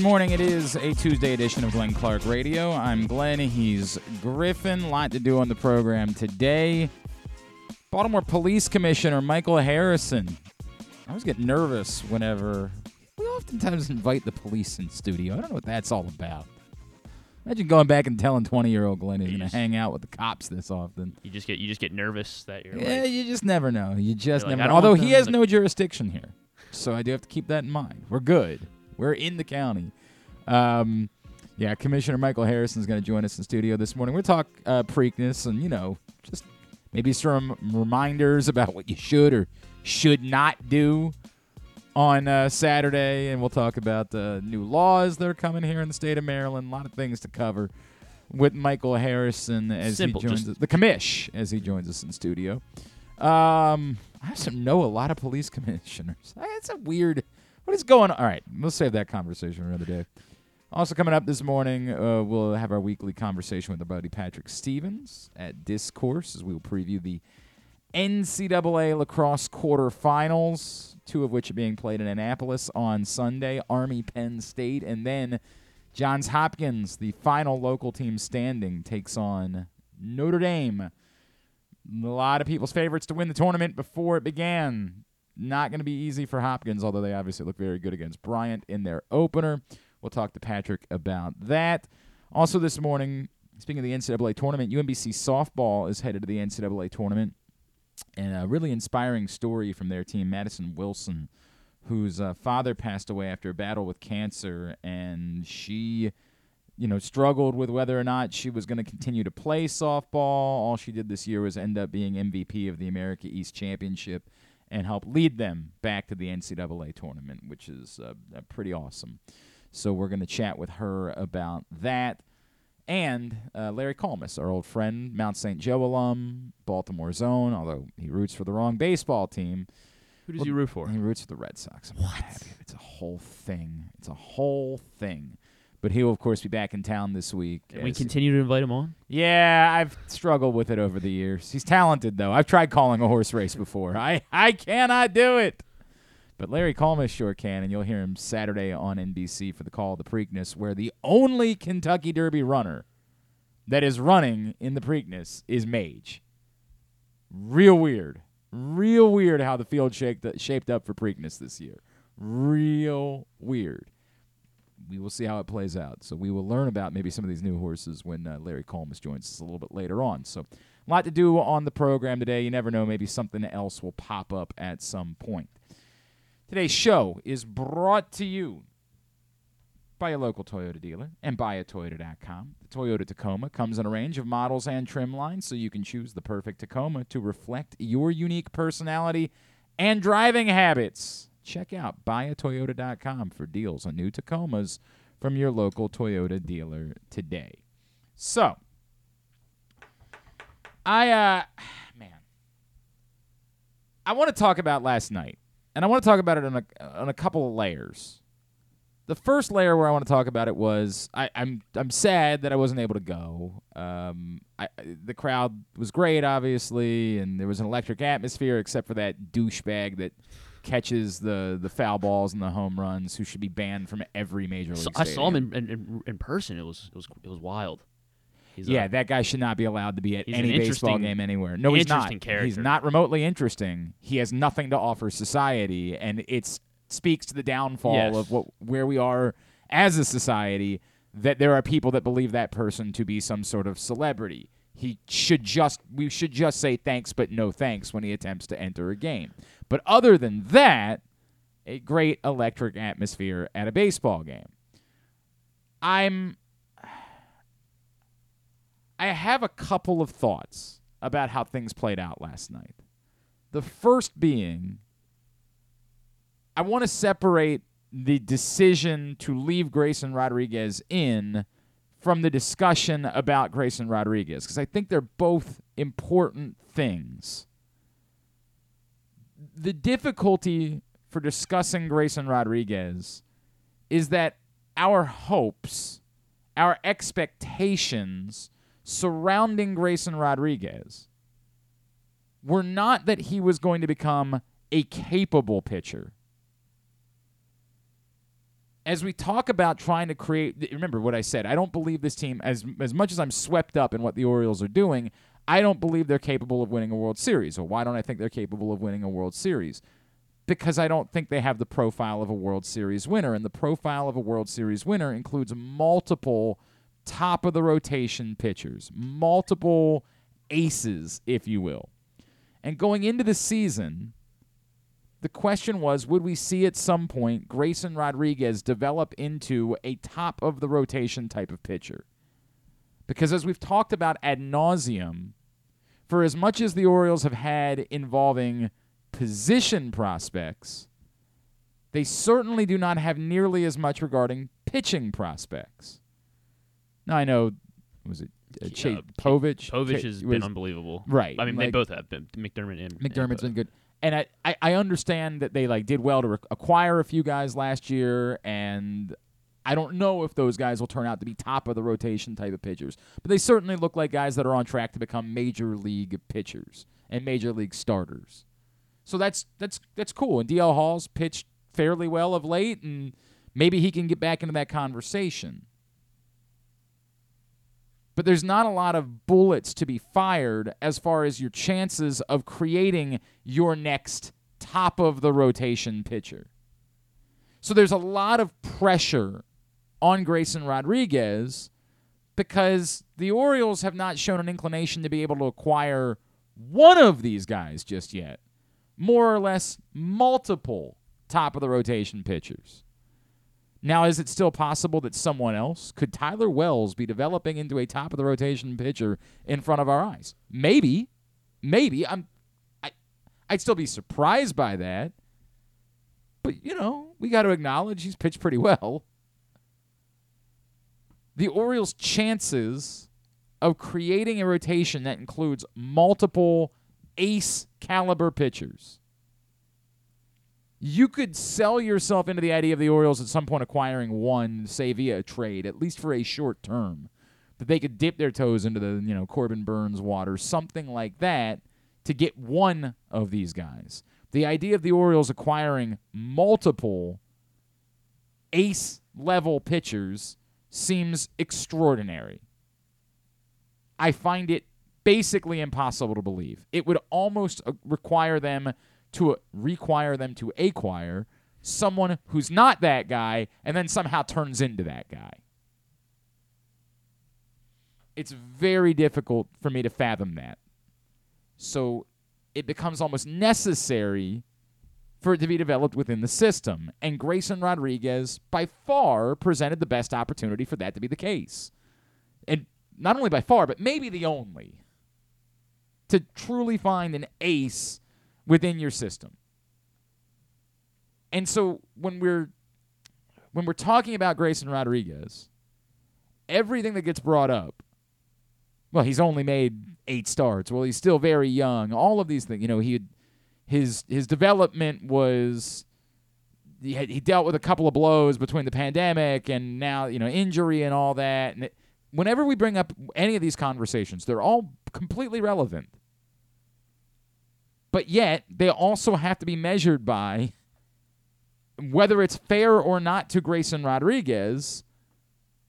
Good morning. It is a Tuesday edition of Glenn Clark Radio. I'm Glenn. He's Griffin. A Lot to do on the program today. Baltimore Police Commissioner Michael Harrison. I always get nervous whenever we oftentimes invite the police in studio. I don't know what that's all about. Imagine going back and telling 20 year old Glenn he's going to hang out with the cops this often. You just get you just get nervous that you're Yeah, like you just never know. You just You're like, never know. Although he has to- no jurisdiction here. So I do have to keep that in mind. We're good. We're in the county. Um, yeah, Commissioner Michael Harrison is going to join us in studio this morning. We'll talk uh, Preakness and, you know, just maybe some reminders about what you should or should not do on uh, Saturday. And we'll talk about uh, new laws that are coming here in the state of Maryland. A lot of things to cover with Michael Harrison as Simple, he joins us. The commish as he joins us in studio. Um, I also know a lot of police commissioners. It's a weird. What is going on? All right, we'll save that conversation for another day. Also coming up this morning, uh, we'll have our weekly conversation with our buddy Patrick Stevens at D1scourse as we will preview the NCAA lacrosse quarterfinals, two of which are being played in Annapolis on Sunday, Army Penn State, and then Johns Hopkins, the final local team standing, takes on Notre Dame. A lot of people's favorites to win the tournament before it began. Not going to be easy for Hopkins, although they obviously look very good against Bryant in their opener. We'll talk to Patrick about that. Also, this morning, speaking of the NCAA tournament, UMBC softball is headed to the NCAA tournament. And a really inspiring story from their team, Madison Wilson, whose uh, father passed away after a battle with cancer, and she, you know, struggled with whether or not she was going to continue to play softball. All she did this year was end up being MVP of the America East Championship and help lead them back to the NCAA tournament, which is uh, pretty awesome. So we're going to chat with her about that. And uh, Larry Collmus, our old friend, Mount St. Joe alum, Baltimore zone, although he roots for the wrong baseball team. who does Well, he root for? He roots for the Red Sox. I'm happy. It's a whole thing. It's a whole thing. But he will, of course, be back in town this week. Can we continue to invite him on? yeah, I've struggled with it over the years. He's talented, though. I've tried calling a horse race before. I, I cannot do it. But Larry Collmus sure can, and you'll hear him Saturday on NBC for the Call of the Preakness, where the only Kentucky Derby runner that is running in the Preakness is Mage. Real weird. Real weird how the field shaped, shaped up for Preakness this year. Real weird we will see how it plays out. So we will learn about maybe some of these new horses when uh, Larry Collmus joins us a little bit later on. So a lot to do on the program today. You never know, maybe something else will pop up at some point. Today's show is brought to you by a local Toyota dealer and by Toyota.com. The Toyota Tacoma comes in a range of models and trim lines, so you can choose the perfect Tacoma to reflect your unique personality and driving habits. Check out buyatoyota.com for deals on new Tacomas from your local Toyota dealer today. So, I uh man, I want to talk about last night, and I want to talk about it on a on a couple of layers. The first layer where I want to talk about it was I, I'm I'm sad that I wasn't able to go. Um, I, the crowd was great, obviously, and there was an electric atmosphere, except for that douchebag that catches the the foul balls and the home runs, who should be banned from every major league. So, I saw him in, in, in, in person. It was it was it was wild. He's a- Yeah, that guy should not be allowed to be at any an baseball game anywhere. No, he's not. interesting He's not remotely interesting. He has nothing to offer society, and it speaks to the downfall Yes. of what where we are as a society. That there are people that believe that person to be some sort of celebrity. He should just we should just say thanks, but no thanks when he attempts to enter a game. But other than that, a great electric atmosphere at a baseball game. I'm I have a couple of thoughts about how things played out last night. The first being I want to separate the decision to leave Grayson Rodriguez in from the discussion about Grayson Rodriguez because I think they're both important things. The difficulty for discussing Grayson Rodriguez is that our hopes, our expectations surrounding Grayson Rodriguez were not that he was going to become a capable pitcher. as we talk about trying to create remember what I said, I don't believe this team as as much as I'm swept up in what the Orioles are doing, I don't believe they're capable of winning a World Series. Or why don't I think they're capable of winning a World Series? Because I don't think they have the profile of a World Series winner and the profile of a World Series winner includes multiple top of the rotation pitchers, multiple aces, if you will. And going into the season, the question was would we see at some point Grayson Rodriguez develop into a top of the rotation type of pitcher? Because as we've talked about ad nauseum, for as much as the Orioles have had involving position prospects, they certainly do not have nearly as much regarding pitching prospects. Now I know, was it uh, Ch- K- Povich? Povich has was- been unbelievable. right. I mean, they both have been. McDermott and McDermott's and, been good. And I, I, I understand that they like did well to rec- acquire a few guys last year, and I don't know if those guys will turn out to be top of the rotation type of pitchers, but they certainly look like guys that are on track to become major league pitchers and major league starters. So that's that's that's cool. And DL Hall's pitched fairly well of late, and maybe he can get back into that conversation. But there's not a lot of bullets to be fired as far as your chances of creating your next top of the rotation pitcher. So there's a lot of pressure on Grayson Rodriguez because the Orioles have not shown an inclination to be able to acquire one of these guys just yet. More or less multiple top of the rotation pitchers. Now, is it still possible that someone else could Tyler Wells be developing into a top of the rotation pitcher in front of our eyes? Maybe, maybe. I'm, I, I'd still be surprised by that. But you know, we got to acknowledge he's pitched pretty well. The Orioles' chances of creating a rotation that includes multiple ace caliber pitchers you could sell yourself into the idea of the Orioles at some point acquiring one, say via a trade, at least for a short term, that they could dip their toes into the you know Corbin Burnes water, something like that, to get one of these guys. The idea of the Orioles acquiring multiple ace level pitchers seems extraordinary. I find it basically impossible to believe. It would almost uh, require them to require them to acquire someone who's not that guy and then somehow turns into that guy. It's very difficult for me to fathom that. So it becomes almost necessary for it to be developed within the system. And Grayson Rodriguez, by far, presented the best opportunity for that to be the case. And not only by far, but maybe the only. To truly find an ace within your system. And so when we're when we're talking about Grayson Rodriguez, everything that gets brought up, well, he's only made eight starts. Well, he's still very young. All of these things, you know, he had, his his development was he, had, he dealt with a couple of blows between the pandemic and now you know injury and all that. And it, whenever we bring up any of these conversations, they're all completely relevant. But yet, they also have to be measured by whether it's fair or not to Grayson Rodriguez.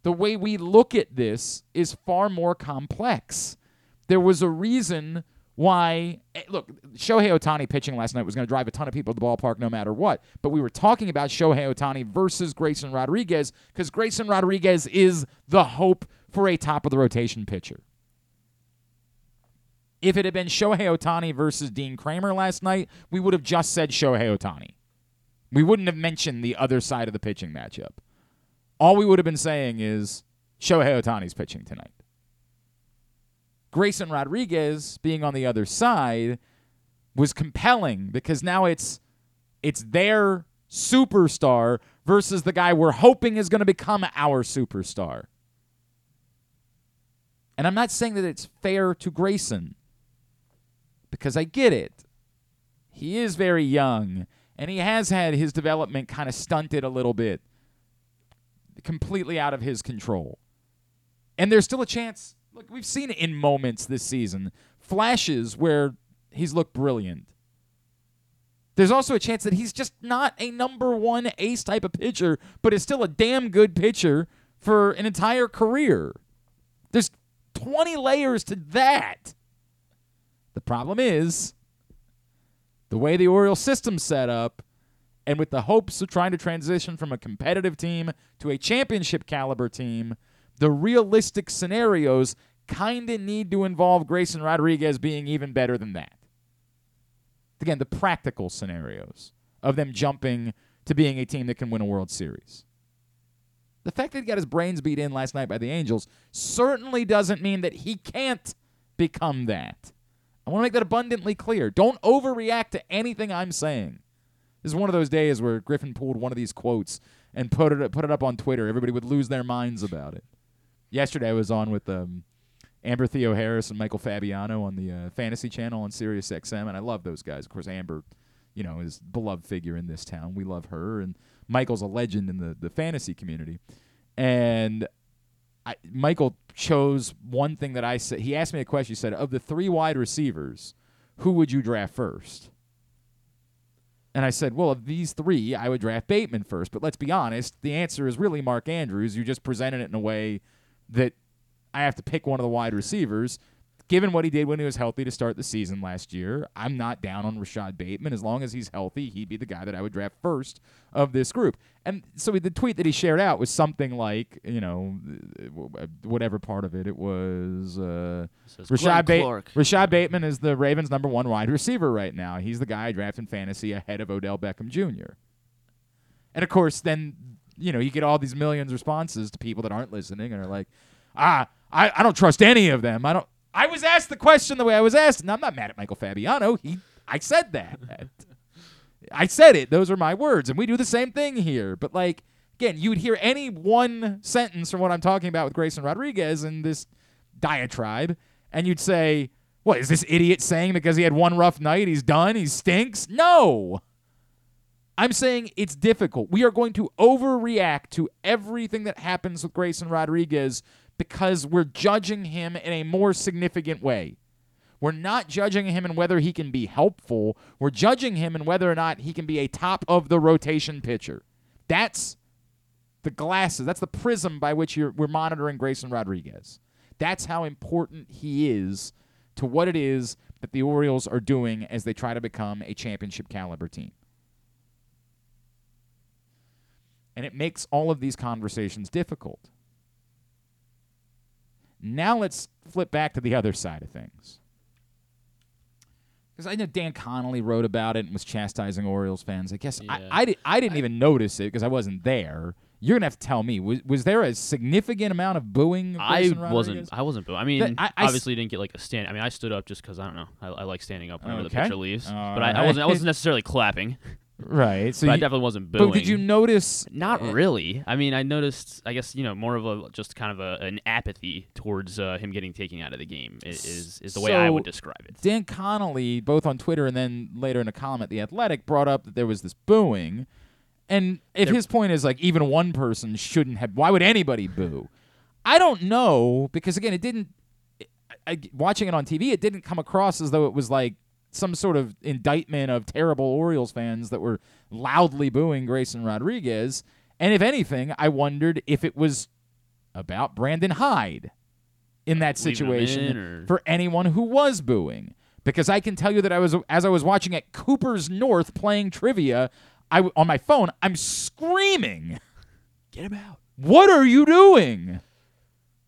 The way we look at this is far more complex. There was a reason why. eh, Look, Shohei Ohtani pitching last night was going to drive a ton of people to the ballpark no matter what. But we were talking about Shohei Ohtani versus Grayson Rodriguez because Grayson Rodriguez is the hope for a top of the rotation pitcher. If it had been Shohei Ohtani versus Dean Kremer last night, we would have just said Shohei Ohtani. We wouldn't have mentioned the other side of the pitching matchup. All we would have been saying is Shohei Ohtani's pitching tonight. Grayson Rodriguez being on the other side was compelling because now it's it's their superstar versus the guy we're hoping is going to become our superstar. And I'm not saying that it's fair to Grayson because I get it. He is very young and he has had his development kind of stunted a little bit, completely out of his control. And there's still a chance. Look, we've seen it in moments this season, flashes where he's looked brilliant. There's also a chance that he's just not a number one ace type of pitcher, but is still a damn good pitcher for an entire career. There's 20 layers to that. The problem is the way the Orioles system's set up, and with the hopes of trying to transition from a competitive team to a championship caliber team, the realistic scenarios kind of need to involve Grayson Rodriguez being even better than that. Again, the practical scenarios of them jumping to being a team that can win a World Series. The fact that he got his brains beat in last night by the Angels certainly doesn't mean that he can't become that. I want to make that abundantly clear. Don't overreact to anything I'm saying. This is one of those days where Griffin pulled one of these quotes and put it put it up on Twitter. Everybody would lose their minds about it. Yesterday I was on with um, Amber Theoharris and Michael Fabiano on the uh, Fantasy Channel on Sirius XM, and I love those guys. Of course, Amber, you know, is beloved figure in this town. We love her, and Michael's a legend in the the fantasy community. And I, Michael chose one thing that I said. He asked me a question. He said, "Of the three wide receivers, who would you draft first? And I said, well, of these three, I would draft Bateman first. But let's be honest, the answer is really Mark Andrews. You just presented it in a way that I have to pick one of the wide receivers. Given what he did when he was healthy to start the season last year, I'm not down on Rashad Bateman. As long as he's healthy, he'd be the guy that I would draft first of this group. And so the tweet that he shared out was something like, you know, whatever part of it it was. Uh, Rashad, ba- Rashad Bateman is the Ravens' number one wide receiver right now. He's the guy I draft in fantasy ahead of Odell Beckham Jr. And of course, then you know you get all these millions responses to people that aren't listening and are like, ah, I, I don't trust any of them. I don't. I was asked the question the way I was asked, and I'm not mad at Michael Fabiano. He, I said that. I said it. Those are my words, and we do the same thing here. But like again, you would hear any one sentence from what I'm talking about with Grayson Rodriguez in this diatribe, and you'd say, "What is this idiot saying because he had one rough night? He's done. He stinks." No. I'm saying it's difficult. We are going to overreact to everything that happens with Grayson Rodriguez because we're judging him in a more significant way. We're not judging him in whether he can be helpful. We're judging him in whether or not he can be a top of the rotation pitcher. That's the glasses. That's the prism by which we're monitoring Grayson Rodriguez. That's how important he is to what it is that the Orioles are doing as they try to become a championship caliber team. And it makes all of these conversations difficult. Now let's flip back to the other side of things. Because I know Dan Connolly wrote about it and was chastising Orioles fans. I guess I, Yeah. I, di- I didn't even notice it because I wasn't there. You're gonna have to tell me. Was, was there a significant amount of booing? I wasn't. I wasn't. boo- I mean, That- I- I s- obviously didn't get like a stand. I mean, I stood up just because I don't know. I, I like standing up whenever Okay. the pitcher leaves. All but I, I wasn't. I wasn't necessarily clapping. Right. So but I definitely wasn't booing. but did you notice? Not really. I mean, I noticed. I guess you know more of a just kind of a, an apathy towards uh, him getting taken out of the game is is the way I would describe it. Dan Connolly, both on Twitter and then later in a column at The Athletic, brought up that there was this booing. And if his point is like even one person shouldn't have, why would anybody boo? I don't know because again, it didn't. I, I, watching it on TV, it didn't come across as though it was like some sort of indictment of terrible Orioles fans that were loudly booing Grayson Rodriguez. And if anything, I wondered if it was about Brandon Hyde in that situation in, or- for anyone who was booing. Because I can tell you that I was as I was watching at Cooper's North playing trivia, I on my phone, I'm screaming, Get him out. "What are you doing?"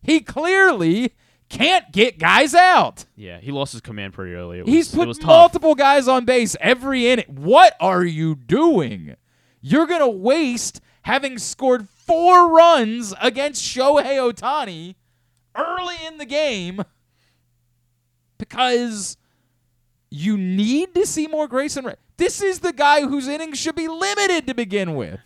He clearly can't get guys out. Yeah, he lost his command pretty early. It was, He's put multiple guys on base every inning. What are you doing? You're going to waste having scored four runs against Shohei Ohtani early in the game because you need to see more Grayson. Ra- This is the guy whose innings should be limited to begin with.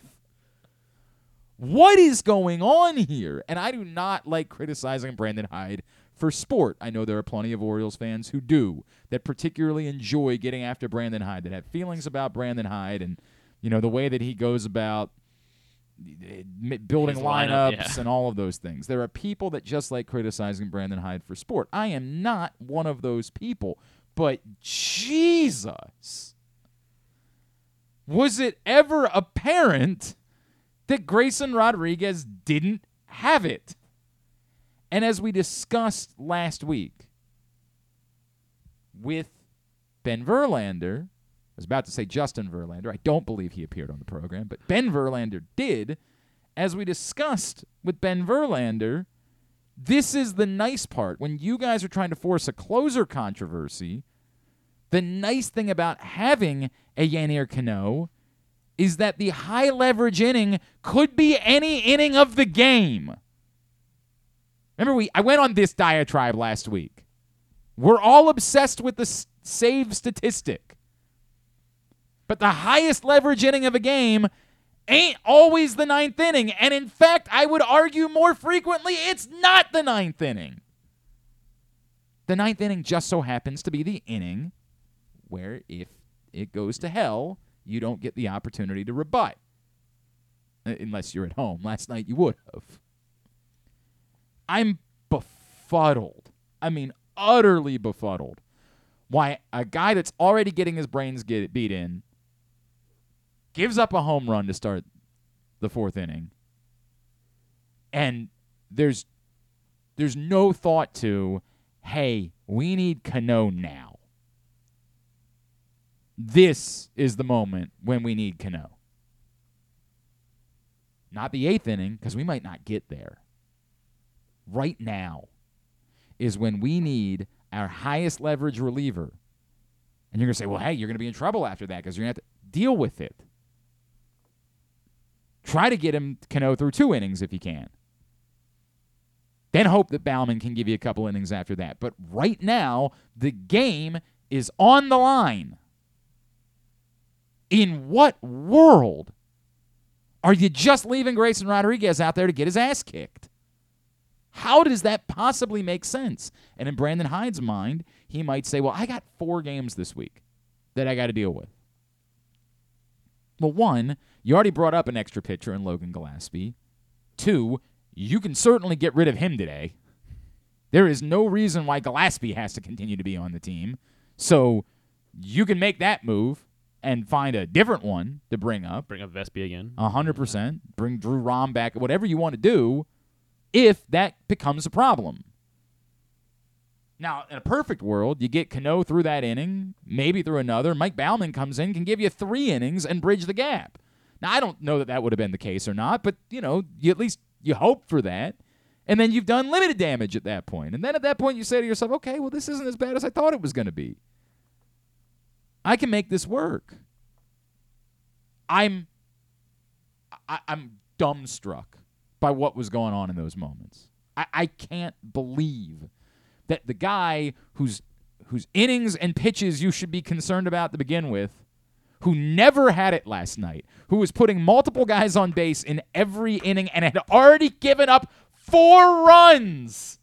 What is going on here? And I do not like criticizing Brandon Hyde for sport. I know there are plenty of Orioles fans who do that particularly enjoy getting after Brandon Hyde, that have feelings about Brandon Hyde and you know the way that he goes about eh, building His lineup, lineups yeah. and all of those things. There are people that just like criticizing Brandon Hyde for sport. I am not one of those people, but Jesus. was it ever apparent that Grayson Rodriguez didn't have it? And as we discussed last week with Ben Verlander, I was about to say Justin Verlander. I don't believe he appeared on the program, but Ben Verlander did. As we discussed with Ben Verlander, this is the nice part. When you guys are trying to force a closer controversy, the nice thing about having a Yennier Cano is that the high leverage inning could be any inning of the game. Remember, we I went on this diatribe last week. We're all obsessed with the save statistic. But the highest leverage inning of a game ain't always the ninth inning. And in fact, I would argue more frequently it's not the ninth inning. The ninth inning just so happens to be the inning where if it goes to hell, you don't get the opportunity to rebut. Uh, Unless you're at home. Last night you would have. I'm befuddled. I mean, utterly befuddled. Why a guy that's already getting his brains get beat in gives up a home run to start the fourth inning, and there's there's no thought to, hey, we need Cano now. This is the moment when we need Cano. Not the eighth inning, because we might not get there. Right now is when we need our highest leverage reliever. And you're going to say, well, hey, you're going to be in trouble after that because you're going to have to deal with it. Try to get him Cano through two innings if you can. Then hope that Baumann can give you a couple innings after that. But right now, the game is on the line. In what world are you just leaving Grayson Rodriguez out there to get his ass kicked? How does that possibly make sense? And in Brandon Hyde's mind, he might say, Well, I got four games this week that I got to deal with. Well, one, you already brought up an extra pitcher in Logan Gillespie. Two, you can certainly get rid of him today. There is no reason why Gillespie has to continue to be on the team. So you can make that move and find a different one to bring up. Bring up Vespi again. A hundred percent. Bring Drew Rom back. Whatever you want to do, if that becomes a problem. Now, in a perfect world, you get Cano through that inning, maybe through another. Mike Baumann comes in, can give you three innings and bridge the gap. Now, I don't know that that would have been the case or not, but you know, you at least you hope for that. And then you've done limited damage at that point. And then at that point, you say to yourself, okay, well, this isn't as bad as I thought it was going to be. I can make this work. I'm I, I'm dumbstruck by what was going on in those moments. I, I can't believe that the guy whose whose innings and pitches you should be concerned about to begin with, who never had it last night, who was putting multiple guys on base in every inning and had already given up four runs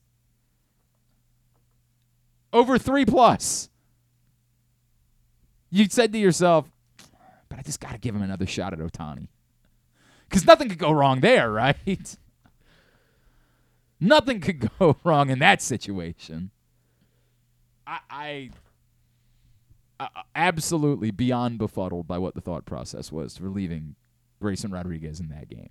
over three plus. You said to yourself, but I just got to give him another shot at Ohtani. Because nothing could go wrong there, right? nothing could go wrong in that situation. I, I, absolutely beyond befuddled by what the thought process was for leaving Grayson Rodriguez in that game.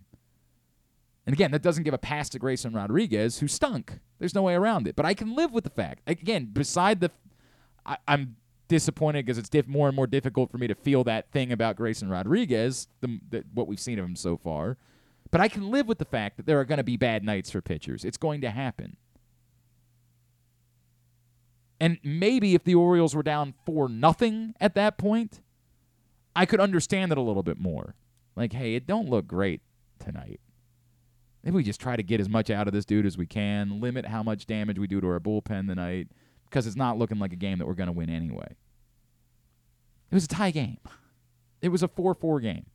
And again, that doesn't give a pass to Grayson Rodriguez, who stunk. There's no way around it. But I can live with the fact. Again, beside the, I, I'm disappointed because it's diff- more and more difficult for me to feel that thing about Grayson Rodriguez, the, the, what we've seen of him so far. But I can live with the fact that there are going to be bad nights for pitchers. It's going to happen. And maybe if the Orioles were down for nothing at that point, I could understand it a little bit more. Like, hey, it don't look great tonight. Maybe we just try to get as much out of this dude as we can, limit how much damage we do to our bullpen tonight, because it's not looking like a game that we're going to win anyway. It was a tie game. It was a 4 4 game.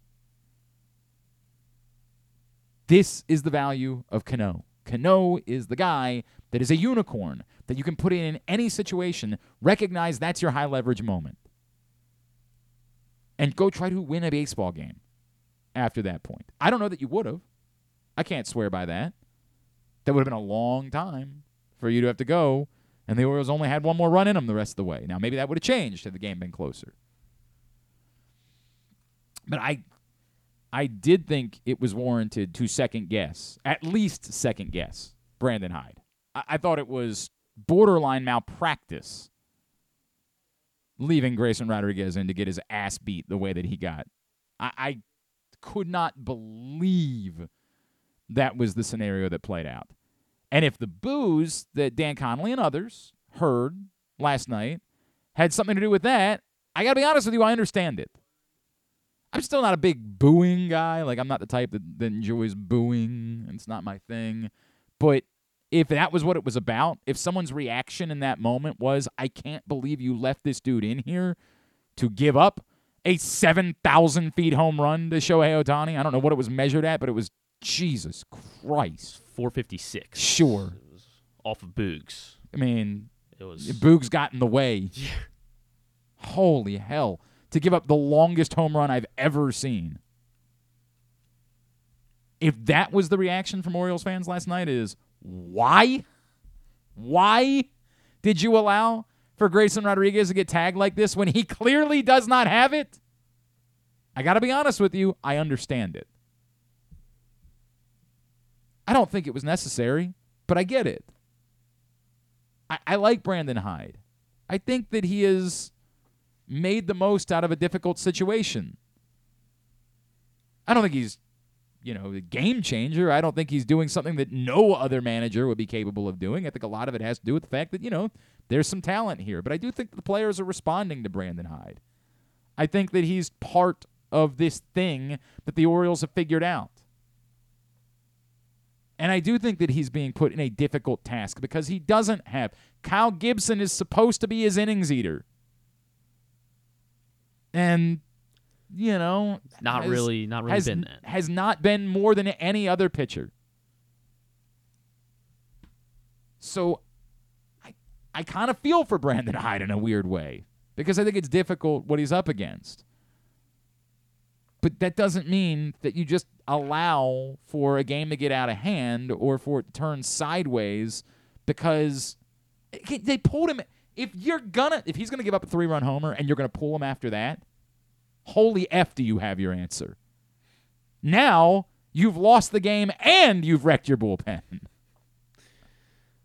This is the value of Cano. Cano is the guy that is a unicorn that you can put in in any situation, recognize that's your high leverage moment, and go try to win a baseball game after that point. I don't know that you would have. I can't swear by that. That would have been a long time for you to have to go, and the Orioles only had one more run in them the rest of the way. Now, maybe that would have changed had the game been closer. But I I did think it was warranted to second guess, at least second guess, Brandon Hyde. I, I thought it was borderline malpractice leaving Grayson Rodriguez in to get his ass beat the way that he got. I, I could not believe that was the scenario that played out. And if the boos that Dan Connolly and others heard last night had something to do with that, I got to be honest with you, I understand it. I'm still not a big booing guy. Like, I'm not the type that, that enjoys booing. It's not my thing. But if that was what it was about, if someone's reaction in that moment was, I can't believe you left this dude in here to give up a 7,000 feet home run to Shohei Ohtani. I don't know what it was measured at, but it was Jesus Christ. 456. Sure. Off of Boogs. I mean, It was. Boogs got in the way. Holy hell. To give up the longest home run I've ever seen. If that was the reaction from Orioles fans last night is why? Why did you allow for Grayson Rodriguez to get tagged like this when he clearly does not have it? I got to be honest with you, I understand it. I don't think it was necessary, but I get it. I, I like Brandon Hyde. I think that he has made the most out of a difficult situation. I don't think he's, you know, a game changer. I don't think he's doing something that no other manager would be capable of doing. I think a lot of it has to do with the fact that, you know, there's some talent here. But I do think the players are responding to Brandon Hyde. I think that he's part of this thing that the Orioles have figured out. And I do think that he's being put in a difficult task because he doesn't have. Kyle Gibson is supposed to be his innings eater. And, you know. not has- really, not really has, been that. has not been more than any other pitcher. So I, I kind of feel for Brandon Hyde in a weird way because I think it's difficult what he's up against. But that doesn't mean that you just allow for a game to get out of hand or for it to turn sideways because they pulled him. If you're gonna, if he's gonna give up a three-run homer and you're gonna pull him after that, holy f, do you have your answer? Now you've lost the game and you've wrecked your bullpen.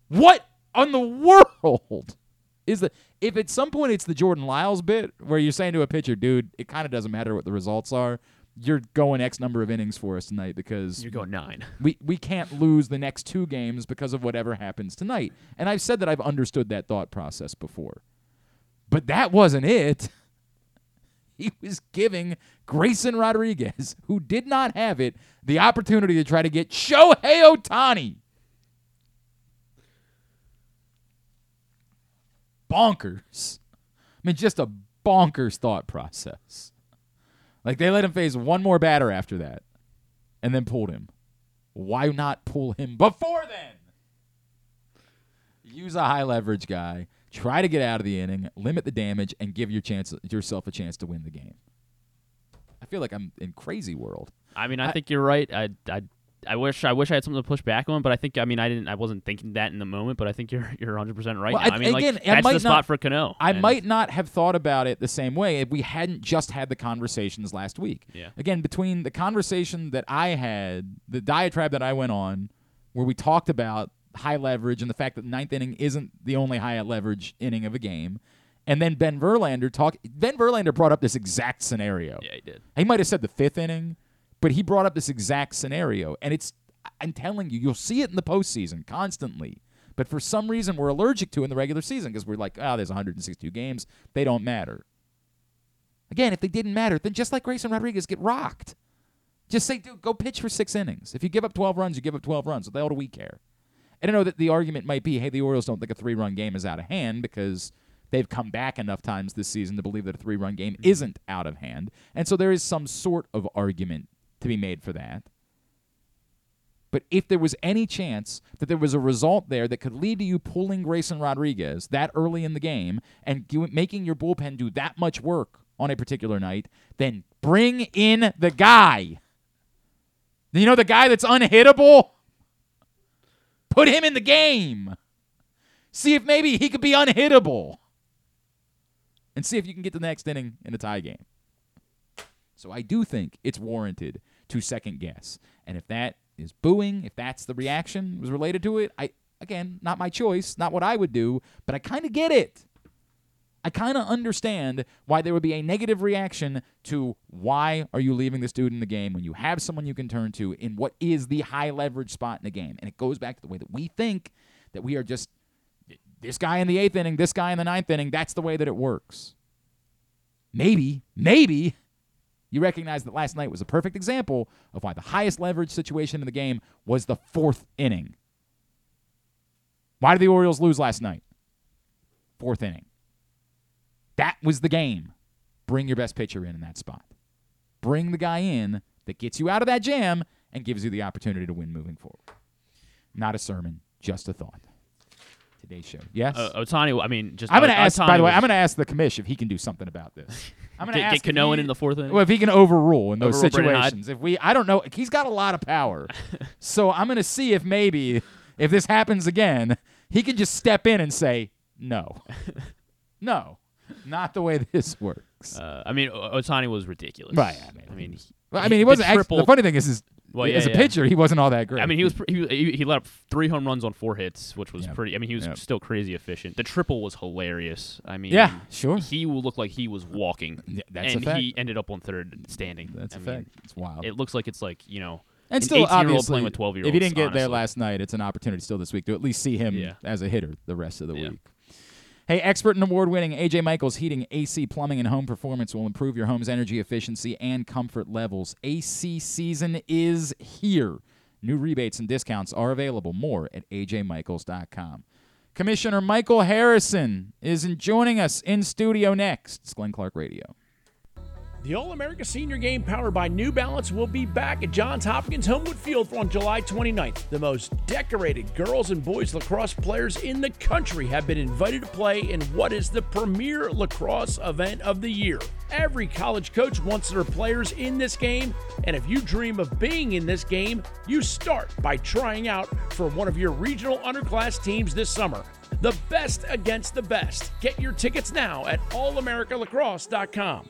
What on the world is the? If at some point it's the Jordan Lyles bit where you're saying to a pitcher, dude, it kind of doesn't matter what the results are. You're going X number of innings for us tonight because You're going nine. we, we can't lose the next two games because of whatever happens tonight. And I've said that I've understood that thought process before. But that wasn't it. He was giving Grayson Rodriguez, who did not have it, the opportunity to try to get Shohei Ohtani. Bonkers. I mean, just a bonkers thought process. Like they let him face one more batter after that and then pulled him. Why not pull him before then? Use a high leverage guy, try to get out of the inning, limit the damage, and give your chance yourself a chance to win the game. I feel like I'm in crazy world. I mean, I, I- think you're right. I, I, I wish I wish I had something to push back on, but I think I mean I didn't I wasn't thinking that in the moment, but I think you're you're 100 percent right Well. I- I, mean, again, like I that's might the spot not- for Cano. I might not have thought about it the same way if we hadn't just had the conversations last week. Yeah. Again, between the conversation that I had, the diatribe that I went on, where we talked about high leverage and the fact that the ninth inning isn't the only high leverage inning of a game, and then Ben Verlander talk. Ben Verlander brought up this exact scenario. Yeah, he did. He might have said the fifth inning, but he brought up this exact scenario. And it's, I'm telling you, you'll see it in the postseason constantly. But for some reason, we're allergic to in the regular season because we're like, oh, there's 162 games. They don't matter. Again, if they didn't matter, then just like Grayson Rodriguez, get rocked. Just say, dude, go pitch for six innings. If you give up 12 runs, you give up 12 runs. What the hell do we care? And I know that the argument might be, hey, the Orioles don't think a three run game is out of hand because they've come back enough times this season to believe that a three run game isn't out of hand. And so there is some sort of argument to be made for that. But if there was any chance that there was a result there that could lead to you pulling Grayson Rodriguez that early in the game and making your bullpen do that much work on a particular night, then bring in the guy. You know, the guy that's unhittable? Put him in the game. See if maybe he could be unhittable. And see if you can get the next inning in a tie game. So I do think it's warranted to second guess. And if that is booing, if that's the reaction was related to it, I again, not my choice, not what I would do, but I kind of get it. I kind of understand why there would be a negative reaction to why are you leaving this dude in the game when you have someone you can turn to in what is the high leverage spot in the game. And it goes back to the way that we think that we are just this guy in the eighth inning, this guy in the ninth inning. That's the way that it works. Maybe, maybe you recognize that last night was a perfect example of why the highest leverage situation in the game was the fourth inning. Why did the Orioles lose last night? Fourth inning. That was the game. Bring your best pitcher in in that spot. Bring the guy in that gets you out of that jam and gives you the opportunity to win moving forward. Not a sermon, just a thought. Today's show. Yes. Uh, Ohtani, I mean, just I'm going to ask. By the way, was- I'm going to ask the commish if he can do something about this. I'm going to get, ask get Cano in the fourth inning. well, if he can overrule in those Overrule situations, if we, I don't know, he's got a lot of power. so I'm going to see if maybe if this happens again, he can just step in and say no, no, not the way this works. uh, I mean, Ohtani was ridiculous. Right, I mean, I mean, he, I mean, he wasn't. Actually, the funny thing is, is Well, yeah, as a yeah. pitcher, he wasn't all that great. I mean, he was he, he he let up three home runs on four hits, which was Yep. pretty. I mean, he was Yep. still crazy efficient. The triple was hilarious. I mean, Yeah, sure. He will look like he was walking, Yeah, that's a and fact. he ended up on third standing. That's I a mean, fact. It's wild. It looks like it's like you know, and an still, 18-year-old obviously, playing with 12-year-olds, if you didn't get there last night, it's an opportunity still this week to at least see him Yeah. as a hitter the rest of the Yeah. week. Hey, expert and award winning AJ Michaels Heating, AC Plumbing, and Home Performance will improve your home's energy efficiency and comfort levels. AC season is here. New rebates and discounts are available. More at ajmichaels.com. Commissioner Michael Harrison is joining us in studio next. It's Glenn Clark Radio. The All America Senior Game powered by New Balance will be back at Johns Hopkins Homewood Field on July 29th. The most decorated girls and boys lacrosse players in the country have been invited to play in what is the premier lacrosse event of the year. Every college coach wants their players in this game, and if you dream of being in this game, you start by trying out for one of your regional underclass teams this summer. The best against the best. Get your tickets now at allamericalacrosse.com.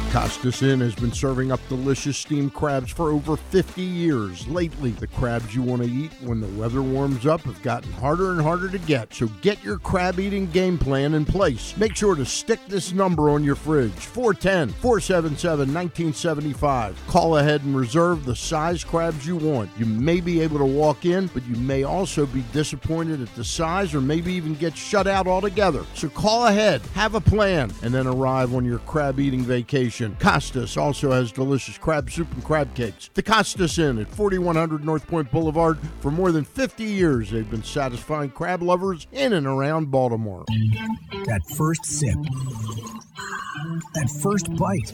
Costas Inn has been serving up delicious steamed crabs for over 50 years. Lately, the crabs you want to eat when the weather warms up have gotten harder and harder to get. So get your crab eating game plan in place. Make sure to stick this number on your fridge 410 477 1975. Call ahead and reserve the size crabs you want. You may be able to walk in, but you may also be disappointed at the size or maybe even get shut out altogether. So call ahead, have a plan, and then arrive on your crab eating vacation. Costas also has delicious crab soup and crab cakes. The Costas Inn at 4100 North Point Boulevard. For more than 50 years, they've been satisfying crab lovers in and around Baltimore. That first sip. That first bite.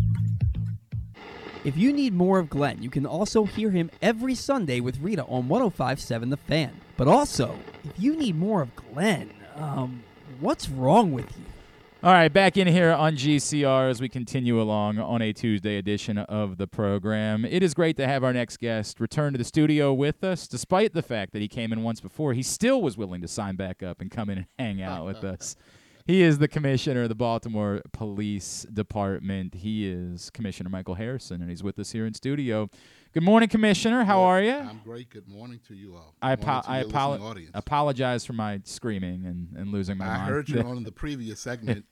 If you need more of Glenn, you can also hear him every Sunday with Rita on 1057 The Fan. But also, if you need more of Glenn, um, what's wrong with you? All right, back in here on GCR as we continue along on a Tuesday edition of the program. It is great to have our next guest return to the studio with us. Despite the fact that he came in once before, he still was willing to sign back up and come in and hang out with us. He is the commissioner of the Baltimore Police Department. He is Commissioner Michael Harrison, and he's with us here in studio. Good morning, Commissioner. How are you? I'm great. Good morning to you all. I, Good morning apo- I apolo- apologize for my screaming and, and losing my I mind. I heard you on the previous segment,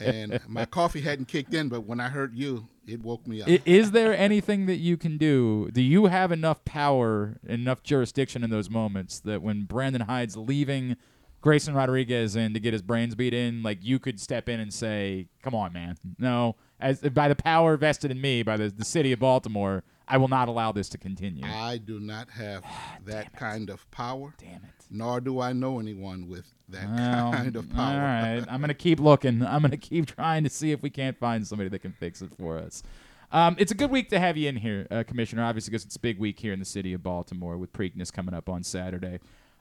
and my coffee hadn't kicked in, but when I heard you, it woke me up. Is there anything that you can do? Do you have enough power, enough jurisdiction in those moments that when Brandon Hyde's leaving Grayson Rodriguez in to get his brains beat in, like you could step in and say, "Come on, man, no." As by the power vested in me by the, the city of Baltimore, I will not allow this to continue. I do not have that kind of power, Damn it. nor do I know anyone with that Well, kind of power. All right, I'm gonna keep looking. I'm gonna keep trying to see if we can't find somebody that can fix it for us. Um, it's a good week to have you in here, uh, Commissioner. Obviously, because it's a big week here in the city of Baltimore with Preakness coming up on Saturday.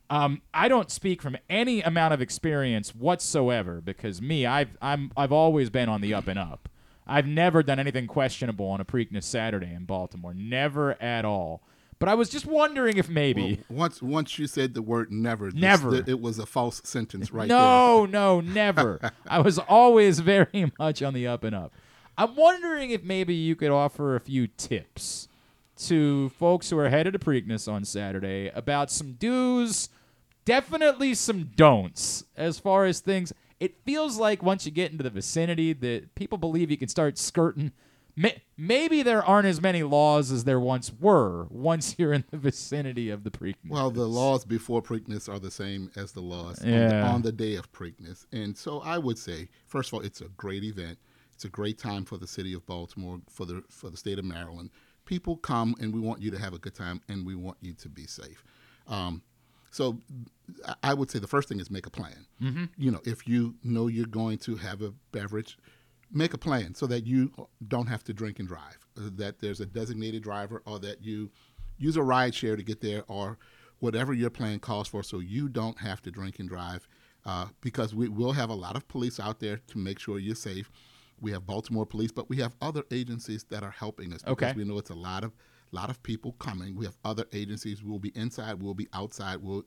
Um, I don't speak from any amount of experience whatsoever because me, I've I'm I've always been on the up and up. I've never done anything questionable on a Preakness Saturday in Baltimore, never at all. But I was just wondering if maybe. Well, once once you said the word never, this- Never. th- it was a false sentence right there. no, no, never. I was always very much on the up and up. I'm wondering if maybe you could offer a few tips to folks who are headed to Preakness on Saturday about some do's, definitely some don'ts as far as things. It feels like once you get into the vicinity that people believe you can start skirting. Maybe there aren't as many laws as there once were once you're in the vicinity of the Preakness. Well, the laws before Preakness are the same as the laws on, the, on the day of Preakness. And so I would say, first of all, it's a great event. It's a great time for the city of Baltimore, for the for the state of Maryland. People come and we want you to have a good time and we want you to be safe. Um, so I- would say the first thing is make a plan. Mm-hmm. You know, if you know you're going to have a beverage, make a plan so that you don't have to drink and drive. uh, That there's a designated driver, or that you use a ride share to get there, or whatever your plan calls for, so you don't have to drink and drive. Uh, because we will have a lot of police out there to make sure you're safe. We have Baltimore police, but we have other agencies that are helping us because Okay. we know it's a lot of lot of people coming. We have other agencies. We'll be inside. We'll be outside. We'll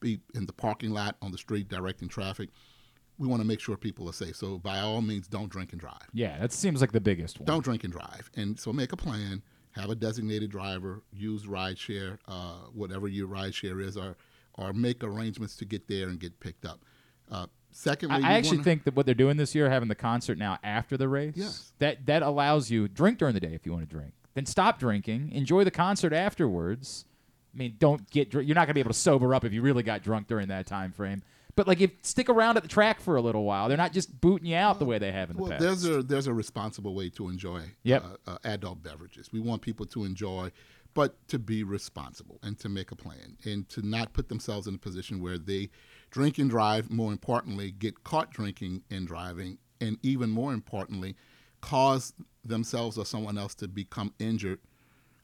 be in the parking lot on the street directing traffic. We want to make sure people are safe. So by all means, don't drink and drive. yeah, that seems like the biggest one. Don't drink and drive. And so make a plan. Have a designated driver. Use rideshare, uh, whatever your rideshare is, or or make arrangements to get there and get picked up. Uh, secondly, I, I actually wanna- think that what they're doing this year, having the concert now after the race, Yes. that that allows you drink during the day if you want to drink. Then stop drinking, enjoy the concert afterwards. I mean, don't get dr- you're not gonna be able to sober up if you really got drunk during that time frame. But like, if stick around at the track for a little while, they're not just booting you out the way they have in the Well, past. there's a there's a responsible way to enjoy Yep. uh, uh, adult beverages. We want people to enjoy, but to be responsible and to make a plan and to not put themselves in a position where they drink and drive. More importantly, get caught drinking and driving, and even more importantly, cause themselves or someone else to become injured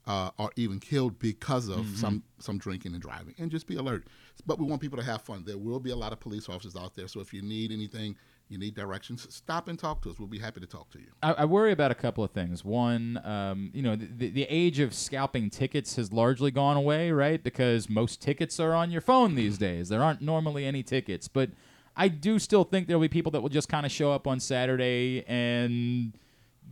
uh, or even killed because of Mm-hmm. some some drinking and driving. And just be alert. But we want people to have fun. There will be a lot of police officers out there. So if you need anything, you need directions, stop and talk to us. We'll be happy to talk to you. I, I worry about a couple of things. One, um, you know, the, the, the age of scalping tickets has largely gone away, right? Because most tickets are on your phone these days. There aren't normally any tickets, but I do still think there'll be people that will just kind of show up on Saturday and,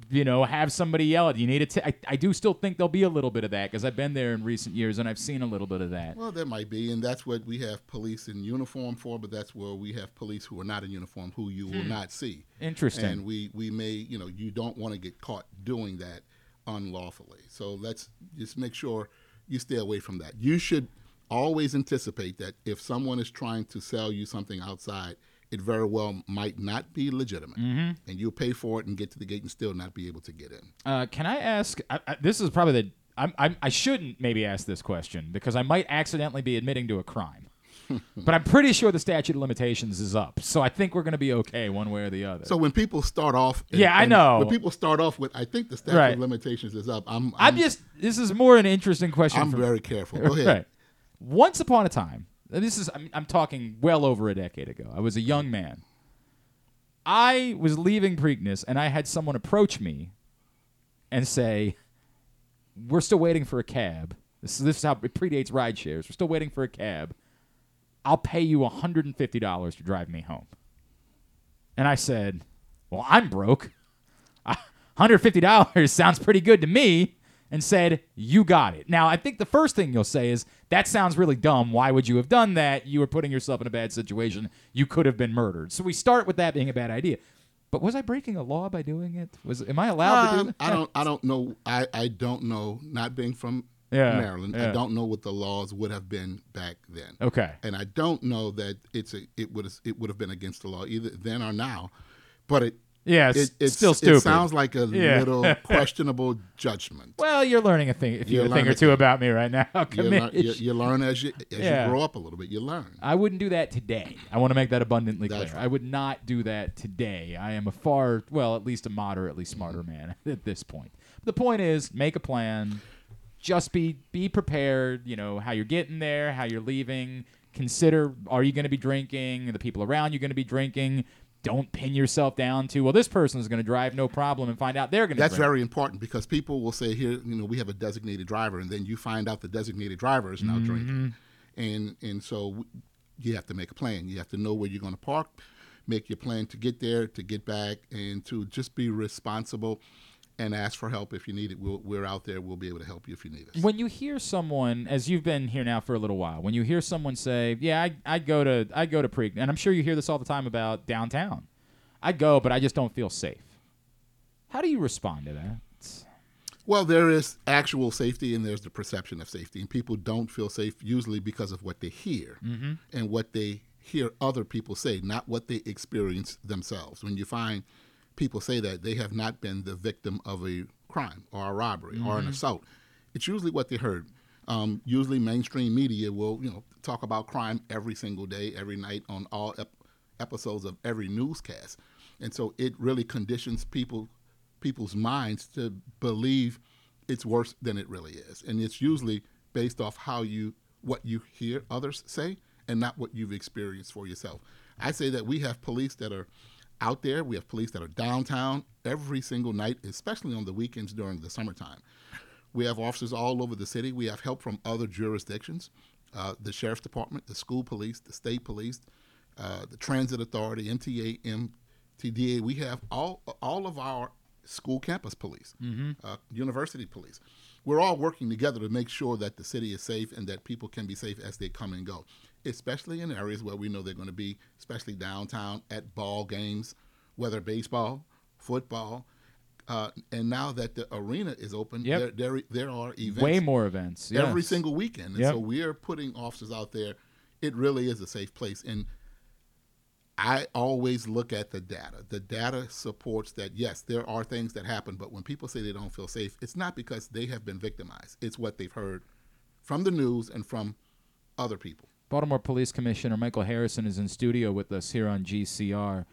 you know, have somebody yell at you. Need a ti- I, I do still think there'll be a little bit of that because I've been there in recent years and I've seen a little bit of that. Well, there might be, and that's what we have police in uniform for. But that's where we have police who are not in uniform, who you will hmm. not see. Interesting. And we we may, you know, you don't want to get caught doing that unlawfully. So let's just make sure you stay away from that. You should always anticipate that if someone is trying to sell you something outside, it very well might not be legitimate, Mm-hmm. and you'll pay for it and get to the gate and still not be able to get in. Uh, can I ask? I, I, this is probably the. I'm, I'm, I shouldn't maybe ask this question because I might accidentally be admitting to a crime. but I'm pretty sure the statute of limitations is up, so I think we're going to be okay one way or the other. So when people start off, and- Yeah, I know. When people start off with, I think the statute Right. of limitations is up. I'm, I'm just. This is more an interesting question. I'm very careful. Go ahead. Right. Once upon a time, this is. I'm, I'm talking well over a decade ago. I was a young man. I was leaving Preakness, and I had someone approach me and say, "We're still waiting for a cab. This is this is how it predates ride shares. We're still waiting for a cab. I'll pay you $150 to drive me home." And I said, Well, I'm broke. $150 sounds pretty good to me. And said, You got it. Now, I think the first thing you'll say is, That sounds really dumb. Why would you have done that? You were putting yourself in a bad situation. You could have been murdered. So we start with that being a bad idea. But was I breaking a law by doing it? Was am I allowed to do Um, that? I don't. I don't know. I, I don't know. Not being from Yeah, Maryland, yeah. I don't know what the laws would have been back then. Okay. and I don't know that it's a it would it would have been against the law either then or now, but it Yeah, it's it, it's still stupid. It sounds like a Yeah. little questionable judgment. Well, you're learning a thing, a, You're a thing or two about me right now. You learn, you, you learn as you as Yeah. you grow up a little bit. You learn. I wouldn't do that today. I want to make that abundantly clear. Right. I would not do that today. I am a far, well, at least a moderately smarter man at this point. The point is, make a plan. Just be be prepared. You know how you're getting there, how you're leaving. Consider: Are you going to be drinking? Are the people around you going to be drinking? Don't pin yourself down to well, this person is going to drive no problem, and find out they're going to. That's drink. very important because people will say here, you know, we have a designated driver, and then you find out the designated driver is now Mm-hmm. drinking, and and so you have to make a plan. You have to know where you're going to park, make your plan to get there, to get back, and to just be responsible, and ask for help if you need it. We'll, we're out there. We'll be able to help you if you need us. When you hear someone, as you've been here now for a little while, when you hear someone say, "Yeah, I I go to I go to Preakness," and I'm sure you hear this all the time about downtown. I go, but I just don't feel safe. How do you respond to that? Well, there is actual safety and there's the perception of safety. And people don't feel safe usually because of what they hear mm-hmm. and what they hear other people say, not what they experience themselves. When you find people say that, they have not been the victim of a crime or a robbery or an assault. It's usually what they heard. Um, usually, mainstream media will, you know, talk about crime every single day, every night on all ep- episodes of every newscast, and so it really conditions people people's minds to believe it's worse than it really is. And it's usually based off how you what you hear others say and not what you've experienced for yourself. I say that we have police that are out there, we have police that are downtown every single night, especially on the weekends during the summertime. We have officers all over the city. We have help from other jurisdictions, uh, the sheriff's department, the school police, the state police, uh, the transit authority, MTA, MTDA. We have all all of our school campus police, uh, university police. We're all working together to make sure that the city is safe and that people can be safe as they come and go, especially in areas where we know they're going to be, especially downtown at ball games, whether baseball, football. Uh, and now that the arena is open, Yep. there, there there are events Way more events. every single weekend. And Yep. so we are putting officers out there. It really is a safe place. And I always look at the data. The data supports that, yes, there are things that happen, but when people say they don't feel safe, it's not because they have been victimized. It's what they've heard from the news and from other people. Baltimore Police Commissioner Michael Harrison is in studio with us here on GCR.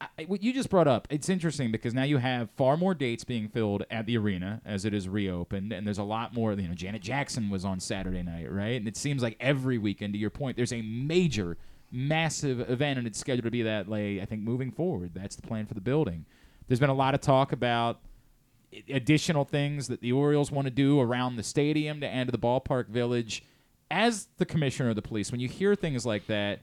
I, what you just brought up, it's interesting because now you have far more dates being filled at the arena as it is reopened, and there's a lot more. You know, Janet Jackson was on Saturday night, right? And it seems like every weekend, to your point, there's a major, massive event, and it's scheduled to be that way. I think moving forward, that's the plan for the building. There's been a lot of talk about additional things that the Orioles want to do around the stadium to add to the ballpark village. As the commissioner of the police, when you hear things like that,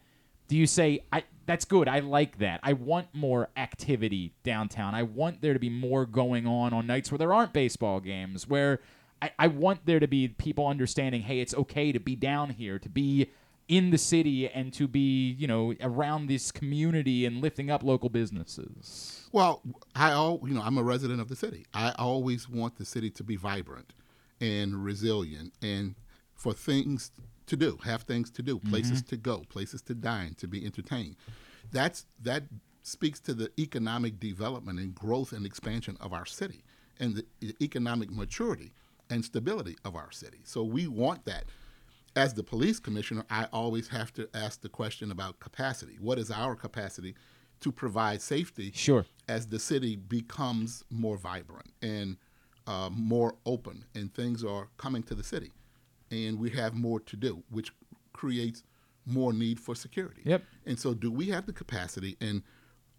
do you say, I, that's good, I like that. I want more activity downtown. I want there to be more going on on nights where there aren't baseball games, where I, I want there to be people understanding, hey, it's okay to be down here, to be in the city and to be, you know, around this community and lifting up local businesses. Well, I all you know, I'm a resident of the city. I always want the city to be vibrant and resilient and for things to do, have things to do, places to go, places to dine, to be entertained. That's that speaks to the economic development and growth and expansion of our city and the economic maturity and stability of our city. So we want that. As the police commissioner, I always have to ask the question about capacity. What is our capacity to provide safety Sure. as the city becomes more vibrant and uh, more open and things are coming to the city and we have more to do which creates more need for security Yep. and so do we have the capacity and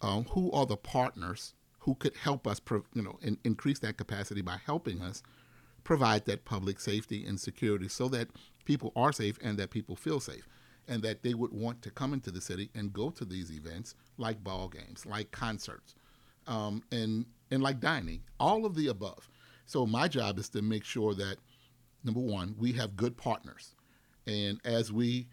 um, who are the partners who could help us pro- you know in, increase that capacity by helping us provide that public safety and security so that people are safe and that people feel safe and that they would want to come into the city and go to these events like ball games, like concerts, um, and and like dining, all of the above. So my job is to make sure that number one, we have good partners, and as we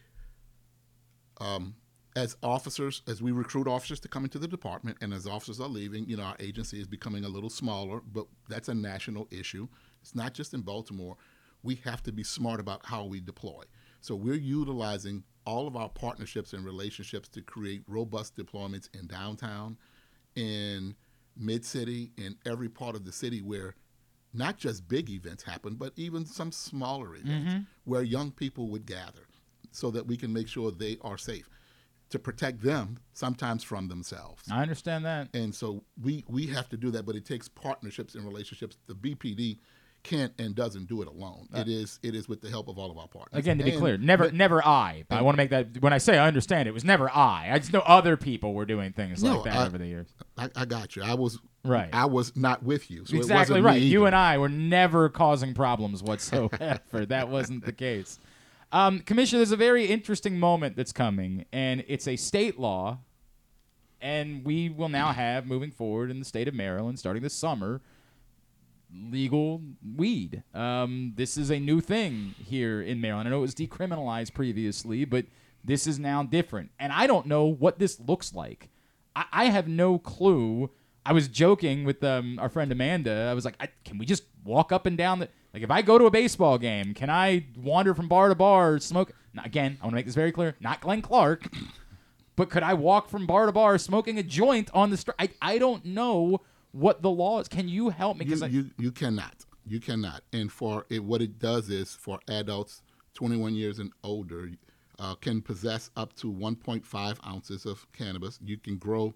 um, as officers, as we recruit officers to come into the department, and as officers are leaving, you know, our agency is becoming a little smaller, but that's a national issue. It's not just in Baltimore. We have to be smart about how we deploy. So we're utilizing all of our partnerships and relationships to create robust deployments in downtown, in mid city, in every part of the city where not just big events happen, but even some smaller events mm-hmm. where young people would gather so that we can make sure they are safe to protect them sometimes from themselves. I understand that. And so we we have to do that, but it takes partnerships and relationships. The BPD can't and doesn't do it alone. it is it is with the help of all of our partners. Again, to be And- clear, never, never I. I want to make that. When I say I understand, it was never I. I just know other people were doing things No, like that I- over the years. I, I got you. I was Right. I was not with you. So it exactly right. You and I were never causing problems whatsoever. that wasn't the case. Um, Commissioner, there's a very interesting moment that's coming, and it's a state law, and we will now have moving forward in the state of Maryland, starting this summer, legal weed. Um, this is a new thing here in Maryland. I know it was decriminalized previously, but this is now different, and I don't know what this looks like. I, I have no clue. I was joking with um, our friend Amanda. I was like, I, "Can we just walk up and down the like? If I go to a baseball game, can I wander from bar to bar, smoke?" Now, again, I want to make this very clear: not Glenn Clark, but could I walk from bar to bar smoking a joint on the street? I, I don't know what the law is. Can you help me? You, I, you you cannot. You cannot. And for it, what it does is for adults 21 years and older uh, can possess up to 1.5 ounces of cannabis. You can grow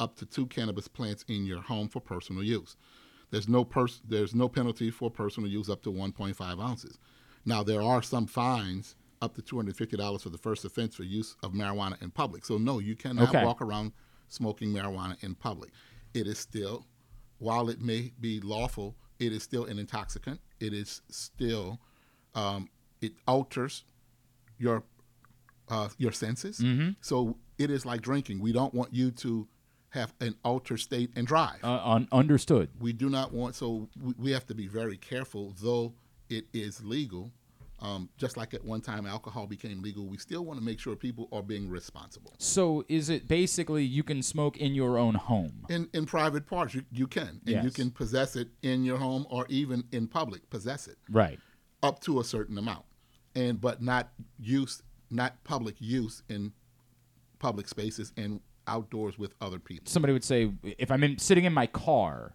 up to two cannabis plants in your home for personal use. There's no pers- there's no penalty for personal use up to 1.5 ounces. Now there are some fines up to $250 for the first offense for use of marijuana in public. So no, you cannot Okay. walk around smoking marijuana in public. It is still while it may be lawful, it is still an intoxicant. It is still, um, it alters your uh, your senses. So it is like drinking. We don't want you to have an altered state and drive. uh, un- understood. we do not want. So we, we have to be very careful. Though it is legal, um, just like at one time alcohol became legal, we still want to make sure people are being responsible. So is it basically you can smoke in your own home? in in private parts you, you can and you can possess it in your home or even in public possess it Right. up to a certain amount and but not use not public use in public spaces and outdoors with other people Somebody would say if I'm in, sitting in my car,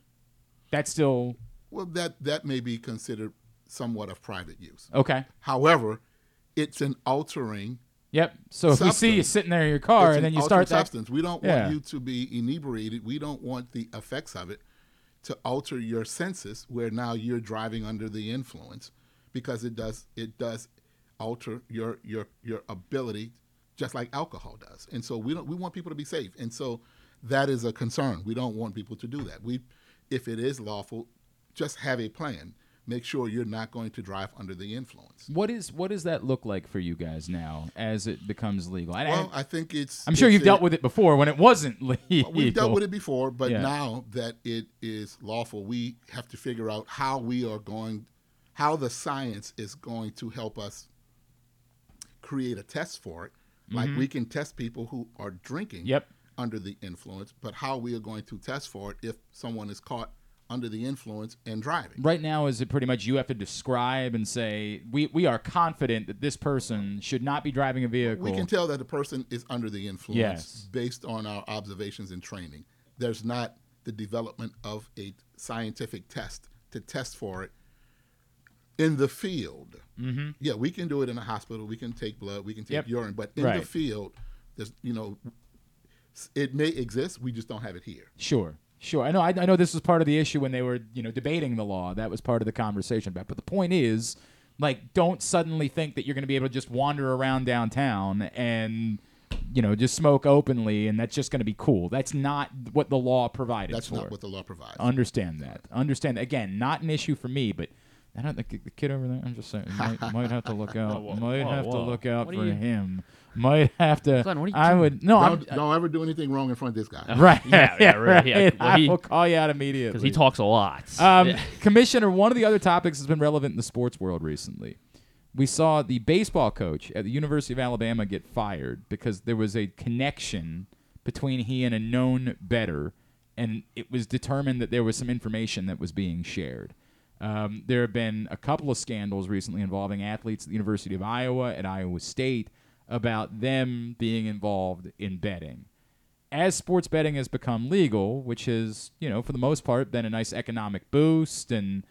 that's still well that that may be considered somewhat of private use. Okay. however it's an altering Yep. So if we see you sitting there in your car and an then you start that, substance. We don't Yeah. want you to be inebriated. We don't want the effects of it to alter your senses where now you're driving under the influence because it does it does alter your your your ability just like alcohol does. And so we don't we want people to be safe. And so that is a concern. We don't want people to do that. We if it is lawful just have a plan make sure you're not going to drive under the influence what is what does that look like for you guys now as it becomes legal? I, well i think it's I'm sure it's you've a- dealt with it before when it wasn't legal. We've dealt with it before, but Yeah. now that it is lawful, we have to figure out how we are going, how the science is going to help us create a test for it. Like we can test people who are drinking Mm-hmm. Yep. under the influence, but how we are going to test for it if someone is caught under the influence and driving. Right now, is it pretty much you have to describe and say we, we are confident that this person should not be driving a vehicle. We can tell that the person is under the influence Yes. based on our observations and training. There's not the development of a scientific test to test for it in the field. Mm-hmm. Yeah, we can do it in a hospital. We can take blood. We can take Yep. urine. But in Right. the field, there's you know, it may exist. We just don't have it here. Sure, sure. I know. I, I know this was part of the issue when they were, you know, debating the law. That was part of the conversation about. But the point is, like, don't suddenly think that you're going to be able to just wander around downtown and, you know, just smoke openly, and that's just going to be cool. That's not what the law provided That's for. not what the law provides. Understand that. Understand. that. Again, not an issue for me, but I don't think the kid over there. I'm just saying, might, might have to look out. whoa, might whoa, have to look out What for you- him. Might have to. Glenn, what are you I doing? would no. I'm, don't, don't ever do anything wrong in front of this guy. right. Yeah, yeah, right, yeah. Well, I he- will call you out immediately because he talks a lot. Um, Yeah. Commissioner, one of the other topics has been relevant in the sports world recently. We saw the baseball coach at the University of Alabama get fired because there was a connection between he and a known better, and it was determined that there was some information that was being shared. Um, there have been a couple of scandals recently involving athletes at the University of Iowa and Iowa State about them being involved in betting as sports betting has become legal, which has, you know, for the most part, been a nice economic boost. And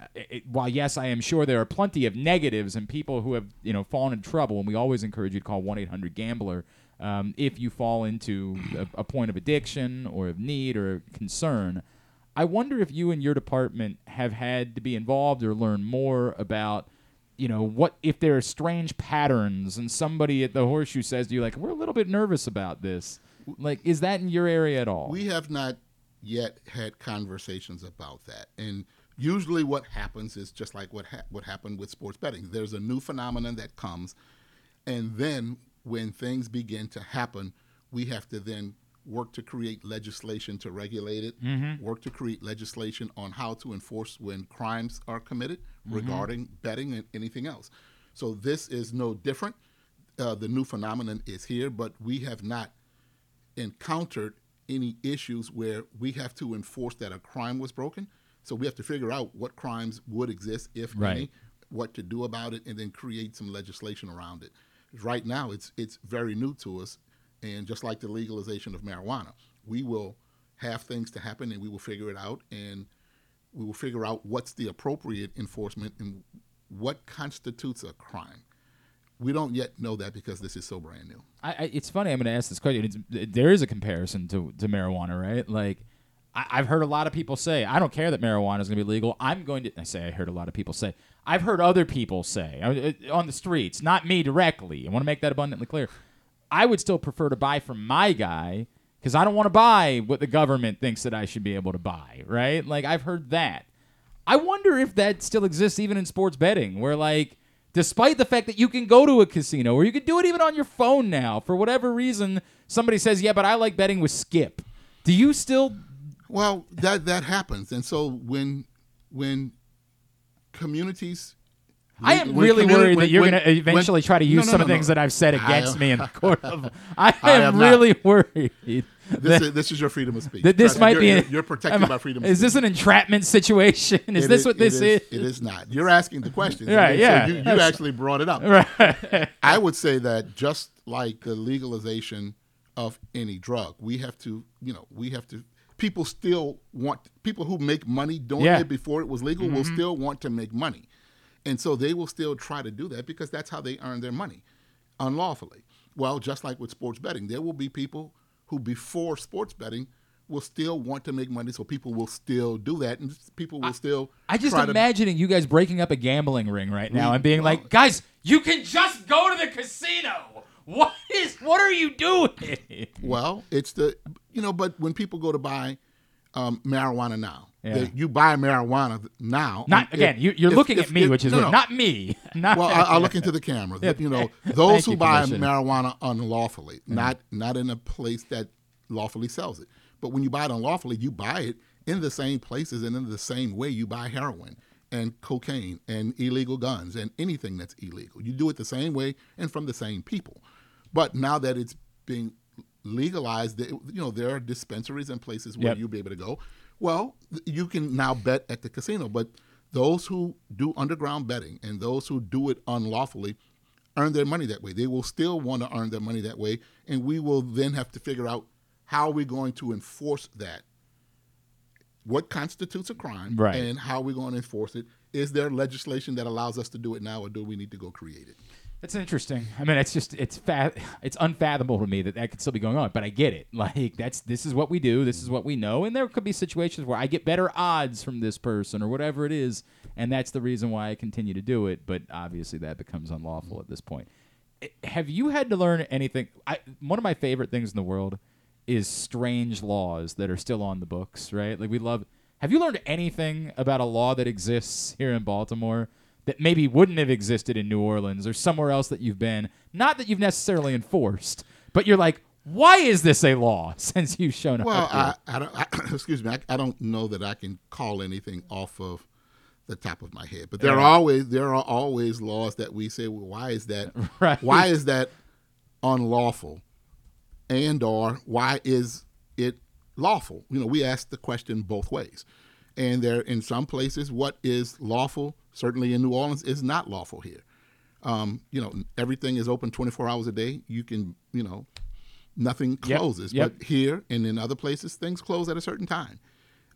uh, it, while yes, I am sure there are plenty of negatives and people who have, you know, fallen in trouble, and we always encourage you to call one eight hundred gambler um, if you fall into a, a point of addiction or of need or concern. I wonder if you and your department have had to be involved or learn more about you know what if there are strange patterns and somebody at the horseshoe says to you like we're a little bit nervous about this like is that in your area at all We have not yet had conversations about that. And usually what happens is just like what ha- what happened with sports betting. There's a new phenomenon that comes and then when things begin to happen, we have to then work to create legislation to regulate it, work to create legislation on how to enforce when crimes are committed regarding betting and anything else. So this is no different. Uh, the new phenomenon is here, but we have not encountered any issues where we have to enforce that a crime was broken. So we have to figure out what crimes would exist, if Right. any, what to do about it, and then create some legislation around it. Right now, it's it's very new to us, and just like the legalization of marijuana, we will have things to happen, and we will figure it out, and we will figure out what's the appropriate enforcement and what constitutes a crime. We don't yet know that because this is so brand new. I, I, it's funny i'm going to ask this question. It's, there is a comparison to, to marijuana right? Like I, i've heard a lot of people say i don't care that marijuana is going to be legal. I'm going to i say i heard a lot of people say i've heard other people say uh, uh, on the streets not me directly. I want to make that abundantly clear i would still prefer to buy from my guy because i don't want to buy what the government thinks that i should be able to buy right like i've heard that I wonder if that still exists even in sports betting, where like, despite the fact that you can go to a casino or you can do it even on your phone now, for whatever reason, somebody says, "Yeah, but I like betting with Skip." Do you still? Well, that that happens, and so when when communities, I am really worried that you're going to eventually try to use no, some no, of the things that I've said against me in the court of. I I am really worried. This is this is your freedom of speech. that this Trust- might you're, be. you're, you're protected am- by freedom. of Is this an entrapment situation? Is It this what it this is? It is not. You're asking the question, Right, yeah. So you, you actually brought it up. Right. I would say that just like the legalization of any drug, we have to, you know, we have to. People still want people who make money doing Yeah. it before it was legal will mm-hmm. still want to make money, and so they will still try to do that because that's how they earn their money, unlawfully. Well, just like with sports betting, there will be people who before sports betting will still want to make money, so people will still do that, and people will still. I just try to- imagining you guys breaking up a gambling ring right now We- and being well- like, guys, you can just go to the casino. What is? What are you doing? Well, it's the you know, but when people go to buy um, marijuana now, Yeah. you buy marijuana now. Not again. You, you're looking if- at me, which is no, no. not me. Not Well, I, I'll look into the camera. Yeah. You know, those who you, buy Commissioner. marijuana unlawfully, not not in a place that lawfully sells it. But when you buy it unlawfully, you buy it in the same places and in the same way you buy heroin and cocaine and illegal guns and anything that's illegal. You do it the same way and from the same people. But now that it's being legalized, you know, there are dispensaries and places where Yep. you'll be able to go. Well, you can now bet at the casino, but those who do underground betting and those who do it unlawfully earn their money that way. They will still want to earn their money that way, and we will then have to figure out how are we going to enforce that. What constitutes a crime, Right. and how are we going to enforce it? Is there legislation that allows us to do it now, or do we need to go create it? That's interesting. I mean, it's just it's fa- it's unfathomable to me that that could still be going on. But I get it. Like that's this is what we do. This is what we know. And there could be situations where I get better odds from this person or whatever it is, and that's the reason why I continue to do it. But obviously, that becomes unlawful at this point. I- Have you had to learn anything? I, one of my favorite things in the world is strange laws that are still on the books. Right? Like we love. Have you learned anything about a law that exists here in Baltimore that maybe wouldn't have existed in New Orleans or somewhere else that you've been? Not that you've necessarily enforced, but you're like, why is this a law since you've shown up? Well? I, I don't. I, excuse me. I, I don't know that I can call anything off of the top of my head, but there Yeah. are always there are always laws that we say, well, why is that? Right. Why is that unlawful? And or why is it lawful? You know, we ask the question both ways, and there in some places, what is lawful, certainly in New Orleans, is not lawful here. Um, you know, everything is open 24 hours a day. You can, you know, nothing Yep, closes. yep. But here and in other places, things close at a certain time,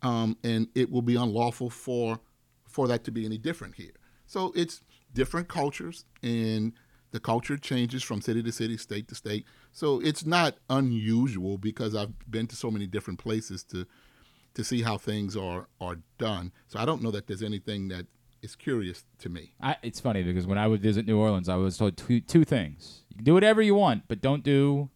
um, and it will be unlawful for for that to be any different here. So it's different cultures, and the culture changes from city to city, state to state. So it's not unusual because I've been to so many different places to to see how things are are done. So I don't know that there's anything that is curious to me. I, it's funny because when I would visit New Orleans, I was told two two things: you can do whatever you want, but don't do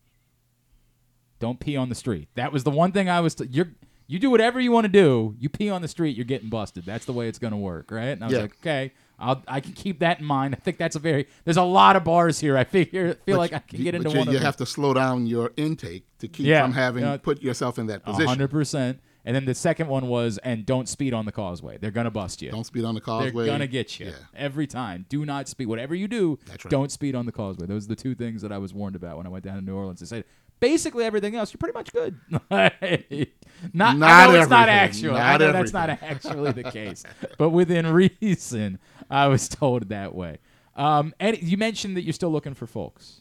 don't pee on the street. That was the one thing I was. T- you're you do whatever you want to do. You pee on the street, you're getting busted. That's the way it's going to work, right? And I was Yeah. like, okay, I'll I can keep that in mind. I think that's a very there's a lot of bars here. I figure feel But like I can you- get into you, one you of them. have to slow down your intake to keep Yeah, from having put yourself in that position. hundred percent. And then the second one was, and don't speed on the causeway. They're gonna bust you. Don't speed on the causeway. They're gonna get you Yeah. every time. Do not speed. Whatever you do, right. don't speed on the causeway. Those are the two things that I was warned about when I went down to New Orleans. They said basically everything else, you're pretty much good. not, I Not know it's not actual. I Not that's not actually the case, but within reason, I was told that way. Um, and you mentioned that you're still looking for folks.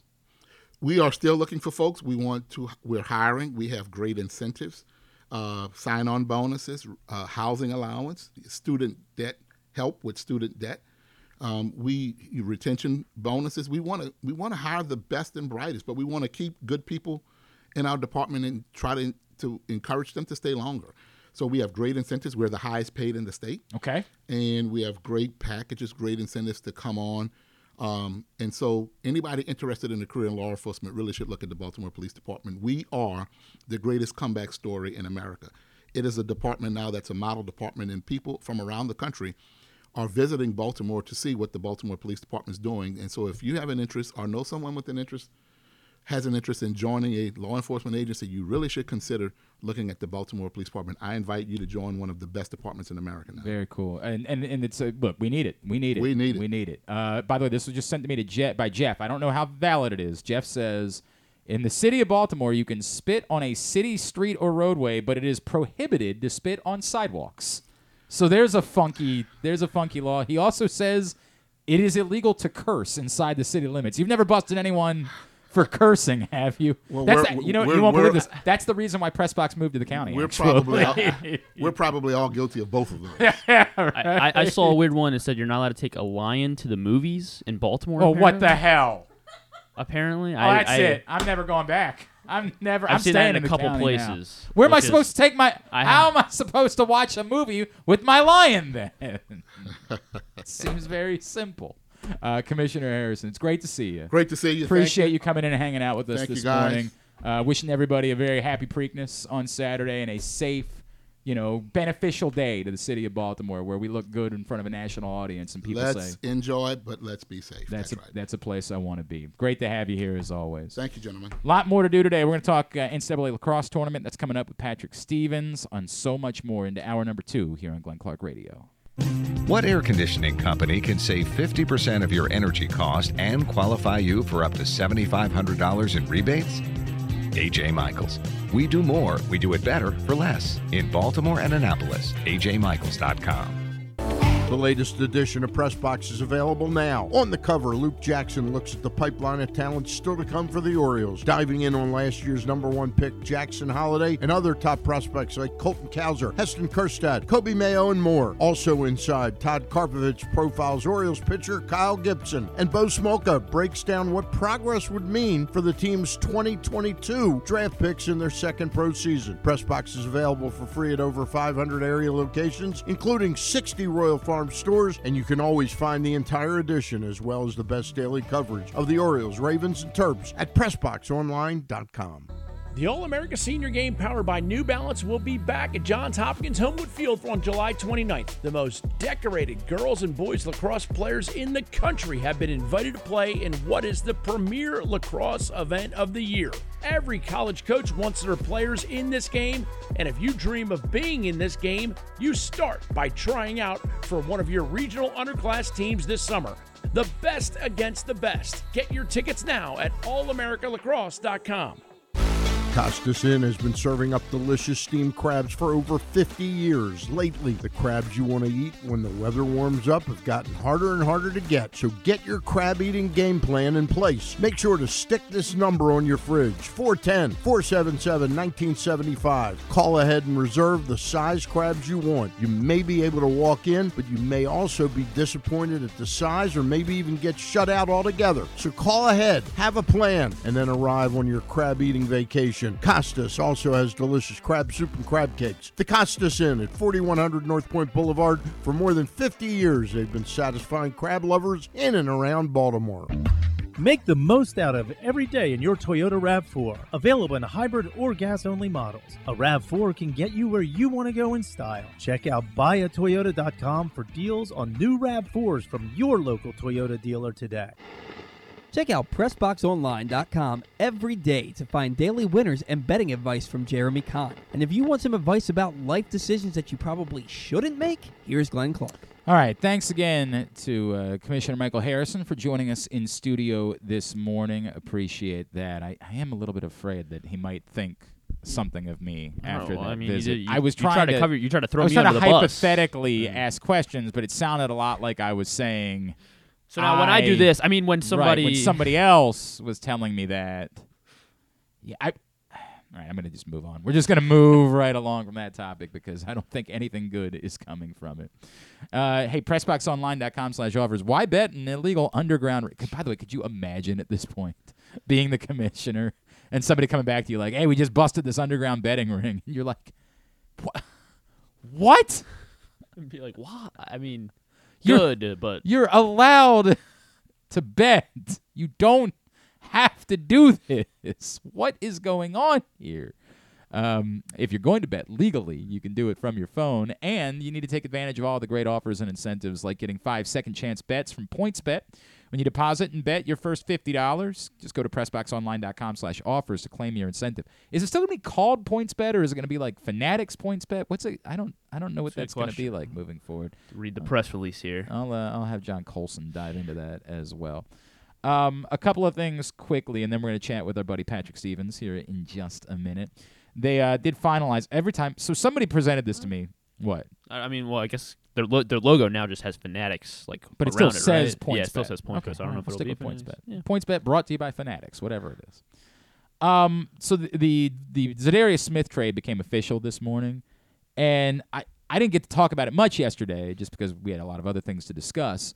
we are still looking for folks. We want to. We're hiring. We have great incentives, uh, sign-on bonuses, uh, housing allowance, student debt help with student debt. Um, we retention bonuses. We want to. We want to hire the best and brightest, but we want to keep good people in our department and try to to encourage them to stay longer. So we have great incentives. We're the highest paid in the state Okay. and we have great packages, great incentives to come on. Um, and so, anybody interested in a career in law enforcement really should look at the Baltimore Police Department. We are the greatest comeback story in America. It is a department now that's a model department, and people from around the country are visiting Baltimore to see what the Baltimore Police Department is doing. And so, if you have an interest or know someone with an interest, has an interest in joining a law enforcement agency, you really should consider looking at the Baltimore Police Department. I invite you to join one of the best departments in America now. Very cool. And and and it's a look. We need it. We need it. We need it. We need it. Uh, by the way, this was just sent to me to Jeff by Jeff. I don't know how valid it is. Jeff says, in the city of Baltimore, you can spit on a city street or roadway, but it is prohibited to spit on sidewalks. So there's a funky there's a funky law. He also says it is illegal to curse inside the city limits. You've never busted anyone. For cursing, have you? Well, That's we're- the- you know we're- you won't believe this. That's the reason why Pressbox moved to the county. We're actually. probably all, we're probably all guilty of both of those. I, I, I saw a weird one that said you're not allowed to take a lion to the movies in Baltimore. Oh, what the hell? Apparently, Oh, I, that's I, it. I'm never going back. I'm never. I've I'm seen that staying in a couple county now. places, Where am I which is- supposed to take my? I how am I supposed to watch a movie with my lion then? Seems very simple. Uh, Commissioner Harrison, it's great to see you. Great to see you. Appreciate you coming in and hanging out with us Thank you, this guys. morning. Uh, wishing everybody a very happy Preakness on Saturday and a safe, you know, beneficial day to the city of Baltimore, where we look good in front of a national audience and people Let's say enjoy, but let's be safe. that's That's, a, right. that's a place I want to be. Great to have you here as always. Thank you, gentlemen. A lot more to do today. We're going to talk uh, NCAA lacrosse tournament that's coming up with Patrick Stevens on so much more into hour number two here on Glenn Clark Radio. What air conditioning company can save 50% of your energy cost and qualify you for up to $7,500 in rebates? AJ Michaels. We do more, we do it better for less. In Baltimore and Annapolis, ajmichaels.com. The latest edition of Press Box is available now. On the cover, Luke Jackson looks at the pipeline of talent still to come for the Orioles, diving in on last year's number one pick, Jackson Holliday, and other top prospects like Colton Cowser, Heston Kjerstad, Coby Mayo, and more. Also inside, Todd Karpovich profiles Orioles pitcher Kyle Gibson, and Bo Smolka breaks down what progress would mean for the team's 2022 draft picks in their second pro season. Press Box is available for free at over 500 area locations, including 60 Royal Farm stores, and you can always find the entire edition as well as the best daily coverage of the Orioles, Ravens, and Terps at PressBoxOnline.com. The All America Senior Game powered by New Balance will be back at Johns Hopkins Homewood Field on July 29th. The most decorated girls and boys lacrosse players in the country have been invited to play in what is the premier lacrosse event of the year. Every college coach wants their players in this game, and if you dream of being in this game, you start by trying out for one of your regional underclass teams this summer. The best against the best. Get your tickets now at allamericalacrosse.com. Costas Inn has been serving up delicious steamed crabs for over 50 years. Lately, the crabs you want to eat when the weather warms up have gotten harder and harder to get. So get your crab eating game plan in place. Make sure to stick this number on your fridge 410 477 1975. Call ahead and reserve the size crabs you want. You may be able to walk in, but you may also be disappointed at the size or maybe even get shut out altogether. So call ahead, have a plan, and then arrive on your crab eating vacation. Costas also has delicious crab soup and crab cakes. The Costas Inn at 4100 North Point Boulevard. For more than 50 years, they've been satisfying crab lovers in and around Baltimore. Make the most out of every day in your Toyota RAV4. Available in hybrid or gas only models. A RAV4 can get you where you want to go in style. Check out buyatoyota.com for deals on new RAV4s from your local Toyota dealer today. Check out PressBoxOnline.com every day to find daily winners and betting advice from Jeremy Kahn. And if you want some advice about life decisions that you probably shouldn't make, here's Glenn Clark. All right. Thanks again to uh, Commissioner Michael Harrison for joining us in studio this morning. Appreciate that. I, I am a little bit afraid that he might think something of me after well, that I mean, visit. did- you- I was you tried trying to cover- you tried to throw I was me trying under to the bus. hypothetically Mm. ask questions, but it sounded a lot like I was saying. So now when I do this, I mean, when Right, somebody- when somebody else was telling me that, yeah, I. All right, I'm going to just move on. We're just going to move right along from that topic because I don't think anything good is coming from it. Uh, hey, PressBoxOnline.com slash offers. Why bet an illegal underground? ra- By the way, could you imagine at this point being the commissioner and somebody coming back to you like, hey, we just busted this underground betting ring. And you're like, what? What? And be like, what? I mean, You're- good, but You're allowed to bet. You don't have to do this. What is going on here? Um, if you're going to bet legally, you can do it from your phone, and you need to take advantage of all the great offers and incentives, like getting five second chance bets from PointsBet. When you deposit and bet your first fifty dollars, just go to PressBoxOnline.com slash offers to claim your incentive. Is it still going to be called PointsBet, or is it going to be like Fanatics PointsBet? What's it? I don't. I don't know what that's going to be like moving forward. read the Uh, press release here. I'll uh, I'll have John Colson dive into that as well. Um, a couple of things quickly, and then we're going to chat with our buddy Patrick Stevens here in just a minute. They uh, did finalize every time. So somebody presented this to me. What? I mean, well, I guess their lo- their logo now just has Fanatics like But it still around says right? points. Yeah, it still bet. says points. Okay, so I don't know if it'll stick be with PointsBet. Yeah. PointsBet brought to you by Fanatics, whatever it is. Um, so the the the Za'Darius Smith trade became official this morning, and I I didn't get to talk about it much yesterday just because we had a lot of other things to discuss,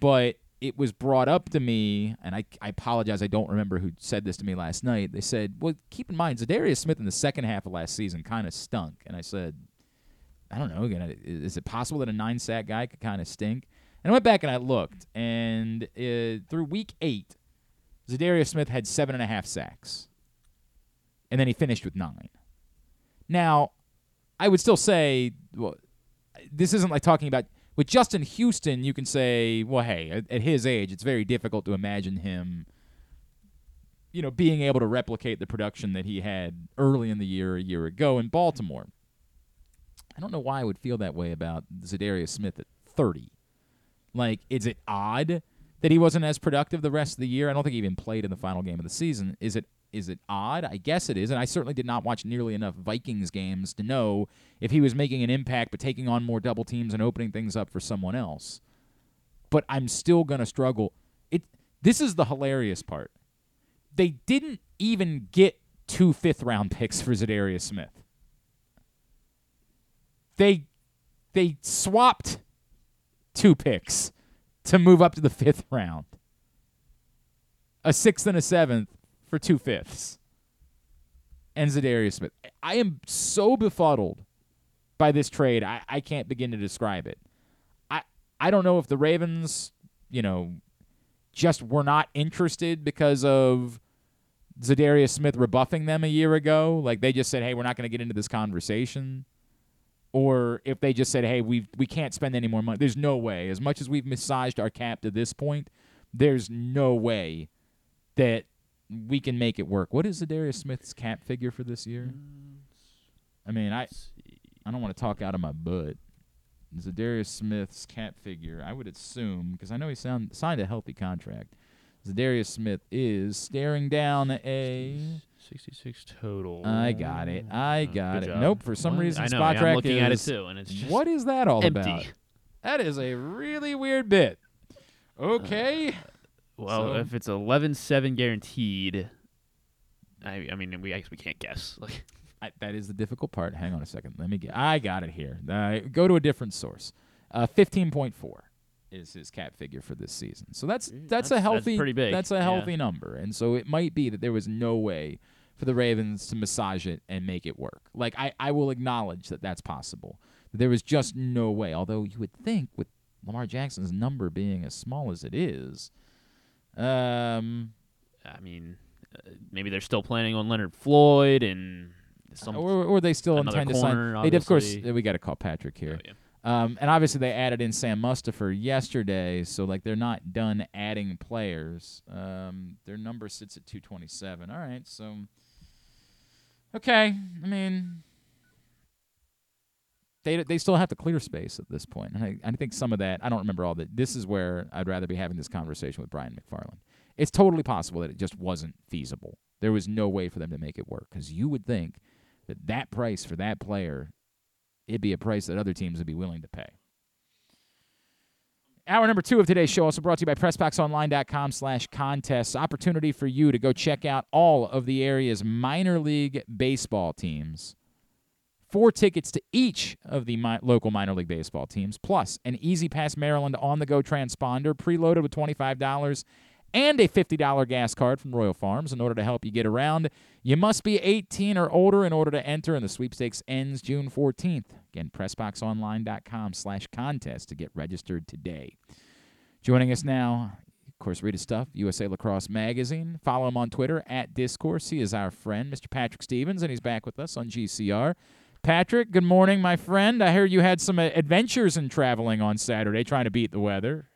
but it was brought up to me, and I I apologize I don't remember who said this to me last night. They said, well, keep in mind Za'Darius Smith in the second half of last season kind of stunk, and I said. I don't know. Again, is it possible that a nine sack guy could kind of stink? And I went back and I looked, and uh, through week eight, Za'Darius Smith had seven and a half sacks, and then he finished with nine. Now, I would still say, well, this isn't like talking about with Justin Houston. You can say, well, hey, at, at his age, it's very difficult to imagine him, you know, being able to replicate the production that he had early in the year a year ago in Baltimore. I don't know why I would feel that way about Za'Darius Smith at 30. Like, is it odd that he wasn't as productive the rest of the year? I don't think he even played in the final game of the season. Is it is it odd? I guess it is, and I certainly did not watch nearly enough Vikings games to know if he was making an impact but taking on more double teams and opening things up for someone else. But I'm still gonna struggle. It this is the hilarious part. They didn't even get two fifth round picks for Za'Darius Smith they they swapped two picks to move up to the fifth round. A sixth and a seventh for two fifths. And Za'Darius Smith. I am so befuddled by this trade. I, I can't begin to describe it. I I don't know if the Ravens, you know, just were not interested because of Za'Darius Smith rebuffing them a year ago, like they just said, "Hey, we're not going to get into this conversation," or if they just said, "Hey, we we can't spend any more money." There's no way. As much as we've massaged our cap to this point, there's no way that we can make it work. What is Za'Darius Smith's cap figure for this year? I mean, I I don't want to talk out of my butt. Za'Darius Smith's cap figure, I would assume, because I know he sound, signed a healthy contract. Za'Darius Smith is staring down a. 66 total. I got it. I Oh, got good it. job. Nope. For some What? reason, I know, Spot yeah, Track I'm looking at it too, and it's just what is that all empty. about? That is a really weird bit. Okay. Well, So- if it's 11-7 guaranteed, I, I mean, we I guess we can't guess. Like, I, that is the difficult part. Hang on a second. Let me get. I got it here. Uh, go to a different source. Uh, Fifteen point four is his cap figure for this season. So that's that's, Mm, that's- a that's healthy. pretty big. That's a Yeah. healthy number, and so it might be that there was no way for the Ravens to massage it and make it work. Like I, I will acknowledge that that's possible. There was just no way. Although you would think with Lamar Jackson's number being as small as it is, um, I mean, uh, maybe they're still planning on Leonard Floyd and some. or, or they still intend to sign. They, of course, we got to call Patrick here. Oh, yeah. Um, and obviously they added in Sam Mustafa yesterday, so like they're not done adding players. Um, their number sits at 227. All right, so okay. I mean, they they still have to clear space at this point. and I, I think some of that I don't remember all that. This is where I'd rather be having this conversation with Brian McFarland. It's totally possible that it just wasn't feasible. There was no way for them to make it work because you would think that that price for that player it'd be a price that other teams would be willing to pay. Hour number two of today's show also brought to you by PressBoxOnline.com slash contests. Opportunity for you to go check out all of the area's minor league baseball teams. Four tickets to each of the mi- local minor league baseball teams, plus an E-ZPass Maryland on-the-go transponder preloaded with $25 and a $50 gas card from Royal Farms in order to help you get around. You must be 18 or older in order to enter, and the sweepstakes ends June 14th. Again, PressBoxOnline.com slash contest to get registered today. Joining us now, of course, read his stuff, USA Lacrosse Magazine. Follow him on Twitter, at D1scourse. He is our friend, Mr. Patrick Stevens, and he's back with us on GCR. Patrick, good morning, my friend. I hear you had some uh, adventures in traveling on Saturday trying to beat the weather.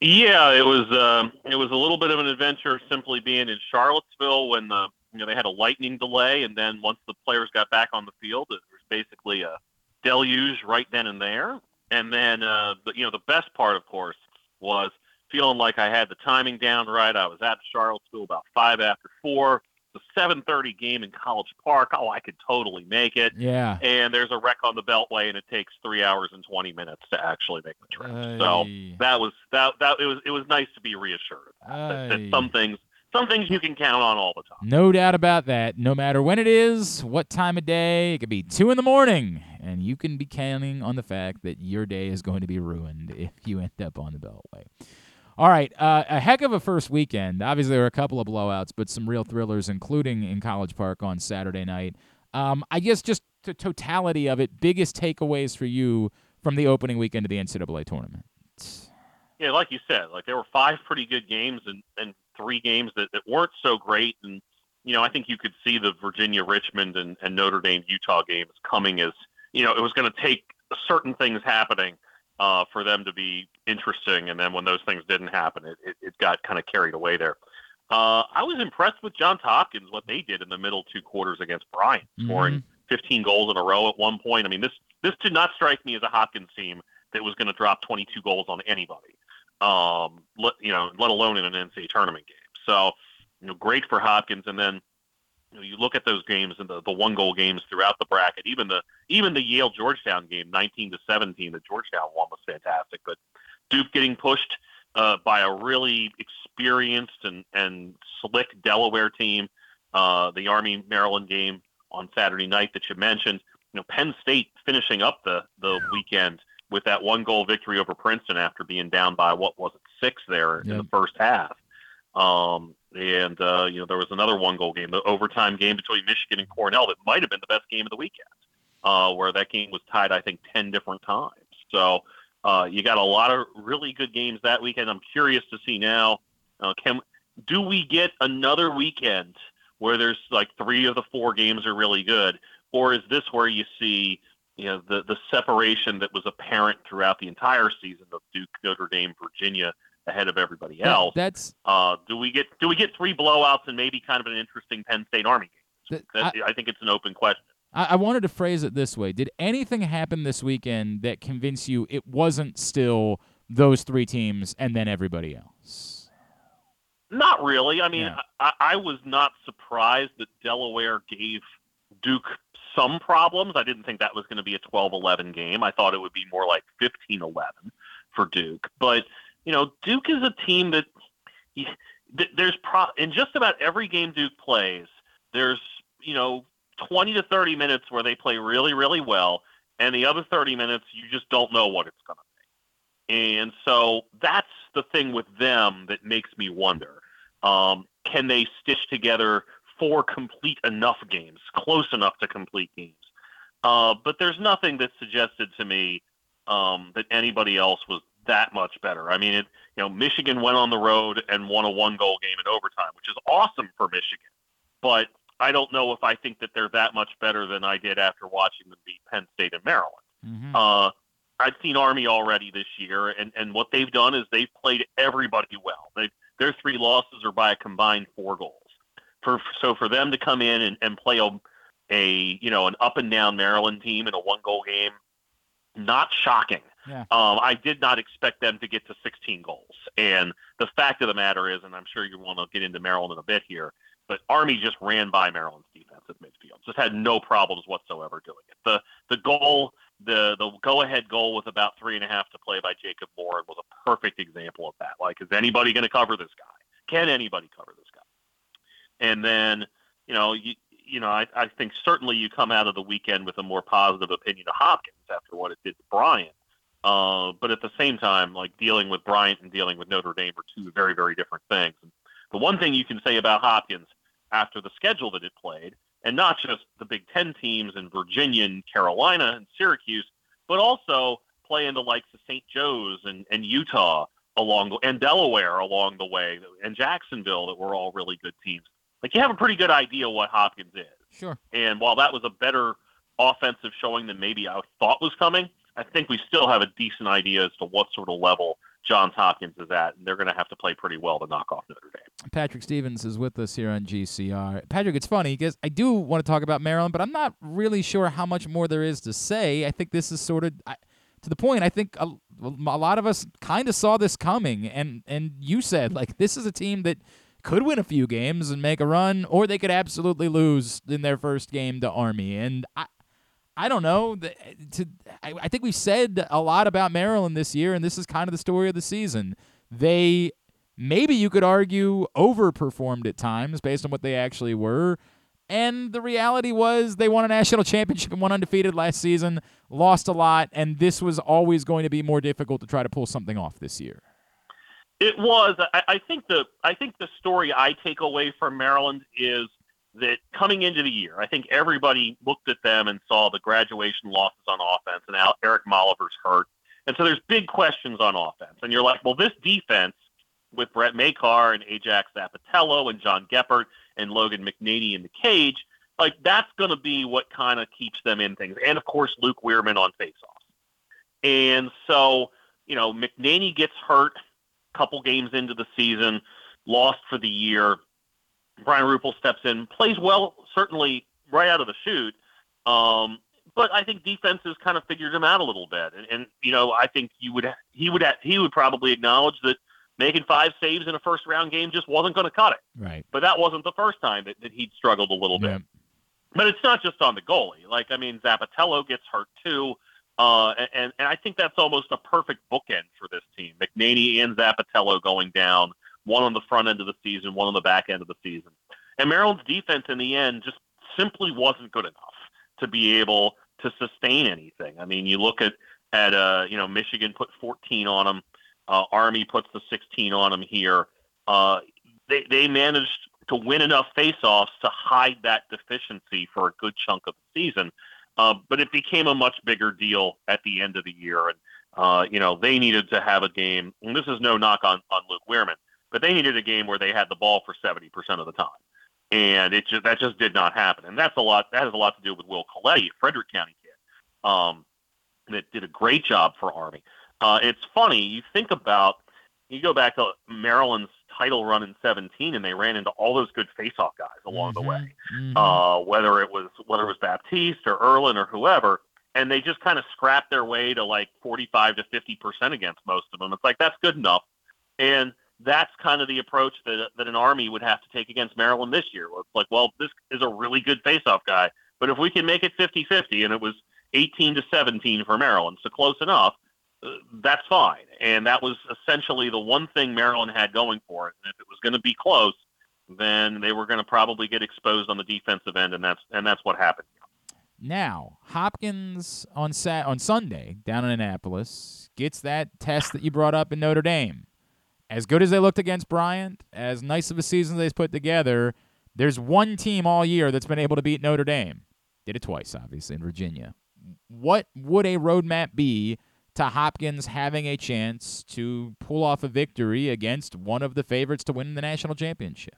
Yeah, it was um, it was a little bit of an adventure simply being in Charlottesville when the you know they had a lightning delay, and then once the players got back on the field, it was basically a deluge right then and there. And then uh, the, you know the best part, of course, was feeling like I had the timing down right. I was at Charlottesville about five after four. The 7:30 game in College Park. Oh, I could totally make it. Yeah. And there's a wreck on the Beltway, and it takes three hours and 20 minutes to actually make the trip. So that was that that it was it was nice to be reassured that, that Aye. some things some things you can count on all the time. No doubt about that. No matter when it is, what time of day, it could be two in the morning, and you can be counting on the fact that your day is going to be ruined if you end up on the Beltway. All right, uh, a heck of a first weekend. Obviously, there were a couple of blowouts, but some real thrillers, including in College Park on Saturday night. Um, I guess just the totality of it, biggest takeaways for you from the opening weekend of the NCAA tournament. Yeah, like you said, like there were five pretty good games and, and three games that, that weren't so great. And, you know, I think you could see the Virginia Richmond and, and Notre Dame Utah games coming as, you know, it was going to take certain things happening uh, for them to be interesting. And then when those things didn't happen, it, it, it got kind of carried away there. Uh, I was impressed with Johns Hopkins, what they did in the middle two quarters against Bryant, scoring 15 goals in a row at one point. I mean, this this did not strike me as a Hopkins team that was going to drop 22 goals on anybody, um, let, you know, let alone in an NCAA tournament game. So, you know, great for Hopkins. And then, you know, you look at those games and the, the one goal games throughout the bracket, even the even the Yale Georgetown game, 19 to 17, that Georgetown won was fantastic. But Duke getting pushed uh, by a really experienced and, and slick Delaware team. Uh, the Army Maryland game on Saturday night that you mentioned. You know, Penn State finishing up the the weekend with that one goal victory over Princeton after being down by what was it six there in the first half. Um, and uh, you know there was another one goal game, the overtime game between Michigan and Cornell that might have been the best game of the weekend, uh, where that game was tied I think ten different times. So uh, you got a lot of really good games that weekend. I'm curious to see now. Uh, can do we get another weekend where there's like three of the four games are really good, or is this where you see you know the the separation that was apparent throughout the entire season of Duke, Notre Dame, Virginia ahead of everybody else? that's Uh, do we get do we get three blowouts and maybe kind of an interesting Penn State Army game? that- That, I, think it's an open question. I, I wanted to phrase it this way: Did anything happen this weekend that convinced you it wasn't still those three teams and then everybody else? Not really. I mean, Yeah. I, I was not surprised that Delaware gave Duke some problems. I didn't think that was going to be a 12-11 game. I thought it would be more like 15-11 for Duke. But you know, Duke is a team that th- there's pro in just about every game Duke plays. There's you know 20 to 30 minutes where they play really really well, and the other 30 minutes you just don't know what it's going to be. And so that's the thing with them that makes me wonder. Um, can they stitch together four complete enough games, close enough to complete games? Uh, but there's nothing that suggested to me um, that anybody else was that much better. I mean, it, you know, Michigan went on the road and won a one-goal game in overtime, which is awesome for Michigan. But I don't know if I think that they're that much better than I did after watching them beat Penn State and Maryland. Mhm. Uh, I've seen Army already this year, and, and what they've done is they've played everybody well. They, their three losses are by a combined four goals. For so for them to come in and, and play a, a you know an up and down Maryland team in a one goal game, not shocking. Yeah. Um, I did not expect them to get to 16 goals. And the fact of the matter is, and I'm sure you want to get into Maryland in a bit here, but Army just ran by Maryland's defense at midfield. Just had no problems whatsoever doing it. The the goal, the the go ahead goal with about three and a half to play by Jacob Moore was a perfect example of that. Like, is anybody going to cover this guy? Can anybody cover this guy? And then, you know, you, you know, I, I think certainly you come out of the weekend with a more positive opinion of Hopkins after what it did to Bryant. Uh, but at the same time, like dealing with Bryant and dealing with Notre Dame are two very, very different things. And the one thing you can say about Hopkins after the schedule that it played, and not just the Big Ten teams in Virginia and Carolina and Syracuse, but also playing the likes of St. Joe's and, and Utah along the, and Delaware along the way, and Jacksonville that were all really good teams. Like you have a pretty good idea what Hopkins is. Sure. And while that was a better offensive showing than maybe I thought was coming, I think we still have a decent idea as to what sort of level Johns Hopkins is at, and they're going to have to play pretty well to knock off Notre Dame. Patrick Stevens is with us here on GCR. Patrick, it's funny because I do want to talk about Maryland, but I'm not really sure how much more there is to say. I think this is sort of I, to the point. I think a, a lot of us kind of saw this coming, and and you said like this is a team that could win a few games and make a run, or they could absolutely lose in their first game to Army. And I, I don't know. To I, I think we've said a lot about Maryland this year, and this is kind of the story of the season. They maybe you could argue overperformed at times based on what they actually were. And the reality was they won a national championship and won undefeated last season, lost a lot, and this was always going to be more difficult to try to pull something off this year. It was. I, I think the I think the story I take away from Maryland is that coming into the year, I think everybody looked at them and saw the graduation losses on offense, and Eric Malever's hurt, and so there's big questions on offense. And you're like, well, this defense with Brett Makar and Ajax Zappitello and John Geppert and Logan McNaney in the cage, like that's going to be what kind of keeps them in things. And of course, Luke Wierman on faceoffs. And so, you know, McNaney gets hurt a couple games into the season, lost for the year. Brian Ruppel steps in, plays well, certainly right out of the chute. Um, but I think defenses kind of figured him out a little bit, and, and you know I think you would he would he would probably acknowledge that making five saves in a first round game just wasn't going to cut it. Right. But that wasn't the first time that, that he'd struggled a little bit. But it's not just on the goalie. Like I mean, Zappitello gets hurt too, uh, and and I think that's almost a perfect bookend for this team. McNaney and Zappitello going down, one on the front end of the season, one on the back end of the season, and Maryland's defense in the end just simply wasn't good enough to be able to sustain anything. I mean, you look at at uh, you know Michigan put 14 on them, uh, Army puts the 16 on them here. Uh, they they managed to win enough faceoffs to hide that deficiency for a good chunk of the season. Uh, but it became a much bigger deal at the end of the year, and uh, you know they needed to have a game. And this is no knock on on Luke Wierman, but they needed a game where they had the ball for 70% of the time. And it just, that just did not happen. And that's a lot, that has a lot to do with Will Coletti, Frederick County kid, um, that did a great job for Army. Uh, it's funny, you think about, you go back to Maryland's title run in 17 and they ran into all those good face-off guys along Mm-hmm. the way Mhm. uh, whether it was whether it was Baptiste or Erlin or whoever, and they just kind of scrapped their way to like 45 to 50 percent against most of them. It's like that's good enough, and that's kind of the approach that that an Army would have to take against Maryland this year. It's like, well, this is a really good face-off guy, but if we can make it 50-50, and it was 18 to 17 for Maryland, so close enough. uh, That's fine, and that was essentially the one thing Maryland had going for it. And if it was going to be close, then they were going to probably get exposed on the defensive end, and that's and that's what happened. Now, Hopkins on Sat on Sunday down in Annapolis gets that test that you brought up in Notre Dame. As good as they looked against Bryant, as nice of a season they've put together, there's one team all year that's been able to beat Notre Dame. Did it twice, obviously, in Virginia. What would a roadmap be to Hopkins having a chance to pull off a victory against one of the favorites to win the national championship?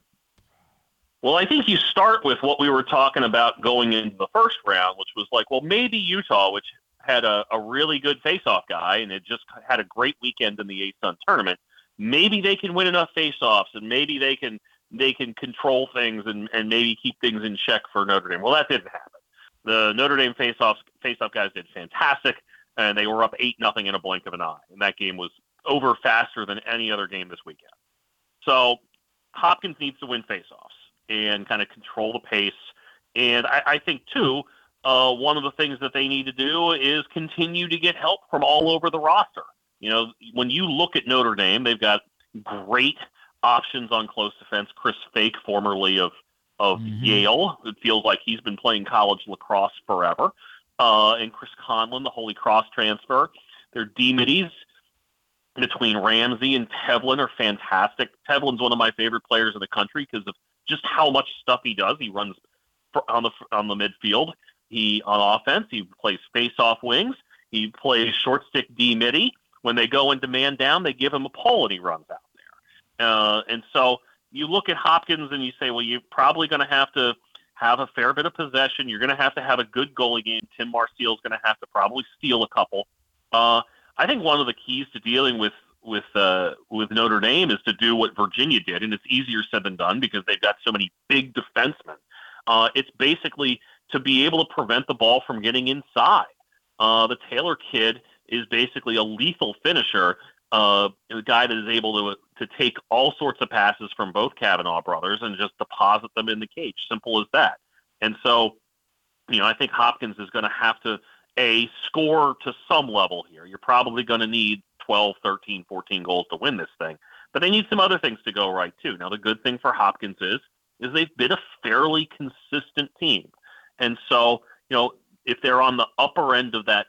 Well, I think you start with what we were talking about going into the first round, which was like, well, maybe Utah, which had a, a really good face-off guy and it just had a great weekend in the ASUN tournament. Maybe they can win enough face-offs, and maybe they can they can control things and, and maybe keep things in check for Notre Dame. Well, that didn't happen. The Notre Dame face-offs face-off guys did fantastic, and they were up eight nothing in a blink of an eye, and that game was over faster than any other game this weekend. So Hopkins needs to win face-offs and kind of control the pace. And I, I think too, uh, one of the things that they need to do is continue to get help from all over the roster. You know, when you look at Notre Dame, they've got great options on close defense. Chris Fake, formerly of of Yale, it feels like he's been playing college lacrosse forever. Uh, and Chris Conlin, the Holy Cross transfer. Their D middies between Ramsey and Tevlin are fantastic. Tevlin's one of my favorite players in the country because of just how much stuff he does. He runs on the on the midfield. He on offense. He plays face-off wings. He plays short stick D midi. When they go into man down, they give him a pole and he runs out there. Uh, and so you look at Hopkins and you say, well, you're probably going to have to have a fair bit of possession. You're going to have to have a good goalie game. Tim Marcial's going to have to probably steal a couple. Uh, I think one of the keys to dealing with with uh, with Notre Dame is to do what Virginia did, and it's easier said than done because they've got so many big defensemen. Uh, it's basically to be able to prevent the ball from getting inside. Uh, the Taylor kid is basically a lethal finisher, uh, a guy that is able to to take all sorts of passes from both Kavanagh brothers and just deposit them in the cage. Simple as that. And so, you know, I think Hopkins is going to have to a score to some level here. You're probably going to need 12, 13, 14 goals to win this thing, but they need some other things to go right too. Now, the good thing for Hopkins is is they've been a fairly consistent team, and so you know if they're on the upper end of that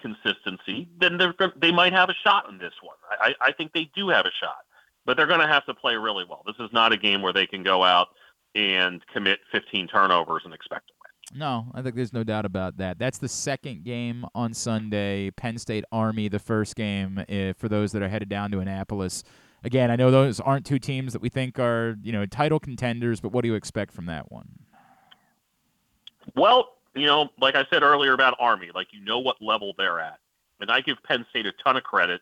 consistency, then they might have a shot in this one. I, I think they do have a shot, but they're going to have to play really well. This is not a game where they can go out and commit 15 turnovers and expect to win. No, I think there's no doubt about that. That's the second game on Sunday. Penn State Army, the first game uh, for those that are headed down to Annapolis. Again, I know those aren't two teams that we think are you know title contenders, but what do you expect from that one? Well, you know, like I said earlier about Army, like you know what level they're at, and I give Penn State a ton of credit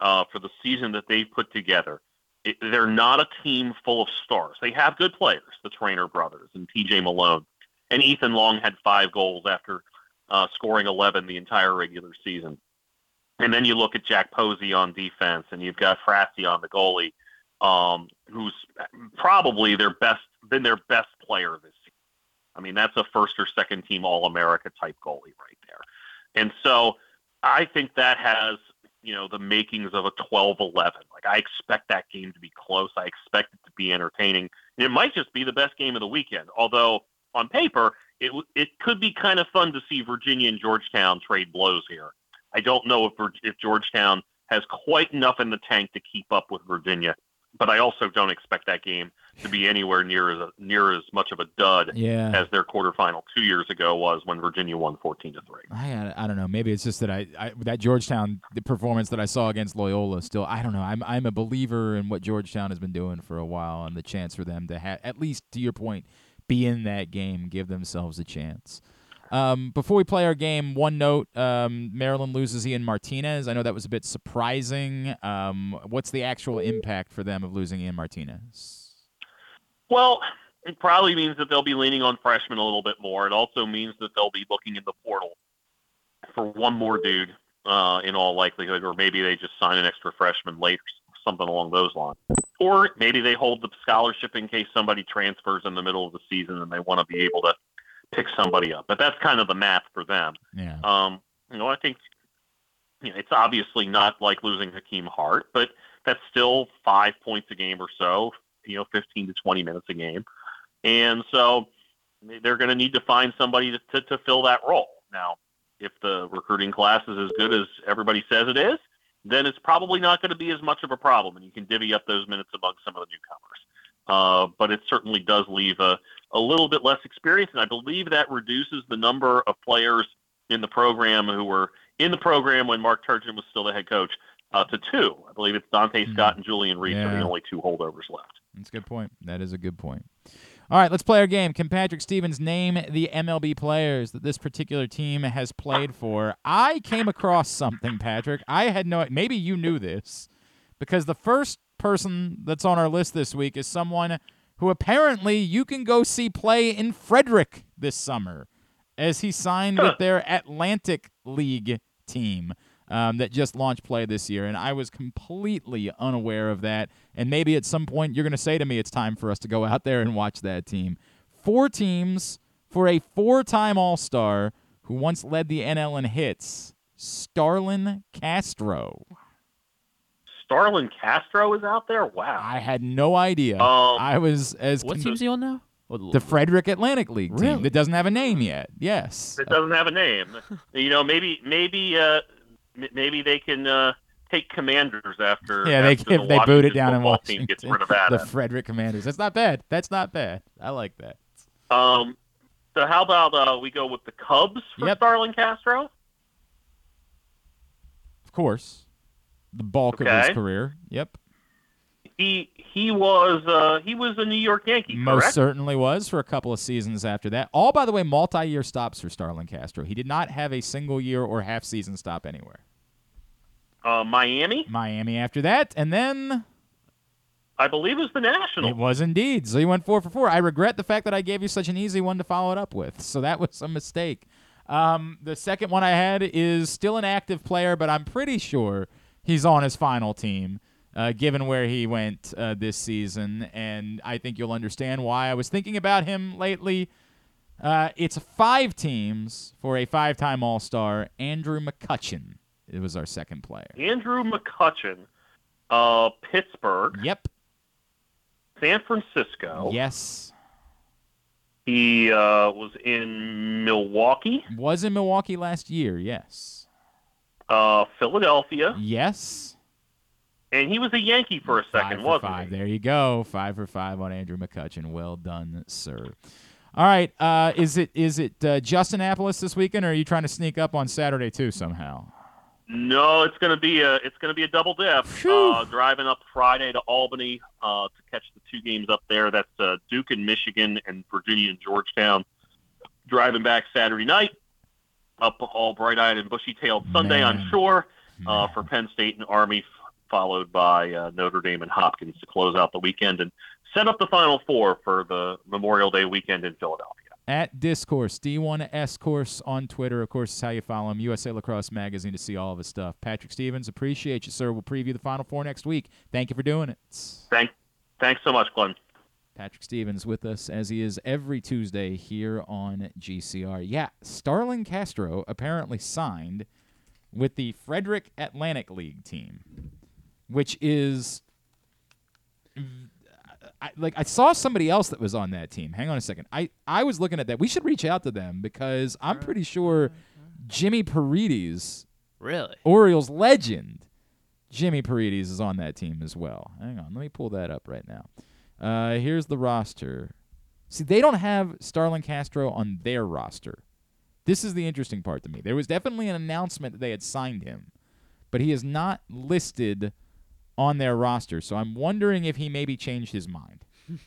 uh, for the season that they've put together. It, they're not a team full of stars. They have good players, the Traynor brothers and T.J. Malone, and Ethan Long had five goals after uh, scoring 11 the entire regular season. And then you look at Jack Posey on defense, and you've got Frassi on the goalie, um, who's probably their best, been their best player this. I mean, that's a first or second team All America type goalie right there. And so I think that has, you know, the makings of a 12 11. Like, I expect that game to be close. I expect it to be entertaining. And it might just be the best game of the weekend, although on paper, it, it could be kind of fun to see Virginia and Georgetown trade blows here. I don't know if, if Georgetown has quite enough in the tank to keep up with Virginia. but I also don't expect that game to be anywhere near as near as much of a dud Yeah. as their quarterfinal two years ago was when Virginia won 14 to three. I, I don't know. Maybe it's just that I, I that Georgetown the performance that I saw against Loyola. Still, I don't know. I'm I'm a believer in what Georgetown has been doing for a while, and the chance for them to have at least to your point, be in that game, give themselves a chance. Um, before we play our game, one note: um, Maryland loses Ian Martinez. I know that was a bit surprising. Um, what's the actual impact for them of losing Ian Martinez? Well, it probably means that they'll be leaning on freshmen a little bit more. It also means that they'll be looking in the portal for one more dude, uh, in all likelihood, or maybe they just sign an extra freshman later, something along those lines. Or maybe they hold the scholarship in case somebody transfers in the middle of the season and they want to be able to pick somebody up. But that's kind of the math for them. Yeah. Um, you know, I think you know, it's obviously not like losing Hakim Hart, but that's still five points a game or so, you know, 15 to 20 minutes a game. And so they're going to need to find somebody to, to, to fill that role. Now, if the recruiting class is as good as everybody says it is, then it's probably not going to be as much of a problem, and you can divvy up those minutes among some of the newcomers. Uh, but it certainly does leave a, a little bit less experience, and I believe that reduces the number of players in the program who were in the program when Mark Turgeon was still the head coach uh, to two. I believe it's Donta Scott and Julian Reese are the only two holdovers left. That's a good point. That is a good point. All right, let's play our game. Can Patrick Stevens name the MLB players that this particular team has played for? I came across something, Patrick. I had no maybe you knew this because the first person that's on our list this week is someone who apparently you can go see play in Frederick this summer as he signed with their Atlantic League team um, that just launched play this year. And I was completely unaware of that. And maybe at some point you're going to say to me it's time for us to go out there and watch that team. Four teams for a four time All Star who once led the NL in hits, Starlin Castro. Starlin Castro is out there. Wow. I had no idea. Um, I was as What con- team's he on now? What- the Frederick Atlantic League team that doesn't have a name yet. Yes. It doesn't have a name. you know, maybe maybe uh, m- maybe they can uh, take Commanders after. Yeah, they after the if they boot it down in Washington. Gets rid of that. the Frederick Commanders. That's not bad. That's not bad. I like that. Um, so how about uh, we go with the Cubs for Yep. Starlin Castro? Of course, the bulk of his career. Yep, He he was uh, he was a New York Yankee, most certainly was for a couple of seasons after that. All by the way, multi-year stops for Starlin Castro. He did not have a single year or half season stop anywhere. Uh, Miami, Miami after that, and then I believe, it was the National. It was indeed. So you went four for four. I regret the fact that I gave you such an easy one to follow it up with. So that was a mistake. Um, the second one I had is still an active player, but I'm pretty sure he's on his final team, uh, given where he went uh, this season. And I think you'll understand why I was thinking about him lately. Uh, it's five teams for a five time All Star. Andrew McCutchen it was our second player. Andrew McCutchen, uh, Pittsburgh, Yep. San Francisco. Yes. He uh, was in Milwaukee, Was in Milwaukee last year. Yes. uh, Philadelphia, Yes. And he was a Yankee for a second, five for wasn't five. he? There you go. Five for five on Andrew McCutchen. Well done, sir. All right. Uh, is it is it uh, Justin Annapolis this weekend, or are you trying to sneak up on Saturday too somehow? No, it's gonna be a it's gonna be a double dip. Uh, driving up Friday to Albany uh, to catch the two games up there. That's uh, Duke and Michigan and Virginia and Georgetown. Driving back Saturday night, up all bright-eyed and bushy-tailed Sunday Man. on shore uh, for Penn State and Army, followed by uh, Notre Dame and Hopkins to close out the weekend and set up the Final Four for the Memorial Day weekend in Philadelphia. At D1scourse, D1S Course on Twitter. Of course, is how you follow him. USA Lacrosse Magazine to see all of his stuff. Patrick Stevens, appreciate you, sir. We'll preview the Final Four next week. Thank you for doing it. Thank, thanks so much, Glenn. Patrick Stevens with us as he is every Tuesday here on GCR. Yeah, Starlin Castro apparently signed with the Frederick Atlantic League team, which is I, like I saw somebody else that was on that team. Hang on a second. I I was looking at that. We should reach out to them because I'm pretty sure Jimmy Paredes, Really? Orioles legend, Jimmy Paredes is on that team as well. Hang on, let me pull that up right now. Uh, here's the roster. See, they don't have Starlin Castro on their roster. This is the interesting part to me. There was definitely an announcement that they had signed him, but he is not listed on their roster. So I'm wondering if he maybe changed his mind.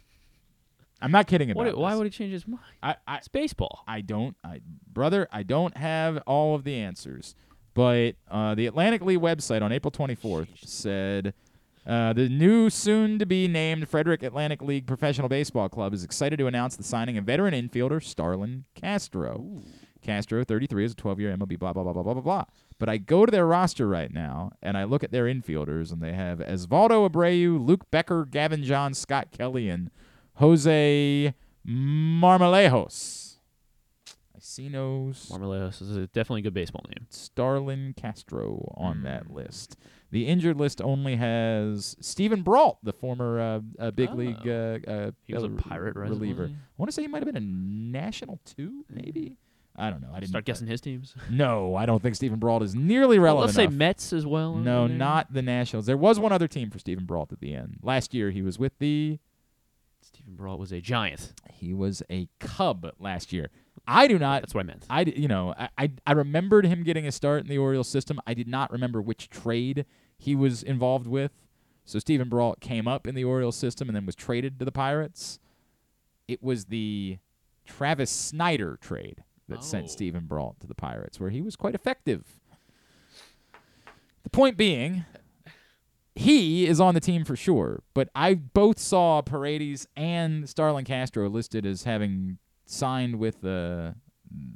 I'm not kidding about What, why would he change his mind? I, I It's baseball. I don't, I, brother, I don't have all of the answers. But uh, the Atlantic League website on April 24th said uh, the new, soon to be named Frederick Atlantic League Professional Baseball Club is excited to announce the signing of veteran infielder Starlin Castro. Castro, 33, is a 12 year MLB, blah, blah, blah, blah, blah, blah, blah. But I go to their roster right now and I look at their infielders, and they have Esvaldo Abreu, Luke Becker, Gavin John, Scott Kelly, and Jose Marmolejos. I see S- Marmolejos is a definitely a good baseball name. Starlin Castro on that list. The injured list only has Steven Brault, the former uh, uh, big league uh, uh, He was a Pirate, reliever. I want to say he might have been a national two, maybe. I don't know. I didn't Start guessing his teams. No, I don't think Steven Brault is nearly Well, relevant. let's say. Mets as well. No, not the Nationals. There was one other team for Steven Brault at the end. Last year, he was with the. Steven Brault was a giant. He was a Cub last year. I do not. That's what I meant. I, you know, I, I, I remembered him getting a start in the Orioles system. I did not remember which trade he was involved with. So Steven Brault came up in the Orioles system and then was traded to the Pirates. It was the Travis Snider trade that Oh. sent Steven Brault to the Pirates, where he was quite effective. The point being, he is on the team for sure, but I both saw Paredes and Starlin Castro listed as having signed with the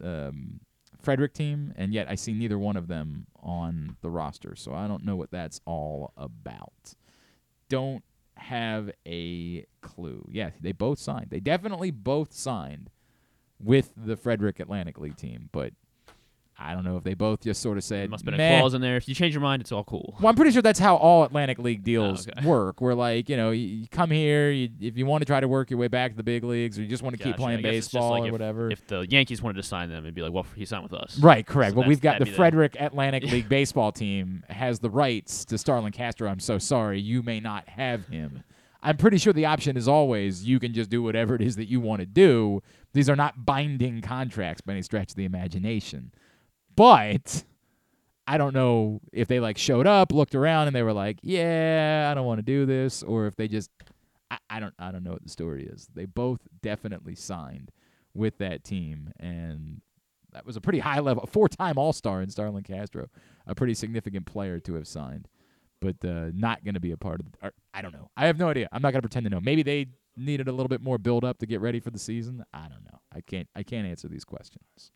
um, Frederick team, and yet I see neither one of them on the roster, so I don't know what that's all about. Don't have a clue. Yeah, they both signed. They definitely both signed with the Frederick Atlantic League team, but I don't know if they both just sort of said. There must have been a clause in there. If you change your mind, it's all cool. Well, I'm pretty sure that's how all Atlantic League ah, deals okay. work. Where like you know, you, you come here, you, if you want to try to work your way back to the big leagues, or you just want to keep playing I guess it's just baseball like or if- whatever. If the Yankees wanted to sign them, it'd be like, well, he signed with us. Right, correct. So well, we've got the Frederick Atlantic League baseball team has the rights to Starlin Castro. I'm so sorry, you may not have him. I'm pretty sure the option is always you can just do whatever it is that you want to do. These are not binding contracts by any stretch of the imagination. But I don't know if they like showed up, looked around, and they were like, "Yeah, I don't want to do this," or if they just, I, I don't, I don't know what the story is. They both definitely signed with that team, and that was a pretty high level, four-time All-Star in Starlin Castro, a pretty significant player to have signed, but uh, not going to be a part of. The, I don't know. I have no idea. I'm not going to pretend to know. Maybe they needed a little bit more build-up to get ready for the season. I don't know. I can't. I can't answer these questions.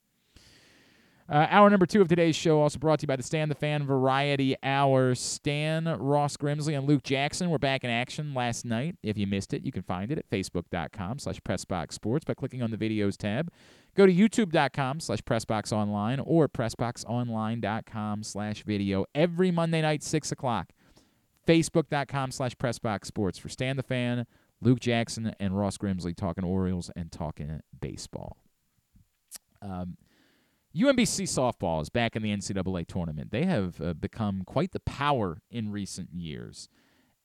Uh, hour number two of today's show also brought to you by the Stan the Fan Variety Hour. Stan, Ross Grimsley, and Luke Jackson were back in action last night. If you missed it, you can find it at facebook.com slash pressboxsports by clicking on the videos tab. Go to youtube.com slash pressboxonline or pressboxonline.com slash video every Monday night, 6 o'clock. Facebook.com slash pressboxsports for Stan the Fan, Luke Jackson, and Ross Grimsley talking Orioles and talking baseball. Um, UMBC softball is back in the NCAA tournament. They have uh, become quite the power in recent years.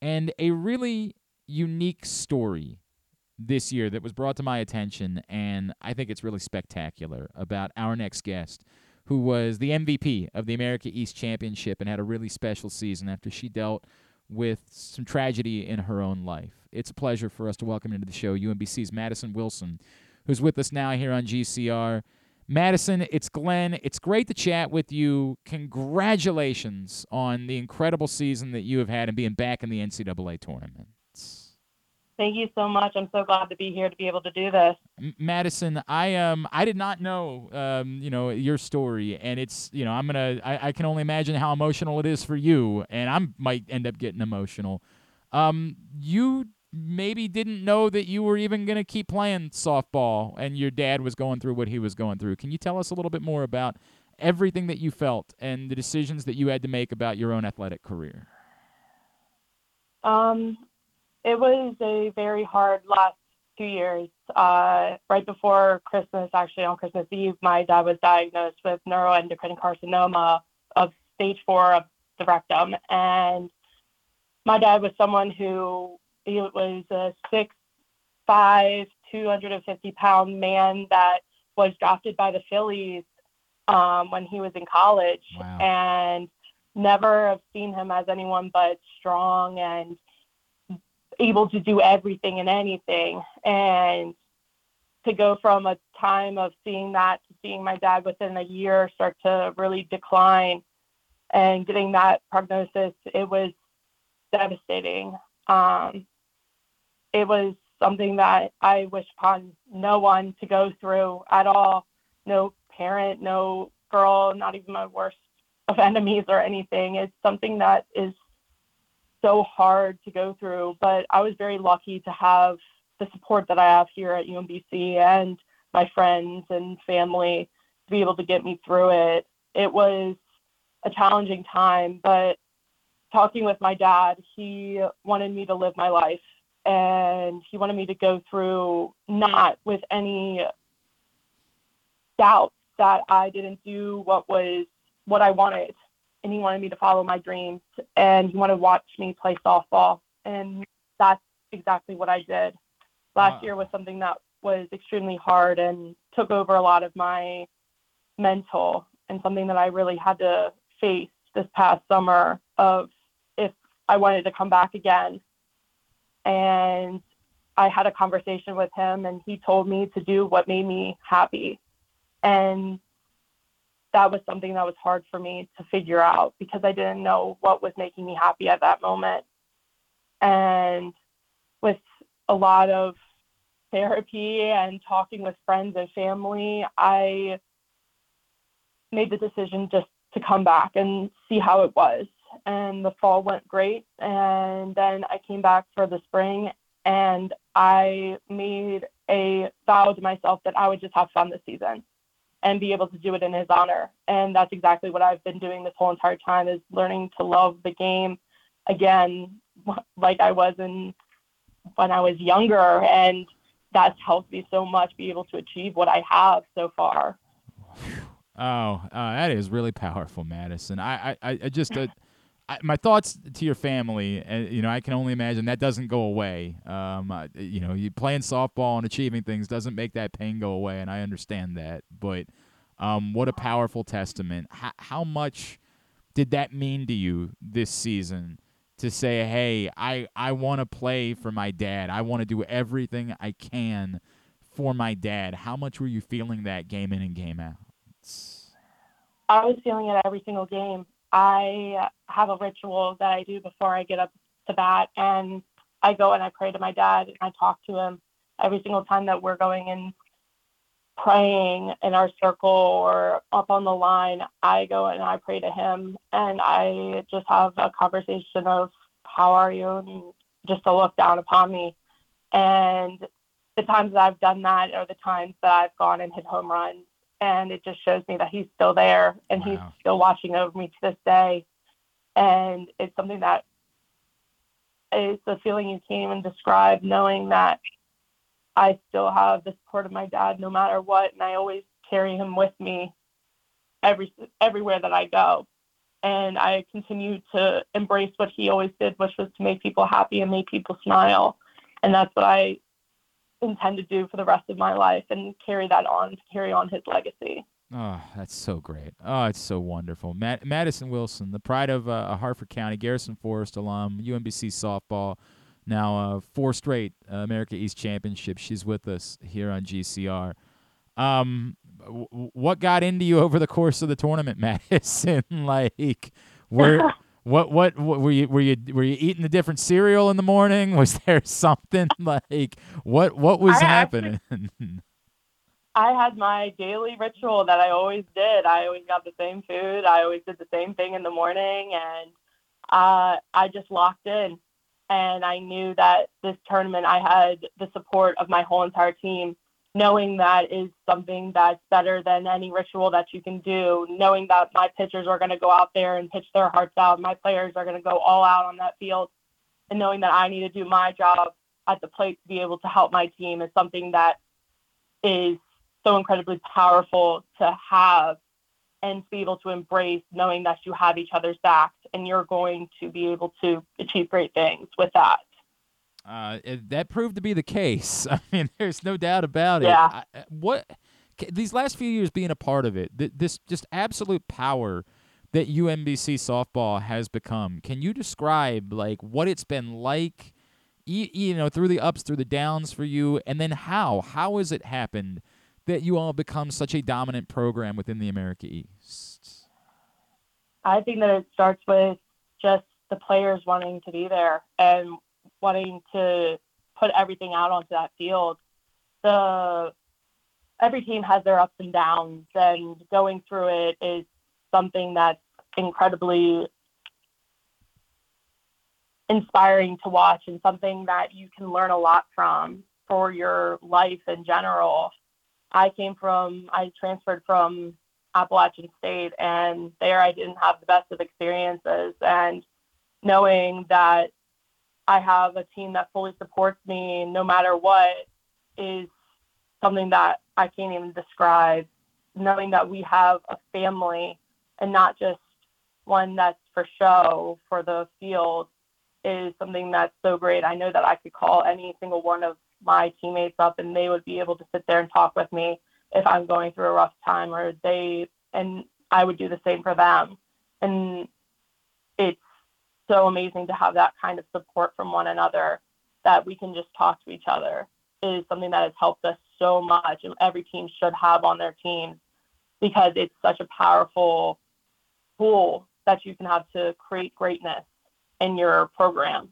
And a really unique story this year that was brought to my attention, and I think it's really spectacular about our next guest, who was the MVP of the America East Championship and had a really special season after she dealt with some tragedy in her own life. It's a pleasure for us to welcome into the show UMBC's Madison Wilson, who's with us now here on GCR. Madison, it's Glenn. It's great to chat with you. Congratulations on the incredible season that you have had and being back in the NCAA tournament. Thank you so much. I'm so glad to be here to be able to do this. Madison, I um I did not know um you know your story, and it's you know I'm gonna I, I can only imagine how emotional it is for you, and I might end up getting emotional. Um, you maybe didn't know that you were even gonna keep playing softball, and your dad was going through what he was going through. Can you tell us a little bit more about everything that you felt and the decisions that you had to make about your own athletic career? Um, it was a very hard last two years. Uh, right before Christmas, actually on Christmas Eve, my dad was diagnosed with neuroendocrine carcinoma of stage four of the rectum, and my dad was someone who he was a six five, 250 pound man that was drafted by the Phillies um, when he was in college, Wow. and never have seen him as anyone but strong and able to do everything and anything. And to go from a time of seeing that to seeing my dad within a year start to really decline and getting that prognosis, it was devastating. Um, it was something that I wish upon no one to go through at all. No parent, no girl, not even my worst of enemies or anything. It's something that is so hard to go through. But I was very lucky to have the support that I have here at UMBC and my friends and family to be able to get me through it. It was a challenging time, but talking with my dad, he wanted me to live my life and he wanted me to go through not with any doubts that I didn't do what was what I wanted. And he wanted me to follow my dreams and he wanted to watch me play softball. And that's exactly what I did. Last Wow. year was something that was extremely hard and took over a lot of my mental and something that I really had to face this past summer of if I wanted to come back again. And I had a conversation with him and he told me to do what made me happy. And that was something that was hard for me to figure out because I didn't know what was making me happy at that moment. And with a lot of therapy and talking with friends and family, I made the decision just to come back and see how it was. And the fall went great. And then I came back for the spring and I made a vow to myself that I would just have fun this season and be able to do it in his honor. And that's exactly what I've been doing this whole entire time is learning to love the game again, like I was in when I was younger. And that's helped me so much be able to achieve what I have so far. Oh, uh, that is really powerful, Madison. I, I, I just, uh, I, my thoughts to your family. Uh, you know, I can only imagine that doesn't go away. Um, uh, you know, you playing softball and achieving things doesn't make that pain go away, and I understand that. But, um, what a powerful testament. How, how much did that mean to you this season? To say, hey, I, I want to play for my dad. I want to do everything I can for my dad. How much were you feeling that game in and game out? I was feeling it every single game. I have a ritual that I do before I get up to bat, and I go and I pray to my dad and I talk to him every single time that we're going and praying in our circle or up on the line. I go and I pray to him, and I just have a conversation of how are you, and just to look down upon me. And the times that I've done that are the times that I've gone and hit home runs and it just shows me that he's still there and he's still watching over me to this day. And it's something that is a feeling you can't even describe, knowing that I still have the support of my dad no matter what, and I always carry him with me every everywhere that I go. And I continue to embrace what he always did, which was to make people happy and make people smile. And that's what I intend to do for the rest of my life and carry that on, carry on his legacy. Oh, that's so great. Oh, it's so wonderful. Mad- Madison Wilson, the pride of uh, Harford County, Garrison Forest alum, UMBC softball, now uh, four straight uh, America East Championships. She's with us here on GCR. Um, w- what got into you over the course of the tournament, Madison? like, were what, what what were you were you were you eating a different cereal in the morning? Was there something like what what was I actually- happening? I had my daily ritual that I always did. I always got the same food. I always did the same thing in the morning, and uh, I just locked in. And I knew that this tournament, I had the support of my whole entire team, knowing that is something that's better than any ritual that you can do. Knowing that my pitchers are going to go out there and pitch their hearts out, my players are going to go all out on that field, and knowing that I need to do my job at the plate to be able to help my team is something that is so incredibly powerful to have and to be able to embrace knowing that you have each other's backs and you're going to be able to achieve great things with that. Uh, that proved to be the case. I mean, there's no doubt about it. Yeah. I- I- what these last few years being a part of it, th- this just absolute power that UMBC softball has become. Can you describe like what it's been like, you, you know, through the ups, through the downs for you, and then how? How has it happened that you all become such a dominant program within the America East? I think that it starts with just the players wanting to be there and wanting to put everything out onto that field. The every team has their ups and downs, and going through it is something that's incredibly inspiring to watch and something that you can learn a lot from for your life in general. I came from, I transferred from Appalachian State, and there I didn't have the best of experiences. And knowing that I have a team that fully supports me no matter what is something that I can't even describe. Knowing that we have a family and not just one that's for show for the field is something that's so great. I know that I could call any single one of my teammates up and they would be able to sit there and talk with me if I'm going through a rough time or they and I would do the same for them. And so amazing to have that kind of support from one another that we can just talk to each other is something that has helped us so much and every team should have on their team because it's such a powerful tool that you can have to create greatness in your program.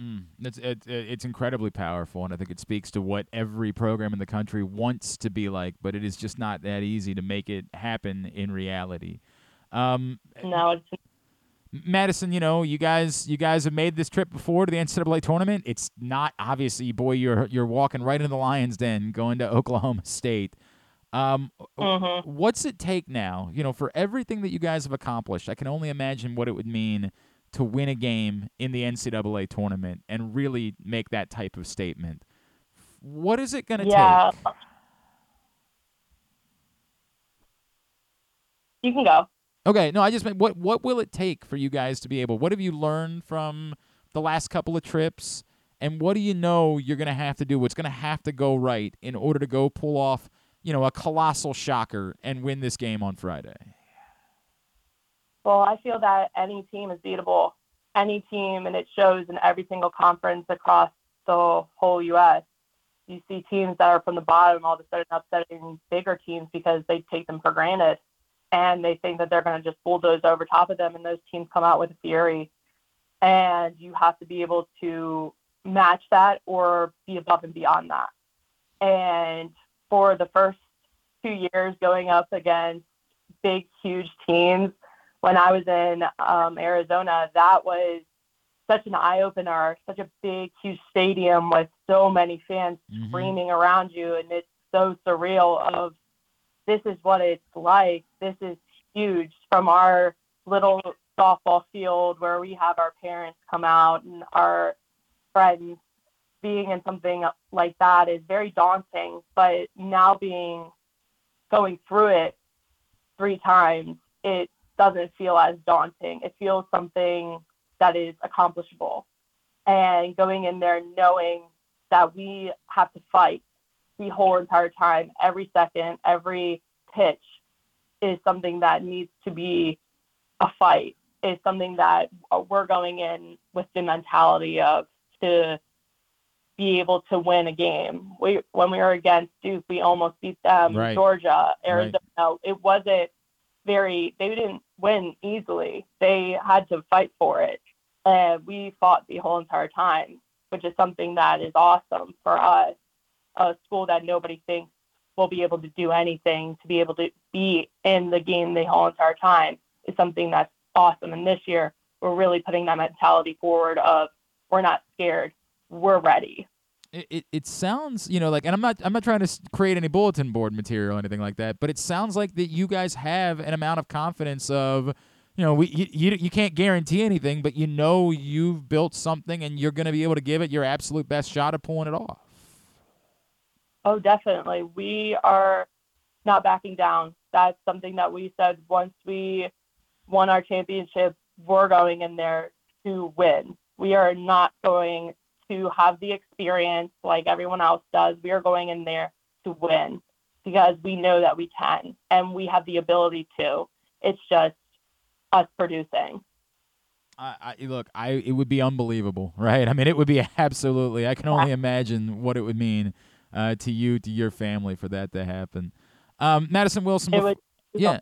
Mm, it's it, it- it's incredibly powerful, and I think it speaks to what every program in the country wants to be like, but it is just not that easy to make it happen in reality. Um, No, it's Madison, you know, you guys, you guys have made this trip before to the NCAA tournament. It's not obviously, boy, you're you're walking right into the Lions' den, going to Oklahoma State. Um, Mhm. What's it take now? You know, for everything that you guys have accomplished, I can only imagine what it would mean to win a game in the NCAA tournament and really make that type of statement. What is it going to Yeah. take? you can go. Okay, no, I just meant what what will it take for you guys to be able? What have you learned from the last couple of trips, and what do you know you're going to have to do? What's going to have to go right in order to go pull off, you know, a colossal shocker and win this game on Friday? Well, I feel that any team is beatable. Any team, and it shows in every single conference across the whole U.S. You see teams that are from the bottom all of a sudden upsetting bigger teams because they take them for granted and they think that they're going to just bulldoze over top of them, and those teams come out with a fury. And you have to be able to match that or be above and beyond that. And for the first two years going up against big, huge teams, when I was in um, Arizona, that was such an eye opener, such a big, huge stadium with so many fans Mhm. screaming around you. And it's so surreal of this is what it's like. This is huge from our little softball field where we have our parents come out and our friends. Being in something like that is very daunting, but now being going through it three times, it doesn't feel as daunting. It feels something that is accomplishable. And going in there knowing that we have to fight the whole entire time, every second, every pitch is something that needs to be a fight, is something that we're going in with the mentality of to be able to win a game. We when we were against Duke, we almost beat them. Right. Georgia, Arizona. It wasn't very. They didn't win easily. They had to fight for it, and we fought the whole entire time, which is something that is awesome for us. A school that nobody thinks will be able to do anything to be able to be in the game the whole entire time is something that's awesome. And this year, we're really putting that mentality forward of we're not scared, we're ready. It, it, it sounds, you know, like, and I'm not, I'm not trying to create any bulletin board material or anything like that, but it sounds like that you guys have an amount of confidence of, you know, we, you, you, you can't guarantee anything, but you know you've built something and you're going to be able to give it your absolute best shot at pulling it off. Oh, definitely. We are not backing down that's something that we said once we won our championship, we're going in there to win. We are not going to have the experience like everyone else does. We are going in there to win because we know that we can and we have the ability to. It's just us producing. I, I look, I it would be unbelievable, right? I mean, it would be absolutely. I can only imagine what it would mean uh, to you, to your family, for that to happen. Um, Madison Wilson, It bef- would- yeah.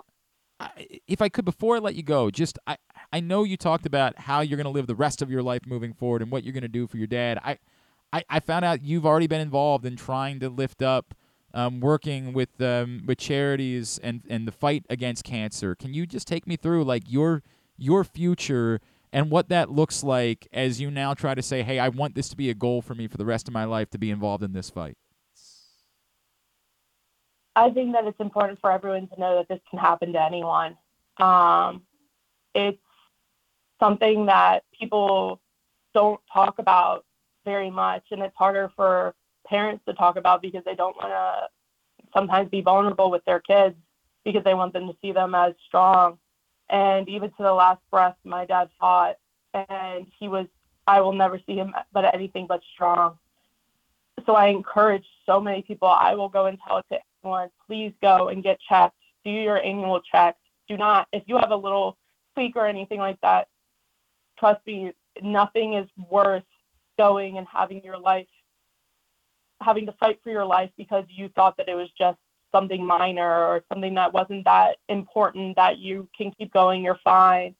I, if I could, before I let you go, just I, I know you talked about how you're going to live the rest of your life moving forward and what you're going to do for your dad. I, I, I found out you've already been involved in trying to lift up, um, working with um, with charities and and the fight against cancer. Can you just take me through like your your future and what that looks like as you now try to say, hey, I want this to be a goal for me for the rest of my life to be involved in this fight. I think that it's important for everyone to know that this can happen to anyone. Um, it's something that people don't talk about very much, and it's harder for parents to talk about because they don't want to sometimes be vulnerable with their kids because they want them to see them as strong. And even to the last breath, my dad fought, and he was, I will never see him but anything but strong. So I encourage so many people, I will go and tell it to everyone, please go and get checked. Do your annual checks. Do not, if you have a little tweak or anything like that, trust me, nothing is worth going and having your life, having to fight for your life because you thought that it was just something minor or something that wasn't that important that you can keep going, you're fine.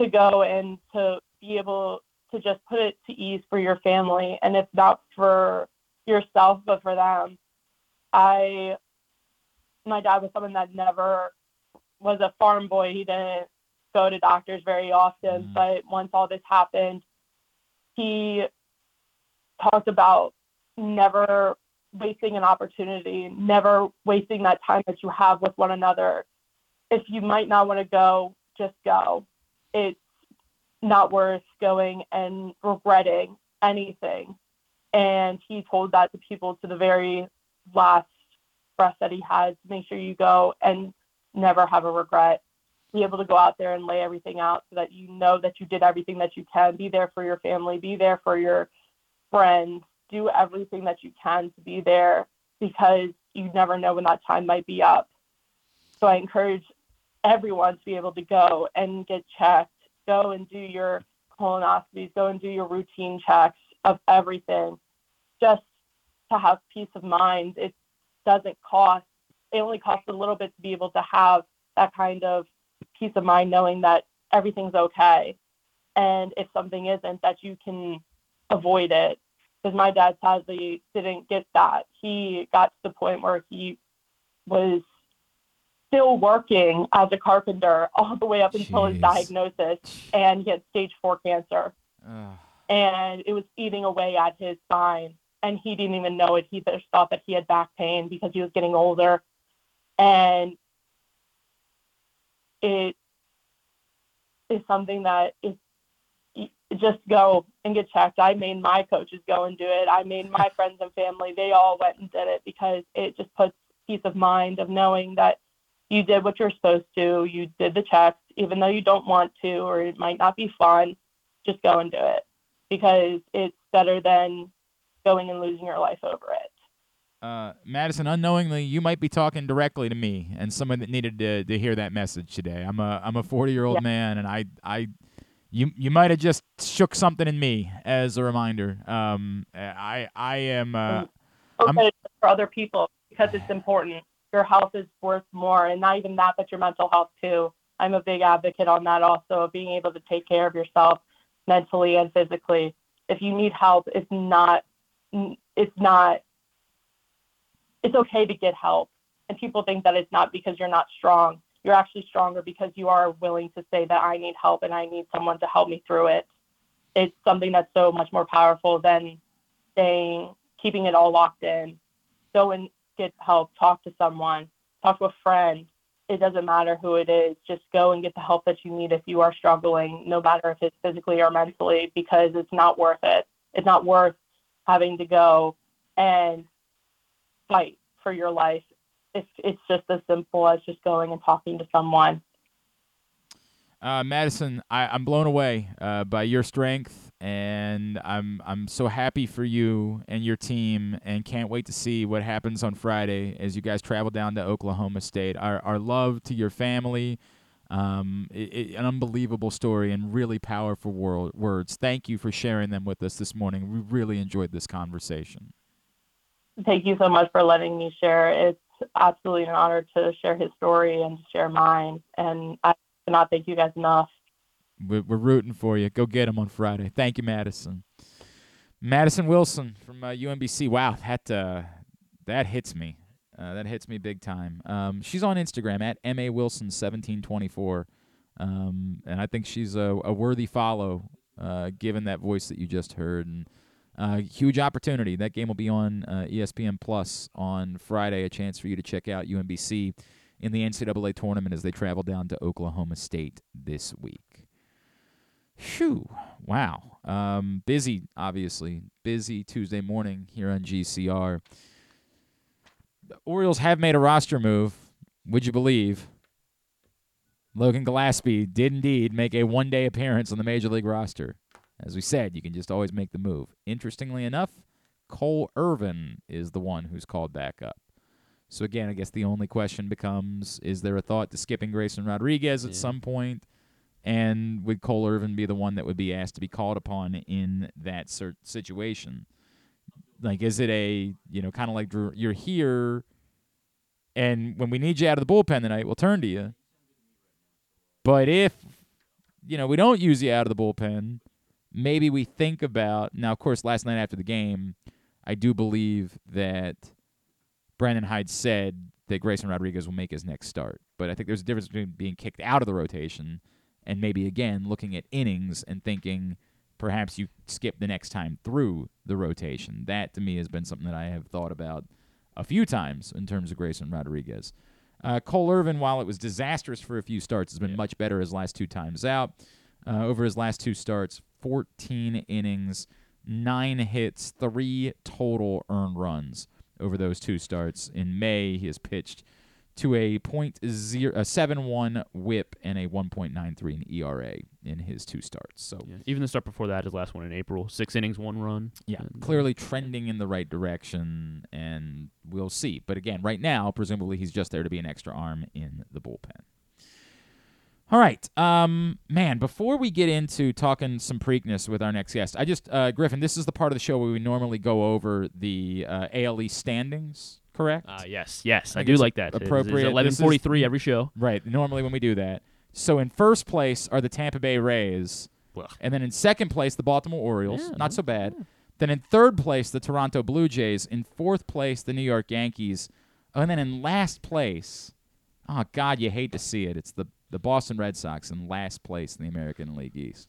To go and to be able to just put it to ease for your family and if not for yourself but for them. I my dad was someone that never was a farm boy. He didn't go to doctors very often, mm. but once all this happened, he talked about never wasting an opportunity, never wasting that time that you have with one another. If you might not want to go, just go. It's not worth going and regretting anything. And he told that to people to the very last breath that he to make sure you go and never have a regret. Be able to go out there and lay everything out so that you know that you did everything that you can. Be there for your family, be there for your friends, do everything that you can to be there because you never know when that time might be up. So I encourage everyone to be able to go and get checked, go and do your colonoscopies, go and do your routine checks of everything just to have peace of mind. It doesn't cost, it only costs a little bit to be able to have that kind of peace of mind knowing that everything's okay. And if something isn't, that you can avoid it. Because my dad sadly didn't get that. He got to the point where he was still working as a carpenter all the way up until his diagnosis, and he had stage four cancer and it was eating away at his spine and he didn't even know it. He just thought that he had back pain because he was getting older. And it is something that is just go and get checked. I made my coaches go and do it. I made my friends and family they all went and did it because it just puts peace of mind of knowing that you did what you're supposed to. You did the checks even though you don't want to or it might not be fun just go and do it because it's better than going and losing your life over it. Uh, Madison, unknowingly, you might be talking directly to me and someone that needed to, to hear that message today. I'm a I'm a 40 year old Yeah. man, and I I you you might have just shook something in me as a reminder. Um, I I am uh, Look I'm- at it for other people because it's important. Your health is worth more, and not even that, but your mental health too. I'm a big advocate on that also, being able to take care of yourself mentally and physically. If you need help, it's not it's not it's okay to get help. And people think that it's not because you're not strong. You're actually stronger because you are willing to say that I need help and I need someone to help me through it. It's something that's so much more powerful than saying keeping it all locked in. Go and get help, talk to someone, talk to a friend. It doesn't matter who it is. Just go and get the help that you need if you are struggling, no matter if it's physically or mentally, because it's not worth it. It's not worth having to go and fight for your life if it's just as simple as just going and talking to someone. Uh, Madison, I, I'm blown away uh, by your strength, and I'm I'm so happy for you and your team, and can't wait to see what happens on Friday as you guys travel down to Oklahoma State. Our our love to your family, um, it, it, an unbelievable story and really powerful wor- words. Thank you for sharing them with us this morning. We really enjoyed this conversation. Thank you so much for letting me share. It's absolutely an honor to share his story and to share mine, and I cannot thank you guys enough. We're, we're rooting for you. Go get him on Friday. Thank you, Madison. Madison Wilson from uh, UMBC. Wow, that uh, that hits me. Uh, that hits me big time. Um, she's on Instagram at ma wilson seventeen twenty four, um, and I think she's a, a worthy follow, uh, given that voice that you just heard. And uh, huge opportunity. That game will be on uh, ESPN Plus on Friday. A chance for you to check out UMBC in the NCAA tournament as they travel down to Oklahoma State this week. Phew. Wow. Um, busy, obviously. Busy Tuesday morning here on GCR. The Orioles have made a roster move. Would you believe? Logan Gillaspie did indeed make a one day appearance on the Major League roster. As we said, you can just always make the move. Interestingly enough, Cole Irvin is the one who's called back up. So again, I guess the only question becomes: Is there a thought to skipping Grayson Rodriguez at Yeah. some point? And would Cole Irvin be the one that would be asked to be called upon in that cer- situation? Like, is it a you know kind of like Drew, you're here, and when we need you out of the bullpen tonight, we'll turn to you. But if you know we don't use you out of the bullpen, maybe we think about now. Of course, last night after the game, I do believe that Brandon Hyde said that Grayson Rodriguez will make his next start. But I think there's a difference between being kicked out of the rotation and maybe again looking at innings and thinking perhaps you skip the next time through the rotation. That to me has been something that I have thought about a few times in terms of Grayson Rodriguez. Uh, Cole Irvin, while it was disastrous for a few starts, has been much better his last two times out. Uh, over his last two starts, 14 innings, nine hits, three total earned runs over those two starts. In May, he has pitched to a point zero, a seven one WHIP and a 1.93 in ERA in his two starts. So Yeah. Even the start before that, his last one in April, six innings, one run. yeah, And, uh, clearly trending in the right direction, and we'll see. But again, right now, presumably he's just there to be an extra arm in the bullpen. All right, um, man. Before we get into talking some Preakness with our next guest, I just uh, Griffin. This is the part of the show where we normally go over the uh, ALE standings. Correct? Uh, yes, yes, I, think do like that. appropriate. Eleven This is- forty-three every show. Right. Normally when we do that. So in first place are the Tampa Bay Rays. Well, And then in second place, the Baltimore Orioles. Yeah, Not so bad. Then in third place, the Toronto Blue Jays. In fourth place, the New York Yankees. Oh, and then in last place, oh, God, you hate to see it. It's the, the Boston Red Sox in last place in the American League East.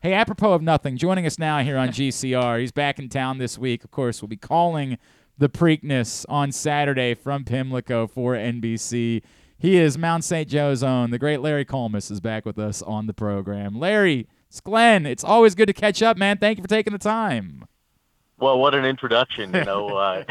Hey, apropos of nothing, joining us now here on GCR. He's back in town this week. Of course, we'll be calling the Preakness on Saturday from Pimlico for NBC. He is Mount St. Joe's own. The great Larry Collmus is back with us on the program. Larry, it's Glenn. It's always good to catch up, man. Thank you for taking the time. Well, what an introduction, you know. Uh,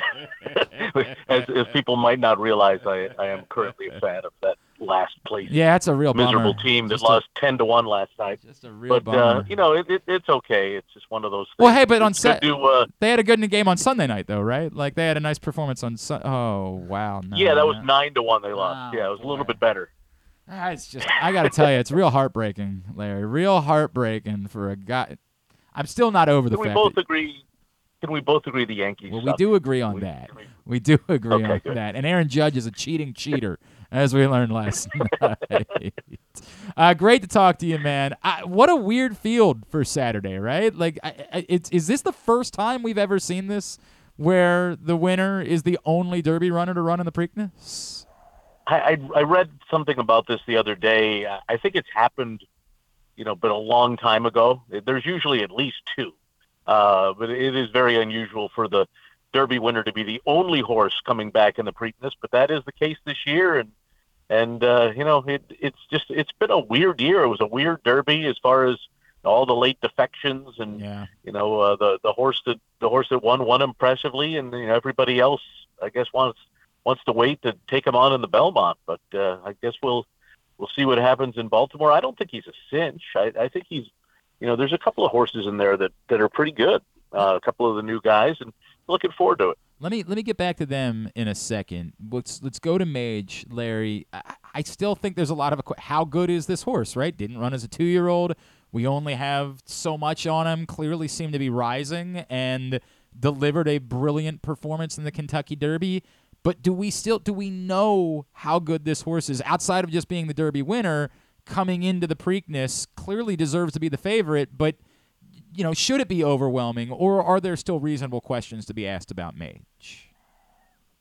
as, as people might not realize, I, I am currently a fan of that last place Yeah, that's a real miserable bummer. team that Just a- lost ten to one last night. Just a real But uh, you know, it, it, it's okay. It's just one of those. Things. Well, hey, but on set, uh, they had a good game on Sunday night, though, right? Like they had a nice performance on. Sun- oh wow, no, yeah, that was nine to one they lost. Oh, yeah, it was a little bit better. Ah, It's just I got to tell you, it's real heartbreaking, Larry. Real heartbreaking for a guy. I'm still not over the Can we fact. both that, agree? Can we both agree the Yankees? well, we do agree on We- that. we- We do agree Okay, on good. that. And Aaron Judge is a cheating cheater, as we learned last night. Uh, great to talk to you, man. I, what a weird field for Saturday, right? Like, I, I, it's is this the first time we've ever seen this, where the winner is the only Derby runner to run in the Preakness? I, I read something about this the other day. I- I think it's happened, you know, but a long time ago. There's usually at least two, uh, but it is very unusual for the Derby winner to be the only horse coming back in the Preakness. But that is the case this year, and and uh, you know, it it's just it's been a weird year. It was a weird Derby as far as all the late defections and Yeah. you know uh, the the horse that the horse that won won impressively, and you know everybody else I guess wants wants to wait to take him on in the Belmont. But uh, I guess we'll we'll see what happens in Baltimore. I don't think he's a cinch. I, I think he's, you know, there's a couple of horses in there that that are pretty good. Uh, a couple of the new guys, and looking forward to it. Let me let me get back to them in a second. Let's let's go to Mage, Larry. I, I still think there's a lot of a, how good is this horse, right? Didn't run as a two year old. We only have so much on him. Clearly, seemed to be rising and delivered a brilliant performance in the Kentucky Derby. But do we still do we know how good this horse is outside of just being the Derby winner? Coming into the Preakness, clearly deserves to be the favorite, but you know, should it be overwhelming, or are there still reasonable questions to be asked about Mage?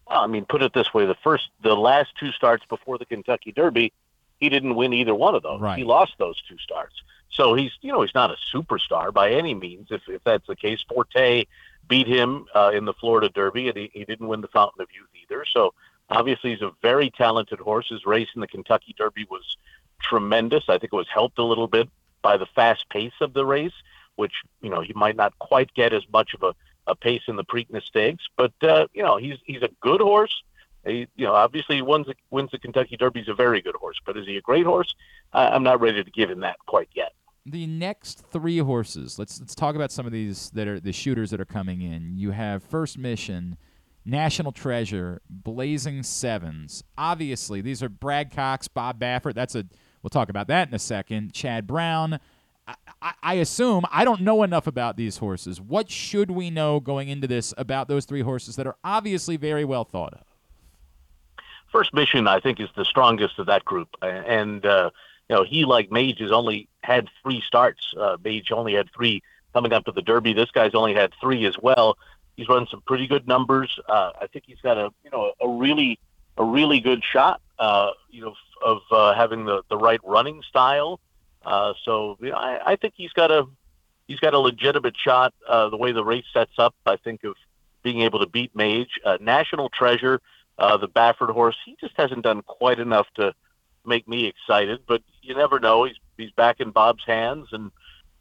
Well, I mean, put it this way: the first, the last two starts before the Kentucky Derby, he didn't win either one of those. Right. He lost those two starts. So he's, you know, he's not a superstar by any means. If if that's the case, Forte beat him uh, in the Florida Derby, and he, he didn't win the Fountain of Youth either. So obviously, he's a very talented horse. His race in the Kentucky Derby was tremendous. I think it was helped a little bit by the fast pace of the race, which you know he might not quite get as much of a, a pace in the Preakness Stakes. But uh, you know he's he's a good horse. He, you know, obviously he wins the, wins the Kentucky Derby. He's a very good horse, but is he a great horse? I'm not ready to give him that quite yet. The next three horses. Let's let's talk about some of these that are the shooters that are coming in. You have First Mission, National Treasure, Blazing Sevens. Obviously, these are Brad Cox, Bob Baffert. That's a we'll talk about that in a second. Chad Brown. I, I, assume I don't know enough about these horses. What should we know going into this about those three horses that are obviously very well thought of? First Mission, I think, is the strongest of that group, and uh, you know he, like Mage, has only had three starts. Uh, Mage only had three coming up to the Derby. This guy's only had three as well. He's run some pretty good numbers. Uh, I think he's got a you know a really a really good shot. Uh, you know of uh, having the the right running style. Uh, so I, I think he's got a he's got a legitimate shot. Uh, the way the race sets up, I think of being able to beat Mage. Uh, National Treasure, uh, the Baffert horse, he just hasn't done quite enough to make me excited. But you never know. He's he's back in Bob's hands, and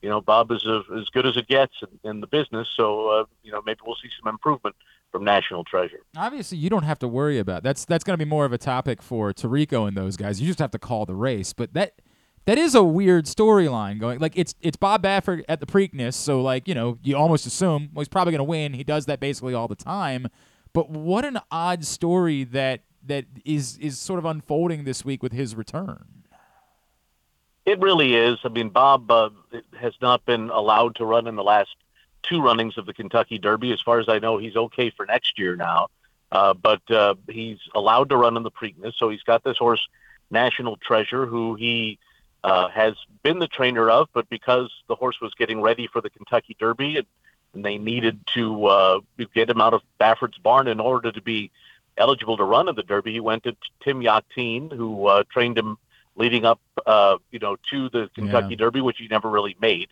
you know Bob is a, as good as it gets in, in the business. So uh, you know maybe we'll see some improvement from National Treasure. Obviously, you don't have to worry about that's that's going to be more of a topic for Tirico and those guys. You just have to call the race, but that that is a weird storyline going. Like it's it's Bob Baffert at the Preakness, so like you know you almost assume well he's probably going to win. He does that basically all the time. But what an odd story that that is is sort of unfolding this week with his return. It really is. I mean, Bob uh, has not been allowed to run in the last two runnings of the Kentucky Derby. As far as I know, he's okay for next year now. Uh, but uh, he's allowed to run in the Preakness, so he's got this horse, National Treasure, who he uh, has been the trainer of. But because the horse was getting ready for the Kentucky Derby, and, and they needed to uh, get him out of Baffert's barn in order to be eligible to run in the Derby, he went to Tim Yakteen, who uh, trained him leading up, uh, you know, to the Kentucky Yeah. Derby, which he never really made.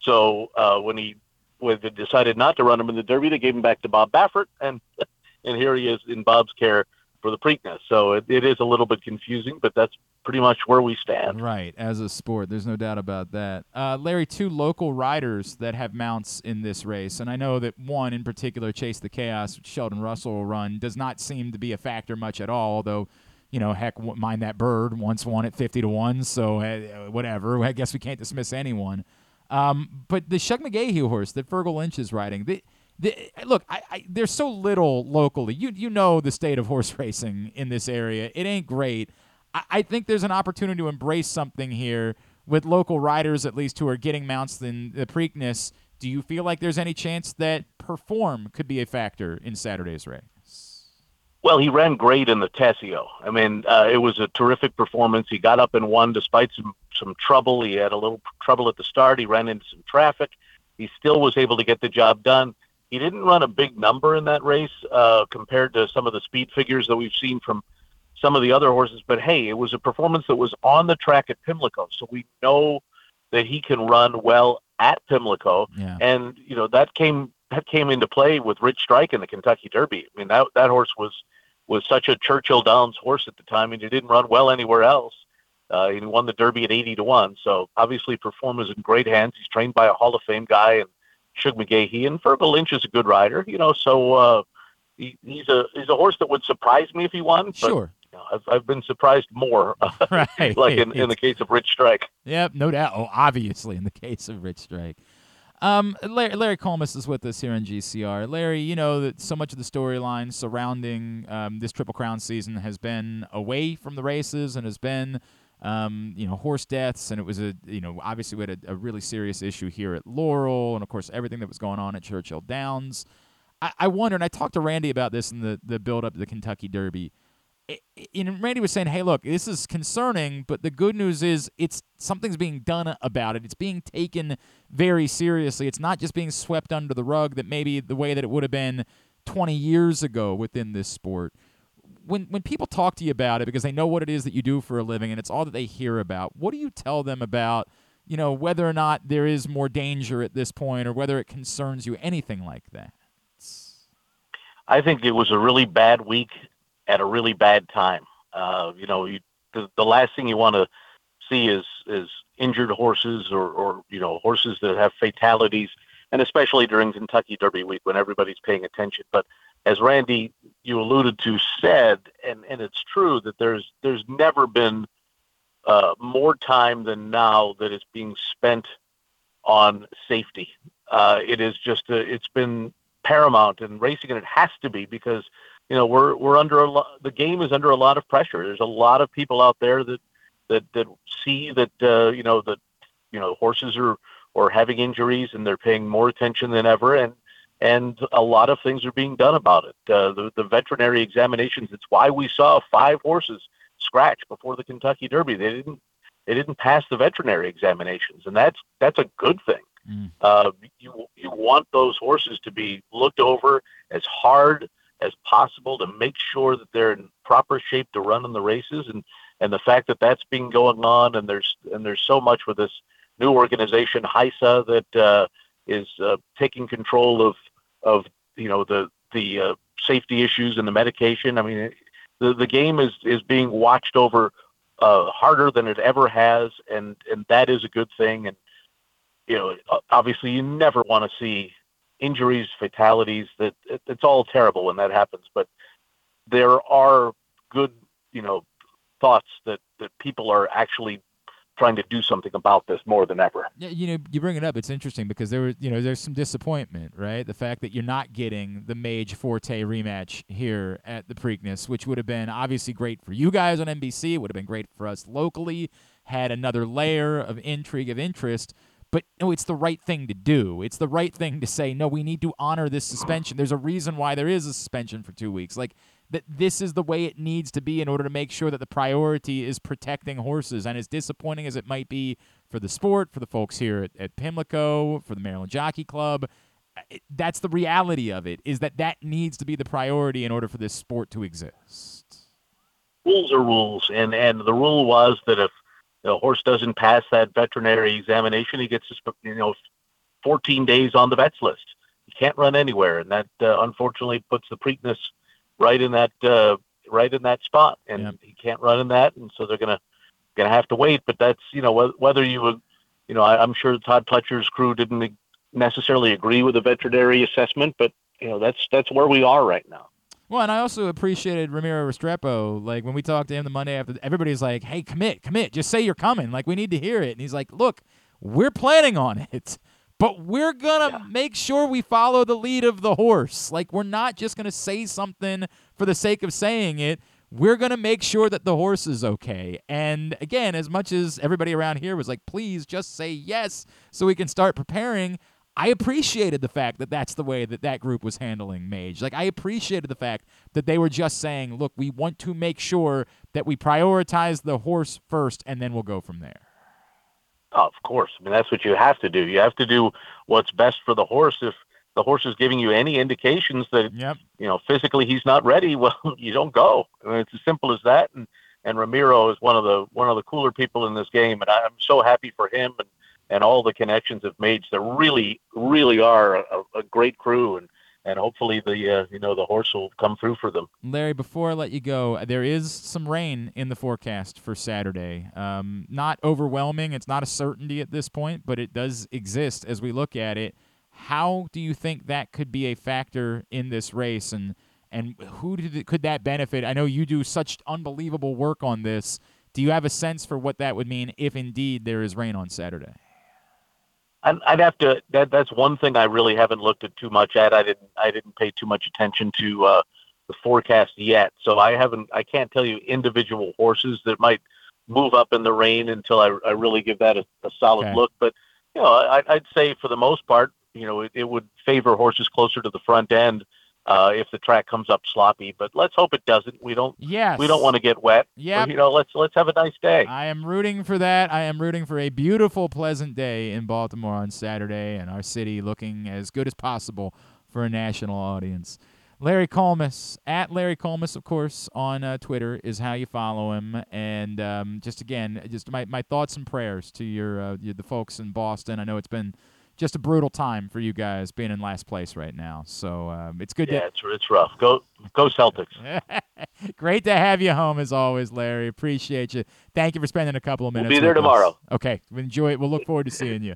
So uh, when he when they decided not to run him in the Derby, they gave him back to Bob Baffert, and and here he is in Bob's care for the Preakness. So it, it is a little bit confusing, but that's pretty much where we stand. Right, as a sport, there's no doubt about that. Uh, Larry, two local riders that have mounts in this race, and I know that one in particular, Chase the Chaos, Sheldon Russell will run, does not seem to be a factor much at all. Although, you know, heck, Mine That Bird once won at fifty to one, so uh, whatever. I guess we can't dismiss anyone. Um, but the Shug McGaughey horse that Feargal Lynch is riding, the, the, look, I, I, there's so little locally. You you know the state of horse racing in this area. It ain't great. I, I think there's an opportunity to embrace something here with local riders, at least who are getting mounts in the Preakness. Do you feel like there's any chance that perform could be a factor in Saturday's race? Well, he ran great in the Tesio. I mean, uh, it was a terrific performance. He got up and won despite some some trouble. He had a little trouble at the start. He ran into some traffic. He still was able to get the job done. He didn't run a big number in that race uh, compared to some of the speed figures that we've seen from some of the other horses. But hey, it was a performance that was on the track at Pimlico, so we know that he can run well at Pimlico. Yeah. And you know that came that came into play with Rich Strike in the Kentucky Derby. I mean that that horse was was such a Churchill Downs horse at the time, and he didn't run well anywhere else. Uh, he won the Derby at 80 to one. So obviously, performance in great hands. He's trained by a Hall of Fame guy and Shug McGaughey, and Feargal Lynch is a good rider. You know, so uh, he, he's a he's a horse that would surprise me if he won. But, Sure. you know, I've I've been surprised more, Right. like in, in the case of Rich Strike. Yep, no doubt. Oh, obviously, in the case of Rich Strike. Um, Larry, Larry Collmus is with us here on GCR. Larry, you know that so much of the storyline surrounding um, this Triple Crown season has been away from the races and has been, um, you know, horse deaths, and it was a, you know, obviously we had a, a really serious issue here at Laurel, and of course everything that was going on at Churchill Downs. I, I wonder, and I talked to Randy about this in the the build up to the Kentucky Derby and Randy was saying, "Hey, look, this is concerning, but the good news is it's something's being done about it. It's being taken very seriously. It's not just being swept under the rug that maybe the way that it would have been 20 years ago within this sport." When when people talk to you about it because they know what it is that you do for a living and it's all that they hear about, what do you tell them about, you know, whether or not there is more danger at this point or whether it concerns you anything like that? I think it was a really bad week at a really bad time. Uh, you know, you, the, the last thing you want to see is is injured horses or, or you know horses that have fatalities, and especially during Kentucky Derby week when everybody's paying attention. But as Randy, you alluded to, said, and and it's true that there's there's never been uh, more time than now that is being spent on safety. Uh, it is just a, it's been paramount in racing, and it has to be because you know we're we're under a lot. The game is under a lot of pressure. There's a lot of people out there that that that see that uh, you know that you know horses are or having injuries, and they're paying more attention than ever, and and a lot of things are being done about it. Uh, the the veterinary examinations. It's why we saw five horses scratch before the Kentucky Derby. They didn't they didn't pass the veterinary examinations, and that's that's a good thing. Mm. Uh, you you want those horses to be looked over as hard as possible to make sure that they're in proper shape to run in the races, and and the fact that that's been going on, and there's and there's so much with this new organization HISA that uh, is uh, taking control of of you know the the uh, safety issues and the medication. I mean, it, the the game is is being watched over uh, harder than it ever has, and and that is a good thing. And you know, obviously, you never want to see injuries, fatalities. That it, it's all terrible when that happens, but there are good, you know, thoughts that that people are actually trying to do something about this more than ever. Yeah, you know, you bring it up. It's interesting because there was, you know, there's some disappointment, right? The fact that you're not getting the Mage Forte rematch here at the Preakness, which would have been obviously great for you guys on NBC. It would have been great for us locally. Had another layer of intrigue of interest. But no, it's the right thing to do. It's the right thing to say, no, we need to honor this suspension. There's a reason why there is a suspension for two weeks. Like that this is the way it needs to be in order to make sure that the priority is protecting horses. And as disappointing as it might be for the sport, for the folks here at, at Pimlico, for the Maryland Jockey Club, it, that's the reality of it, is that that needs to be the priority in order for this sport to exist. Rules are rules, and and the rule was that if the horse doesn't pass that veterinary examination, he gets you know 14 days on the vets list. He can't run anywhere, and that uh, unfortunately puts the Preakness right in that uh, right in that spot, and Yep. he can't run in that, and so they're gonna gonna have to wait. But that's you know wh- whether you would, you know, I, I'm sure Todd Pletcher's crew didn't necessarily agree with the veterinary assessment, but you know that's that's where we are right now. Well, and I also appreciated Ramiro Restrepo. Like when we talked to him the Monday after, everybody's like, "Hey, commit, commit, just say you're coming. Like we need to hear it." And he's like, "Look, we're planning on it, but we're gonna make sure we follow the lead of the horse. Like we're not just gonna say something for the sake of saying it. We're gonna make sure that the horse is okay." And again, as much as everybody around here was like, "Please just say yes, so we can start preparing." I appreciated the fact that that's the way that that group was handling Mage. Like I appreciated the fact that they were just saying, "Look, we want to make sure that we prioritize the horse first, and then we'll go from there." Of course. I mean, that's what you have to do. You have to do what's best for the horse. If the horse is giving you any indications that Yep. you know physically he's not ready, well, you don't go. I mean, it's as simple as that. And and Ramiro is one of the one of the cooler people in this game, and I'm so happy for him and and all the connections of made. They really really are a, a great crew, and and hopefully the uh, you know the horse will come through for them. Larry, before I let you go, there is some rain in the forecast for Saturday. Um, not overwhelming. It's not a certainty at this point, but it does exist as we look at it. How do you think that could be a factor in this race? And and who did, could that benefit? I know you do such unbelievable work on this. Do you have a sense for what that would mean if indeed there is rain on Saturday? I'd, I'd have to. That, that's one thing I really haven't looked at too much at. I didn't. I didn't pay too much attention to uh, the forecast yet, so I haven't. I can't tell you individual horses that might move up in the rain until I, I really give that a, a solid Okay. look. But you know, I, I'd say for the most part, you know, it would favor horses closer to the front end uh, if the track comes up sloppy. But let's hope it doesn't. We don't. Yes. We don't want to get wet. Yeah. You know, let's let's have a nice day. I am rooting for that. I am rooting for a beautiful, pleasant day in Baltimore on Saturday and our city looking as good as possible for a national audience. Larry Collmus, at Larry Collmus, of course, on uh, Twitter is how you follow him. And um, just again, just my, my thoughts and prayers to your, uh, your the folks in Boston. I know it's been just a brutal time for you guys being in last place right now. So um, it's good Yeah, to it's it's rough. Go go Celtics. Great to have you home as always, Larry. Appreciate you. Thank you for spending a couple of minutes. We'll be there with us. tomorrow. Okay, enjoy it. We'll look forward to seeing you.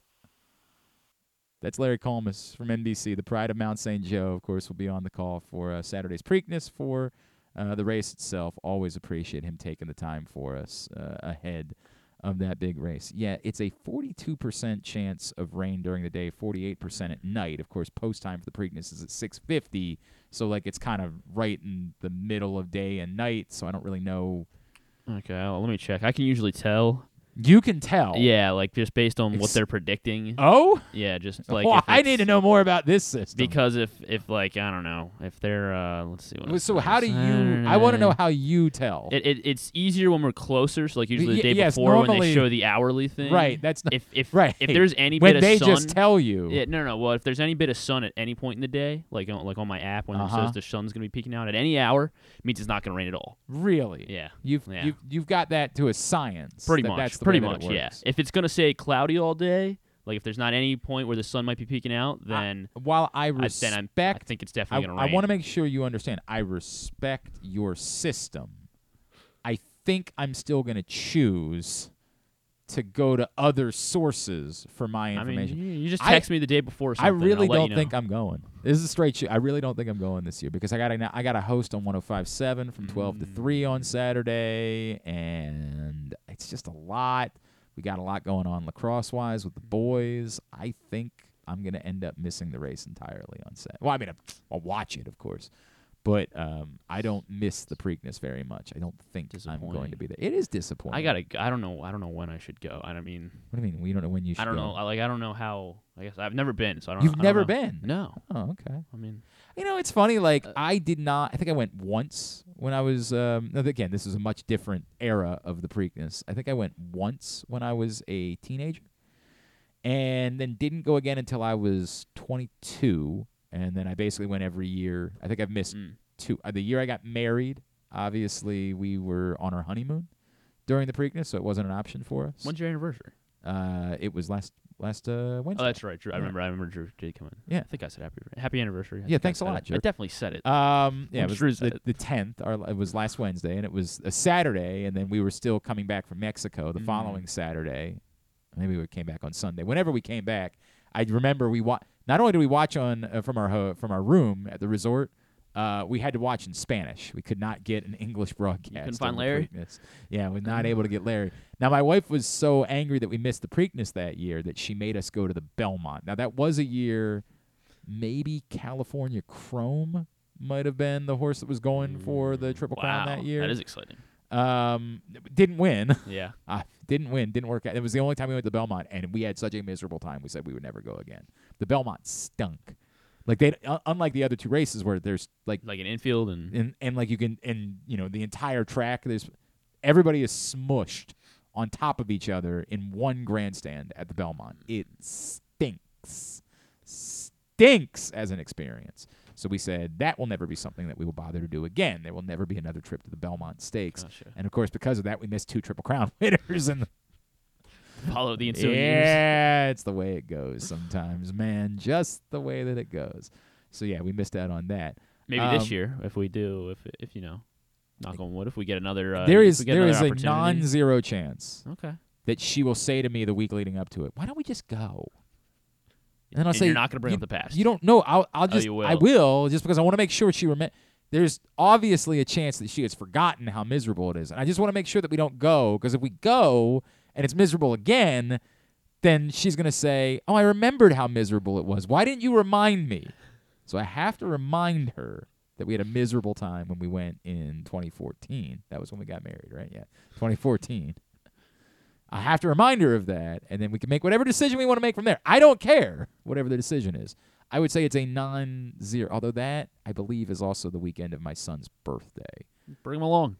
That's Larry Collmus from NBC. The Pride of Mount St. Joe, of course, will be on the call for uh, Saturday's Preakness for uh, the race itself. Always appreciate him taking the time for us uh, ahead of that big race. Yeah, it's a 42% chance of rain during the day, 48% at night. Of course, post time for the Preakness is at 6:50, so like it's kind of right in the middle of day and night. So I don't really know. Okay, well, let me check. I can usually tell. You can tell. Yeah, like just based on what Ex- they're predicting. Oh. Yeah, just like Well, if I need it's- to know more about this system. because if if like I don't know if they're uh let's see what it So how do you? I want to know how you tell. It, it it's easier when we're closer. So like usually the y- day yes, before when normally- they show the hourly thing. Right, that's not- if if right. if there's any When bit they of sun, just tell you. Yeah, no, no. Well, if there's any bit of sun at any point in the day, like on, like on my app when Uh-huh. it says the sun's gonna be peeking out at any hour, it means it's not gonna rain at all. Really? Yeah. You've Yeah. you've you've got that to a science. Pretty that much. That's the pretty way much. it Yeah. If it's gonna say cloudy all day, like if there's not any point where the sun might be peeking out, then While I then respect, I'm, I think it's I, definitely gonna rain. I want to make sure you understand. I respect your system. I think I'm still going to choose to go to other sources for my I mean, information. you, just I- text me the day before. Or I really don't you think. I'm going. This is a straight shoot. I really don't think I'm going this year because I got a I got a host on 105.7 from 12 to 3 on mm. Saturday, and it's just a lot. We got a lot going on lacrosse wise with the mm. boys. I think I'm gonna end up missing the race entirely on Saturday. Well, I mean, I'll watch it, of course, but um, I don't miss the Preakness very much. I don't think I'm going to be there. It is disappointing. I gotta. I don't know. I don't know when I should go. I don't mean. What do you mean? We don't know when you should I don't go? know. I, like I don't know how. I guess I've never been, so I don't. You've I don't never know. been? No. Oh, okay. I mean, You know, it's funny. Like I did not. I think I went once when I was. Um, again, this is a much different era of the Preakness. I think I went once when I was a teenager, and then didn't go again until I was 22. And then I basically went every year. I think I've missed Mm. two. Uh, the year I got married, obviously we were on our honeymoon during the Preakness, so it wasn't an option for us. when's your anniversary? Uh, it was last last uh, Wednesday. Oh, that's right. Drew. I Yeah. remember. I remember Drew did come in. Yeah. I think I said happy happy anniversary. I Yeah, thanks a lot, it. I definitely said it. Um, yeah, it was Drew the, the tenth. Or it was last Wednesday, and it was a Saturday, and then we were still coming back from Mexico the Mm. following Saturday. Maybe we came back on Sunday. Whenever we came back, I remember we wa- Not only did we watch on uh, from our ho- from our room at the resort, uh, we had to watch in Spanish. We could not get an English broadcast. find of the Larry? Preakness. Yeah, we're not able to get Larry. Now, my wife was so angry that we missed the Preakness that year that she made us go to the Belmont. Now, that was a year, maybe California Chrome might have been the horse that was going for the Triple Crown Wow, that year. that is exciting. Um, didn't win. Yeah. uh, didn't win. Didn't work out. It was the only time we went to Belmont, and we had such a miserable time. We said we would never go again. The Belmont stunk. Like they, uh, unlike the other two races where there's like like an infield and and and like you can and you know the entire track. There's everybody is smushed on top of each other in one grandstand at the Belmont. It stinks, stinks as an experience. So we said that will never be something that we will bother to do again. There will never be another trip to the Belmont Stakes. Gotcha. And of course, because of that, we missed two Triple Crown winners and follow the ensuing years. yeah, it's the way it goes sometimes, man. Just the way that it goes. So yeah, we missed out on that. Maybe Um, this year, if we do, if if you know, knock on wood, if we get another. Uh, there is there is a non-zero chance. Okay. That she will say to me the week leading up to it. Why don't we just go? And then I'll And say you're not gonna bring you, up the past. You don't know. I'll I'll Oh, just I will. will just because I want to make sure she remember. there's obviously a chance that she has forgotten how miserable it is. And I just want to make sure that we don't go because if we go and it's miserable again, then she's going to say, "Oh, I remembered how miserable it was. Why didn't you remind me?" So I have to remind her that we had a miserable time when we went in 2014. That was when we got married, right? Yeah. 2014. I have to remind her of that, and then we can make whatever decision we want to make from there. I don't care, whatever the decision is. I would say it's a non zero, although that, I believe, is also the weekend of my son's birthday. Bring him along.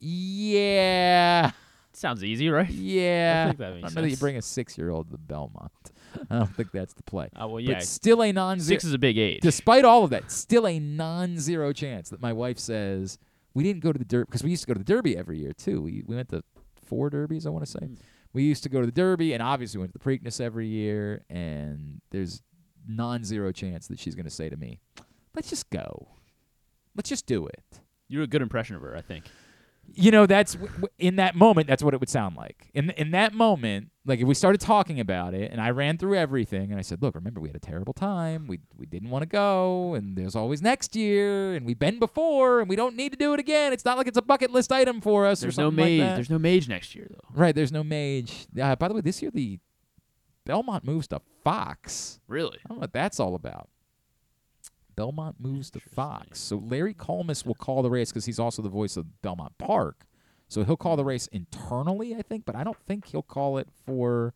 Yeah. Sounds easy, right? Yeah. I think that I makes don't know that you bring a six year old to the Belmont. I don't think that's the play. Uh, well, yeah. But still a non zero. Six is a big age. Despite all of that, still a non zero chance that my wife says, we didn't go to the Derby, because we used to go to the Derby every year, too. We, we went to four Derbies, I want to say. Hmm. We used to go to the Derby, and obviously went to the Preakness every year, and there's non zero chance that she's going to say to me, let's just go. Let's just do it. You're a good impression of her, I think. You know, that's in that moment. That's what it would sound like. In in that moment, like if we started talking about it, and I ran through everything, and I said, "Look, remember we had a terrible time. We we didn't want to go, and there's always next year, and we've been before, and we don't need to do it again. It's not like it's a bucket list item for us There's or no like mage. that." There's no mage next year, though. right. There's no mage. Uh, by the way, this year the Belmont moves to Fox. Really? I don't know what that's all about. Belmont moves to Fox. So Larry Collmus will call the race because he's also the voice of Belmont Park. So he'll call the race internally, I think, but I don't think he'll call it for.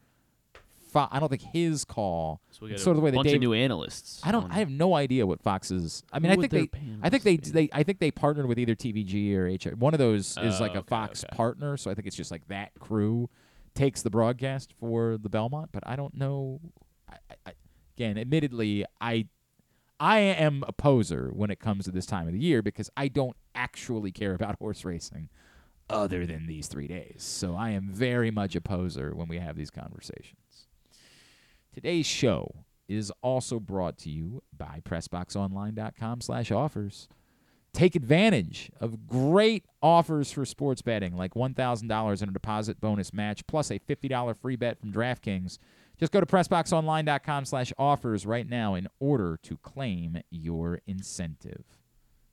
Fo- I don't think his call. So we got a sort of the way bunch of new analysts I don't. on- I have no idea what Fox's. I mean, I think they. I think they. They. I think they partnered with either TVG or H. One of those oh, is Oh, like a okay, Fox okay. partner. So I think it's just like that crew takes the broadcast for the Belmont. But I don't know. I, I, again, admittedly, I I am a poser when it comes to this time of the year because I don't actually care about horse racing other than these three days. So I am very much a poser when we have these conversations. Today's show is also brought to you by PressBoxOnline.com slash offers. Take advantage of great offers for sports betting, like $1,000 in a deposit bonus match, plus a $50 free bet from DraftKings. Just go to PressBoxOnline.com slash offers right now in order to claim your incentive.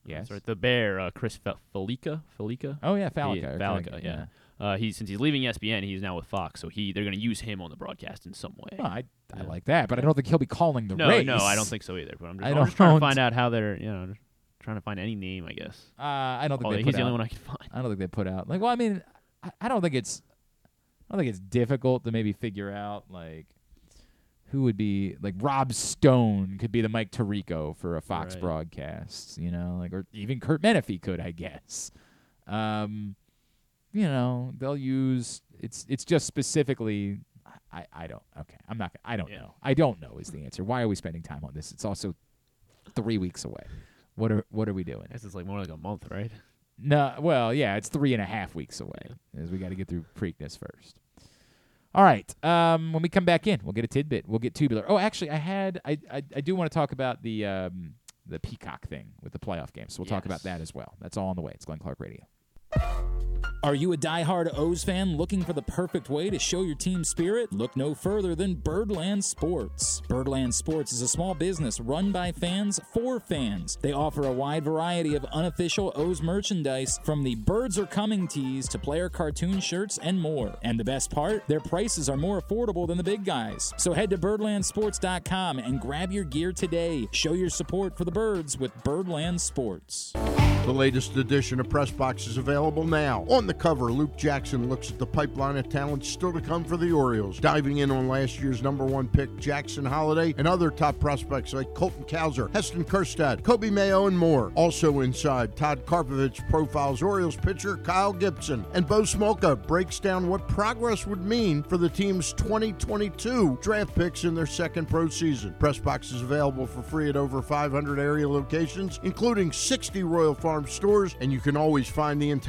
Yes. That's right. The bear, uh, Chris Fe- Felica. Felica. Oh, yeah, Falica, or Falica. Falica, Yeah. Uh, he since he's leaving ESPN, he's now with Fox, so he they're going to use him on the broadcast in some way. Well, I, I like that, but I don't think he'll be calling the no, race. no, I don't think so either. But I'm just, I'm just trying to find out how they're, you know, trying to find any name, I guess. Uh, I don't think Oh, they he's the only one I can find. I don't think they put out like. Well, I mean, I, I don't think it's. I don't think it's difficult to maybe figure out like who would be like Rob Stone could be the Mike Tirico for a Fox Right. broadcast, you know, like or even Kurt Menefee could, I guess. Um, you know, they'll use it's it's just specifically. I, I don't okay I'm not I don't know I don't know is the answer why are we spending time on this it's also three weeks away what are what are we doing This is like more like a month, right? no, well, yeah, it's three and a half weeks away, as we got to get through Preakness first. All right. Um, when we come back in, we'll get a tidbit. We'll get tubular. Oh, actually, I had I I, I do want to talk about the um, the Peacock thing with the playoff game. So we'll talk about that as well. That's all on the way. It's Glenn Clark Radio. Are you a diehard O's fan looking for the perfect way to show your team spirit? Look no further than Birdland Sports. Birdland Sports is a small business run by fans for fans. They offer a wide variety of unofficial O's merchandise from the Birds Are Coming tees to player cartoon shirts and more. And the best part, their prices are more affordable than the big guys. So head to birdlandsports.com and grab your gear today. Show your support for the birds with Birdland Sports. The latest edition of Press Box is available now. On the cover, Luke Jackson looks at the pipeline of talent still to come for the Orioles, diving in on last year's number one pick, Jackson Holliday, and other top prospects like Colton Cowser, Heston Kjerstad, Coby Mayo, and more. Also inside, Todd Karpovich profiles Orioles pitcher Kyle Gibson, and Bo Smolka breaks down what progress would mean for the team's 2022 draft picks in their second pro season. Press Box is available for free at over 500 area locations, including 60 Royal Farm stores, and you can always find the entire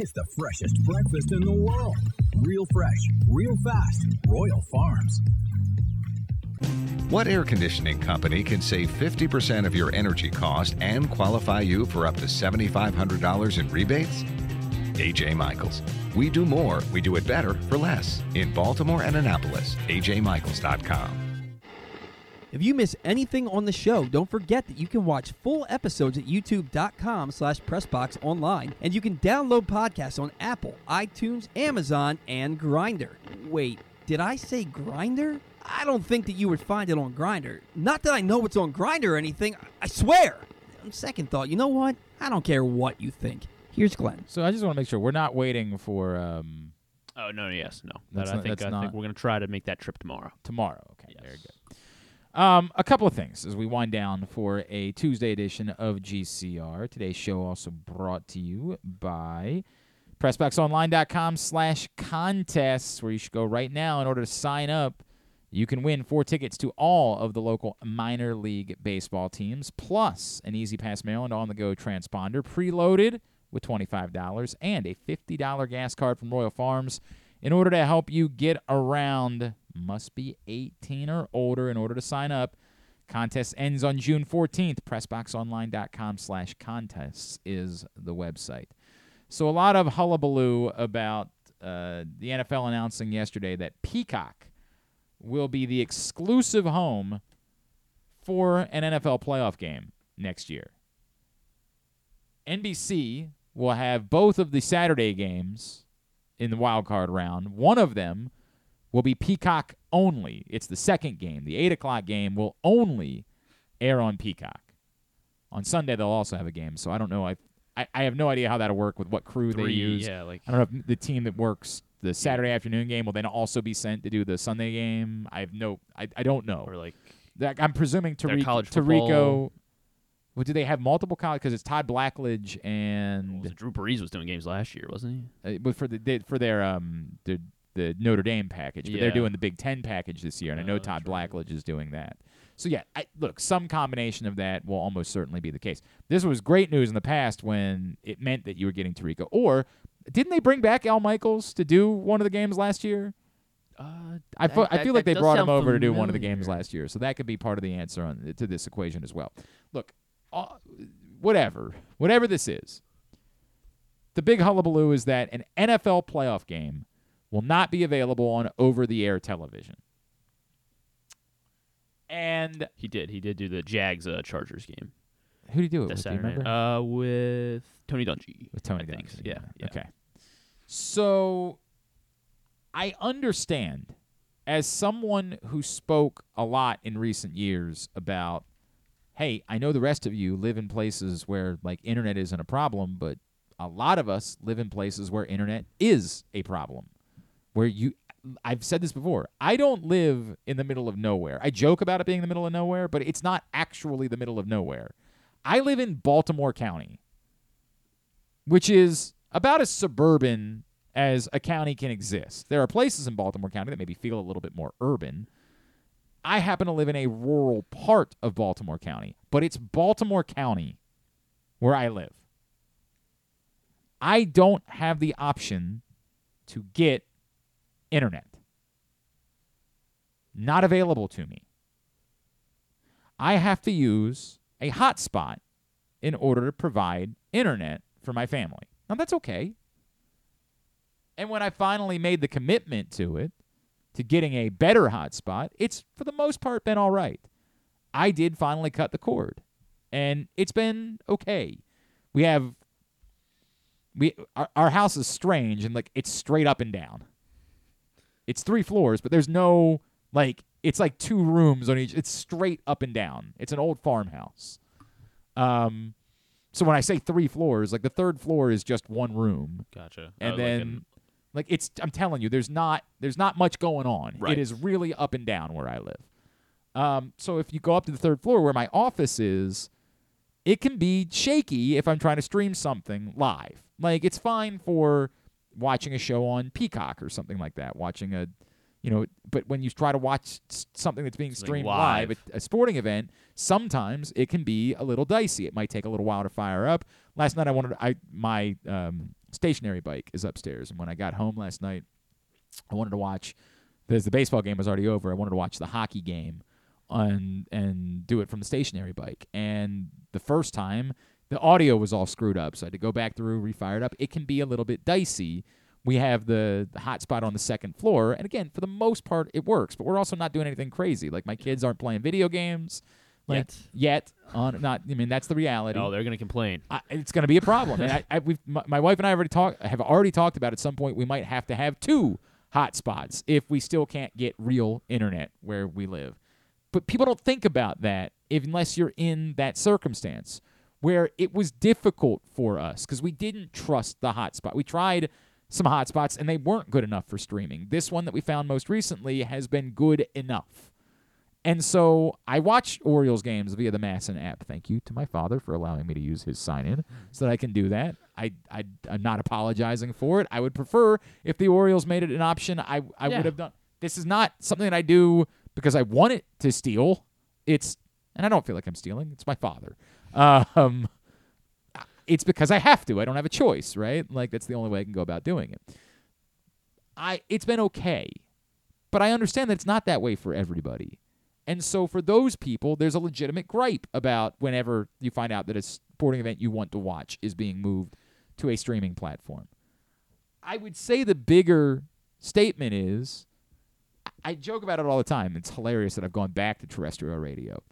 It's the freshest breakfast in the world. Real fresh, real fast. Royal Farms. What air conditioning company can save 50% of your energy cost and qualify you for up to $7,500 in rebates? AJ Michaels. We do more, we do it better for less. In Baltimore and Annapolis, ajmichaels.com. If you miss anything on the show, don't forget that you can watch full episodes at youtube.com slash pressbox online, and you can download podcasts on Apple, iTunes, Amazon, and Grinder. Wait, did I say Grinder? I don't think that you would find it on Grinder. Not that I know it's on Grinder or anything. I swear. Second thought, you know what? I don't care what you think. Here's Glenn. So I just want to make sure we're not waiting for um, Oh no, yes, no. That's That I not- think that's I not- think we're gonna try to make that trip tomorrow. tomorrow. Okay, very good. Um, a couple of things as we wind down for a Tuesday edition of GCR. Today's show also brought to you by PressBoxOnline.com slash contests, where you should go right now in order to sign up. You can win four tickets to all of the local minor league baseball teams, plus an E-ZPass Maryland on the go transponder, preloaded with $25, and a $50 gas card from Royal Farms in order to help you get around. Must be 18 or older in order to sign up. Contest ends on June 14th. PressBoxOnline.com slash contests is the website. So a lot of hullabaloo about uh, the NFL announcing yesterday that Peacock will be the exclusive home for an NFL playoff game next year. NBC will have both of the Saturday games in the wild card round. One of them will be Peacock only. It's the second game. The eight o'clock game will only air on Peacock. On Sunday they'll also have a game, so I don't know. I I, I have no idea how that'll work with what crew they use. yeah, like- I don't know if the team that works the Saturday afternoon game will then also be sent to do the Sunday game. I have no. I, I don't know. Or like That- I'm presuming their Tariq, Tirico. Well, do they have multiple college? Because it's Todd Blackledge and it Drew Brees was doing games last year, wasn't he? uh, but for the they, for their um the the Notre Dame package, but they're doing the Big Ten package this year, and I know Oh, Todd Blackledge is doing that. So yeah, I, look, some combination of that will almost certainly be the case. This was great news in the past when it meant that you were getting Tirico, or didn't they bring back Al Michaels to do one of the games last year? Uh, I, feel, that- I feel that like they brought him over to do one of the games last year, so that could be part of the answer on, to this equation as well. Look, uh, whatever, whatever this is, the big hullabaloo is that an NFL playoff game will not be available on over-the-air television. And He did. He did do the Jags uh, Chargers game. who did he do it with? Do you remember? Uh, with Tony Dungy. with Tony I. Dungy, Yeah, yeah. Okay. So I understand as someone who spoke a lot in recent years about hey, I know the rest of you live in places where like internet isn't a problem, but a lot of us live in places where internet is a problem. Where you I've said this before. I don't live in the middle of nowhere. I joke about it being the middle of nowhere, but it's not actually the middle of nowhere. I live in Baltimore County which is about as suburban as a county can exist. There are places in Baltimore County that maybe feel a little bit more urban. I happen to live in a rural part of Baltimore County, but it's Baltimore County where I live. I don't have the option to get internet. Not available to me. I have to use a hotspot in order to provide internet for my family. Now that's okay. And when I finally made the commitment to it, to getting a better hotspot, it's for the most part been all right. I did finally cut the cord, and it's been okay. We have we our, our house is strange and like it's straight up and down. It's three floors, but there's no like it's like two rooms on each. It's straight up and down. It's an old farmhouse. Um, so when I say three floors, like the third floor is just one room. Gotcha. And Oh, like then like it's I'm telling you, there's not there's not much going on. Right. It is really up and down where I live. Um, so if you go up to the third floor where my office is, it can be shaky if I'm trying to stream something live. Like it's fine for watching a show on Peacock or something like that, watching a you know, but when you try to watch something that's being Something streamed live. live, a, a sporting event, sometimes it can be a little dicey. It might take a little while to fire up. Last night I wanted I my um, stationary bike is upstairs, and when I got home last night, I wanted to watch. Because the baseball game was already over, I wanted to watch the hockey game, on and do it from the stationary bike. And the first time, the audio was all screwed up, so I had to go back through, refire it up. It can be a little bit dicey. We have the, the hotspot on the second floor, and again, for the most part, it works. But we're also not doing anything crazy. Like my kids aren't playing video games. Like yet, on not. I mean, that's the reality. Oh, they're gonna complain. I, it's going to be a problem. and I, I, we've, my, my wife and I already talk, have already talked about at some point we might have to have two hotspots if we still can't get real internet where we live. But people don't think about that if, unless you're in that circumstance where it was difficult for us because we didn't trust the hotspot. We tried some hotspots and they weren't good enough for streaming. This one that we found most recently has been good enough. And so I watch Orioles games via the MASN app. Thank you to my father for allowing me to use his sign in so that I can do that. I, I, I'm not apologizing for it. I would prefer if the Orioles made it an option, I, I Yeah. would have done. This is not something that I do because I want it to steal. It's, and I don't feel like I'm stealing. It's my father. Um, it's because I have to. I don't have a choice, right? Like that's the only way I can go about doing it. I it's been okay. But I understand that it's not that way for everybody. And so for those people, there's a legitimate gripe about whenever you find out that a sporting event you want to watch is being moved to a streaming platform. I would say the bigger statement is I joke about it all the time. It's hilarious that I've gone back to terrestrial radio.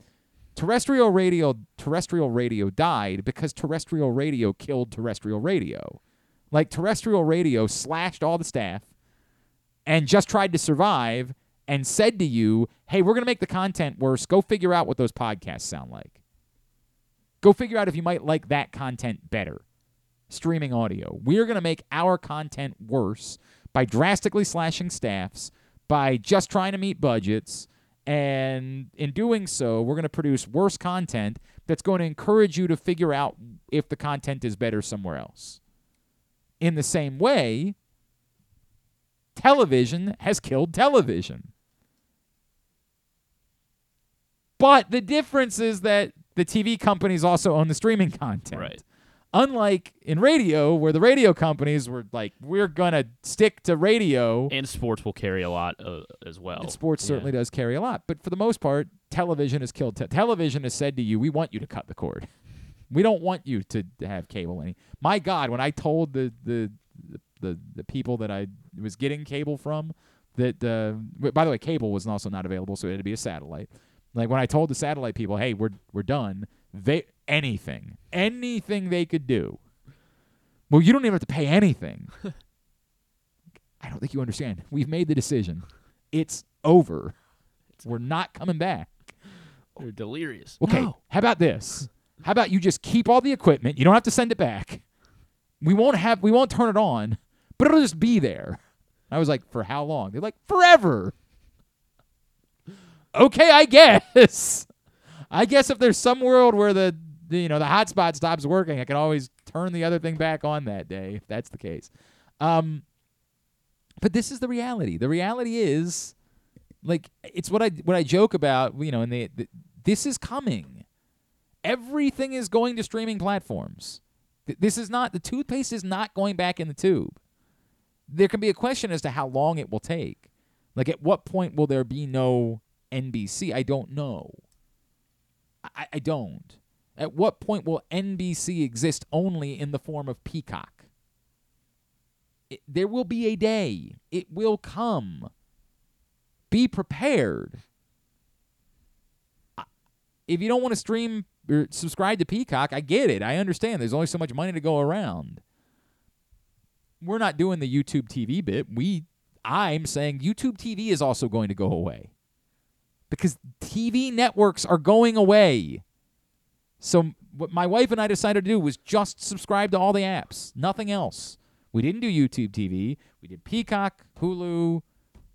Terrestrial radio terrestrial radio died because terrestrial radio killed terrestrial radio. Like terrestrial radio slashed all the staff and just tried to survive and said to you, "Hey, we're going to make the content worse. Go figure out what those podcasts sound like. Go figure out if you might like that content better." Streaming audio. We're going to make our content worse by drastically slashing staffs, by just trying to meet budgets, and in doing so, we're going to produce worse content that's going to encourage you to figure out if the content is better somewhere else. In the same way, television has killed television. But the difference is that the TV companies also own the streaming content. Right. Unlike in radio, where the radio companies were like, we're going to stick to radio. And sports will carry a lot uh, as well. And sports Yeah. certainly does carry a lot. But for the most part, television has killed. Te- television has said to you, we want you to cut the cord. We don't want you to have cable any. My God, when I told the the the, the, the people that I was getting cable from that, uh, by the way, cable was also not available, so it had to be a satellite. Like when I told the satellite people, "Hey, we're we're done," they anything, anything they could do. Well, you don't even have to pay anything. I don't think you understand. We've made the decision. It's over. We're not coming back. They're delirious. Okay, how about this? How about you just keep all the equipment? You don't have to send it back. We won't have we won't turn it on, but it'll just be there. I was like, for how long? They're like, forever. Okay, I guess. I guess if there's some world where the you know the hotspot stops working, I can always turn the other thing back on that day if that's the case. Um, but this is the reality. The reality is, like, it's what I what I joke about. You know, and the, the this is coming. Everything is going to streaming platforms. Th- This is not the toothpaste is not going back in the tube. There can be a question as to how long it will take. Like, at what point will there be no NBC? I don't know. I, I don't. At what point will NBC exist only in the form of Peacock? It, there will be a day. It will come. Be prepared. If you don't want to stream or subscribe to Peacock, I get it. I understand. There's only so much money to go around. We're not doing the YouTube TV bit. We I'm saying YouTube TV is also going to go away. Because TV networks are going away. So what my wife and I decided to do was just subscribe to all the apps, nothing else. We didn't do YouTube TV. We did Peacock, Hulu,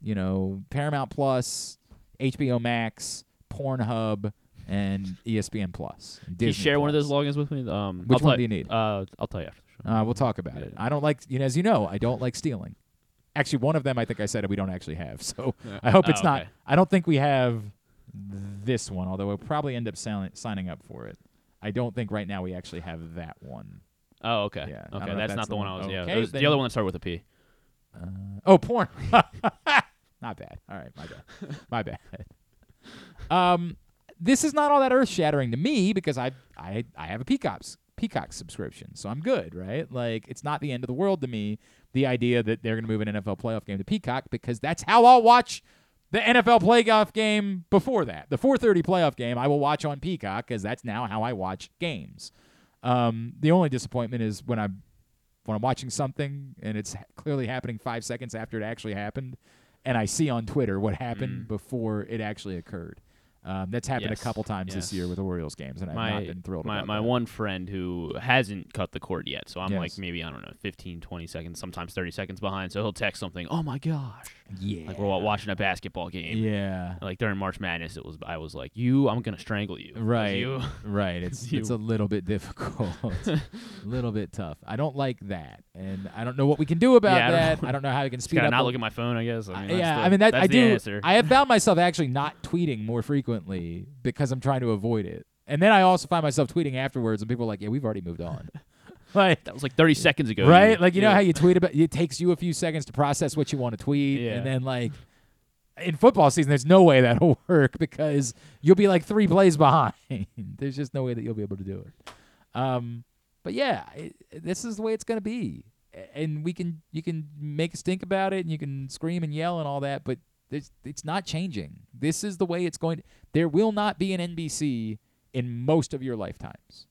you know, Paramount Plus, HBO Max, Pornhub, and ESPN Plus. and Can you share one of those logins with me? Um, Which I'll one do you need? Uh, I'll tell you after. Uh, we'll talk about it. I don't like, you know, as you know, I don't like stealing. Actually, one of them I think I said we don't actually have. So Yeah. I hope Oh, it's not. I don't think we have this one, although we'll probably end up sign- signing up for it. I don't think right now we actually have that one. Oh, okay. Yeah. Okay, if that's, not the one I was. Yeah, Okay, it was the other one that started with a P. Uh, oh, porn. not bad. All right, my bad. my bad. Um, this is not all that earth shattering to me because I I I have a Peacock's Peacock subscription, so I'm good, right? Like it's not the end of the world to me. The idea that they're going to move an NFL playoff game to Peacock because that's how I'll watch the NFL playoff game before that. The 4:30 playoff game I will watch on Peacock because that's now how I watch games. Um, the only disappointment is when I'm when I'm watching something and it's clearly happening five seconds after it actually happened, and I see on Twitter what happened before it actually occurred. Um, that's happened Yes, a couple times this year with Orioles games, and I've my, not been thrilled my, my that. one friend who hasn't cut the cord yet, so I'm Yes. like maybe I don't know, 15, 20 seconds, sometimes 30 seconds behind. So he'll text something. Oh my gosh! Yeah. Like we're watching a basketball game. Yeah. Like during March Madness, it was I was like, you, I'm gonna strangle you. Right, You. right. It's it's a little bit difficult, a little bit tough. I don't like that, and I don't know what we can do about Yeah, I don't that. I don't know how we can Just speed gotta up. not look at my phone, I guess. I mean, Uh, yeah, the- I mean that I do. answer. I have found myself actually not tweeting more frequently because I'm trying to avoid it, and then I also find myself tweeting afterwards, and people are like, "Yeah, we've already moved on." like that was like 30 seconds ago. right? Like you know how you tweet about it takes you a few seconds to process what you want to tweet, Yeah. and then like in football season, there's no way that'll work because you'll be like three plays behind. there's just no way that you'll be able to do it. Um, but yeah, it, this is the way it's gonna be, and we can you can make a stink about it, and you can scream and yell and all that, but there's, it's not changing. This is the way it's going. There will not be an NBC in most of your lifetimes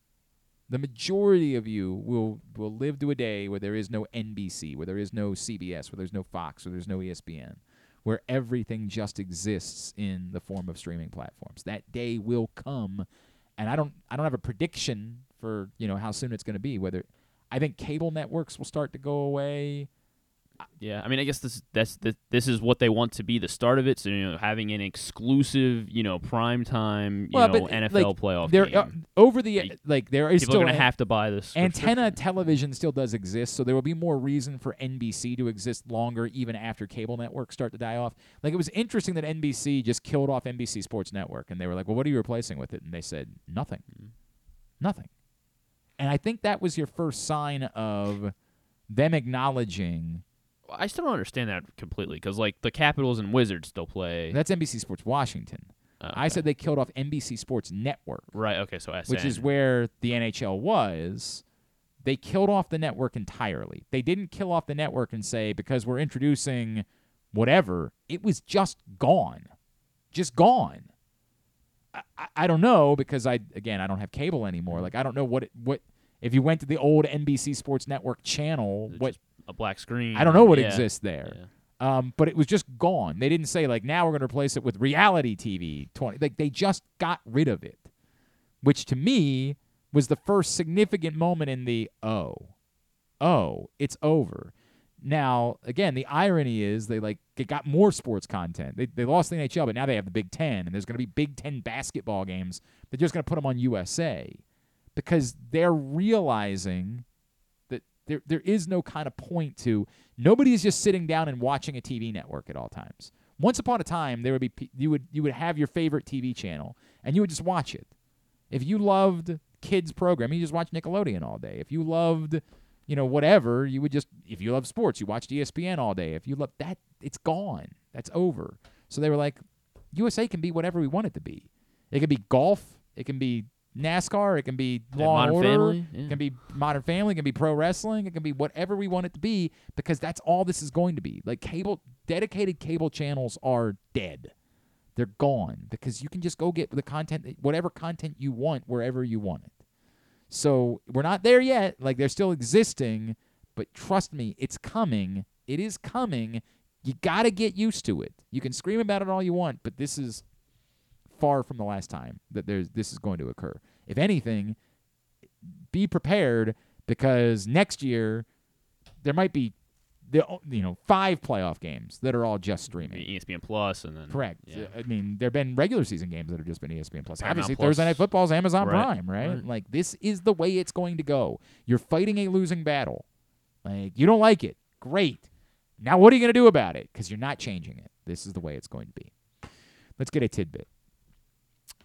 the majority of you will will live to a day where there is no NBC, where there is no CBS, where there's no Fox, where there's no ESPN, where everything just exists in the form of streaming platforms. That day will come, and I don't I don't have a prediction for you know how soon it's going to be. Whether I think cable networks will start to go away. Yeah, I mean, I guess this that's this, this is what they want to be the start of it. So you know, having an exclusive, you know, prime time, you well, know, NFL like, playoff there, game. uh, over the like there is People still are gonna an- have to buy this Antenna television still does exist, so there will be more reason for NBC to exist longer, even after cable networks start to die off. Like it was interesting that NBC just killed off NBC Sports Network, and they were like, "Well, what are you replacing with it?" And they said, "Nothing, nothing." And I think that was your first sign of them acknowledging I still don't understand that completely because like the Capitals and Wizards still play. that's NBC Sports Washington. Oh, I said they killed off NBC Sports Network. Right. Okay. So SN. which is where the NHL was, they killed off the network entirely. They didn't kill off the network and say because we're introducing whatever. It was just gone, just gone. I, I, I don't know because I again I don't have cable anymore. Like I don't know what it, what if you went to the old NBC Sports Network channel, what a black screen. I don't know what Yeah. exists there. Um, but it was just gone. They didn't say like now we're going to replace it with reality TV 20. Like they just got rid of it, which to me was the first significant moment in the oh, oh, it's over. Now again, the irony is they like they got more sports content. They they lost the NHL, but now they have the Big Ten, and there's going to be Big Ten basketball games. They're just going to put them on USA because they're realizing there there is no kind of point to nobody is just sitting down and watching a TV network at all times. Once upon a time, there would be you would you would have your favorite TV channel and you would just watch it. If you loved kids programming, you just watch Nickelodeon all day. If you loved you know whatever, you would just if you love sports, you watched ESPN all day. If you love that, it's gone. That's over. So they were like, USA can be whatever we want it to be. It can be golf. It can be NASCAR. It can be Law and Order. Family, It can be Modern Family. It can be pro wrestling. It can be whatever we want it to be because that's all this is going to be. Like cable, dedicated cable channels are dead. They're gone because you can just go get the content, whatever content you want, wherever you want it. So we're not there yet. Like they're still existing, but trust me, it's coming. It is coming. You got to get used to it. You can scream about it all you want, but this is far from the last time that there's this is going to occur. If anything, be prepared because next year there might be the you know five playoff games that are all just streaming. ESPN Plus and then Correct. Yeah. I mean, there have been regular season games that have just been ESPN Plus. Paramount Obviously, Plus. Thursday Night Football is Amazon Right. Prime, right? Right. Like this is the way it's going to go. You're fighting a losing battle. Like you don't like it, great. Now what are you going to do about it? Because you're not changing it. This is the way it's going to be. Let's get a tidbit.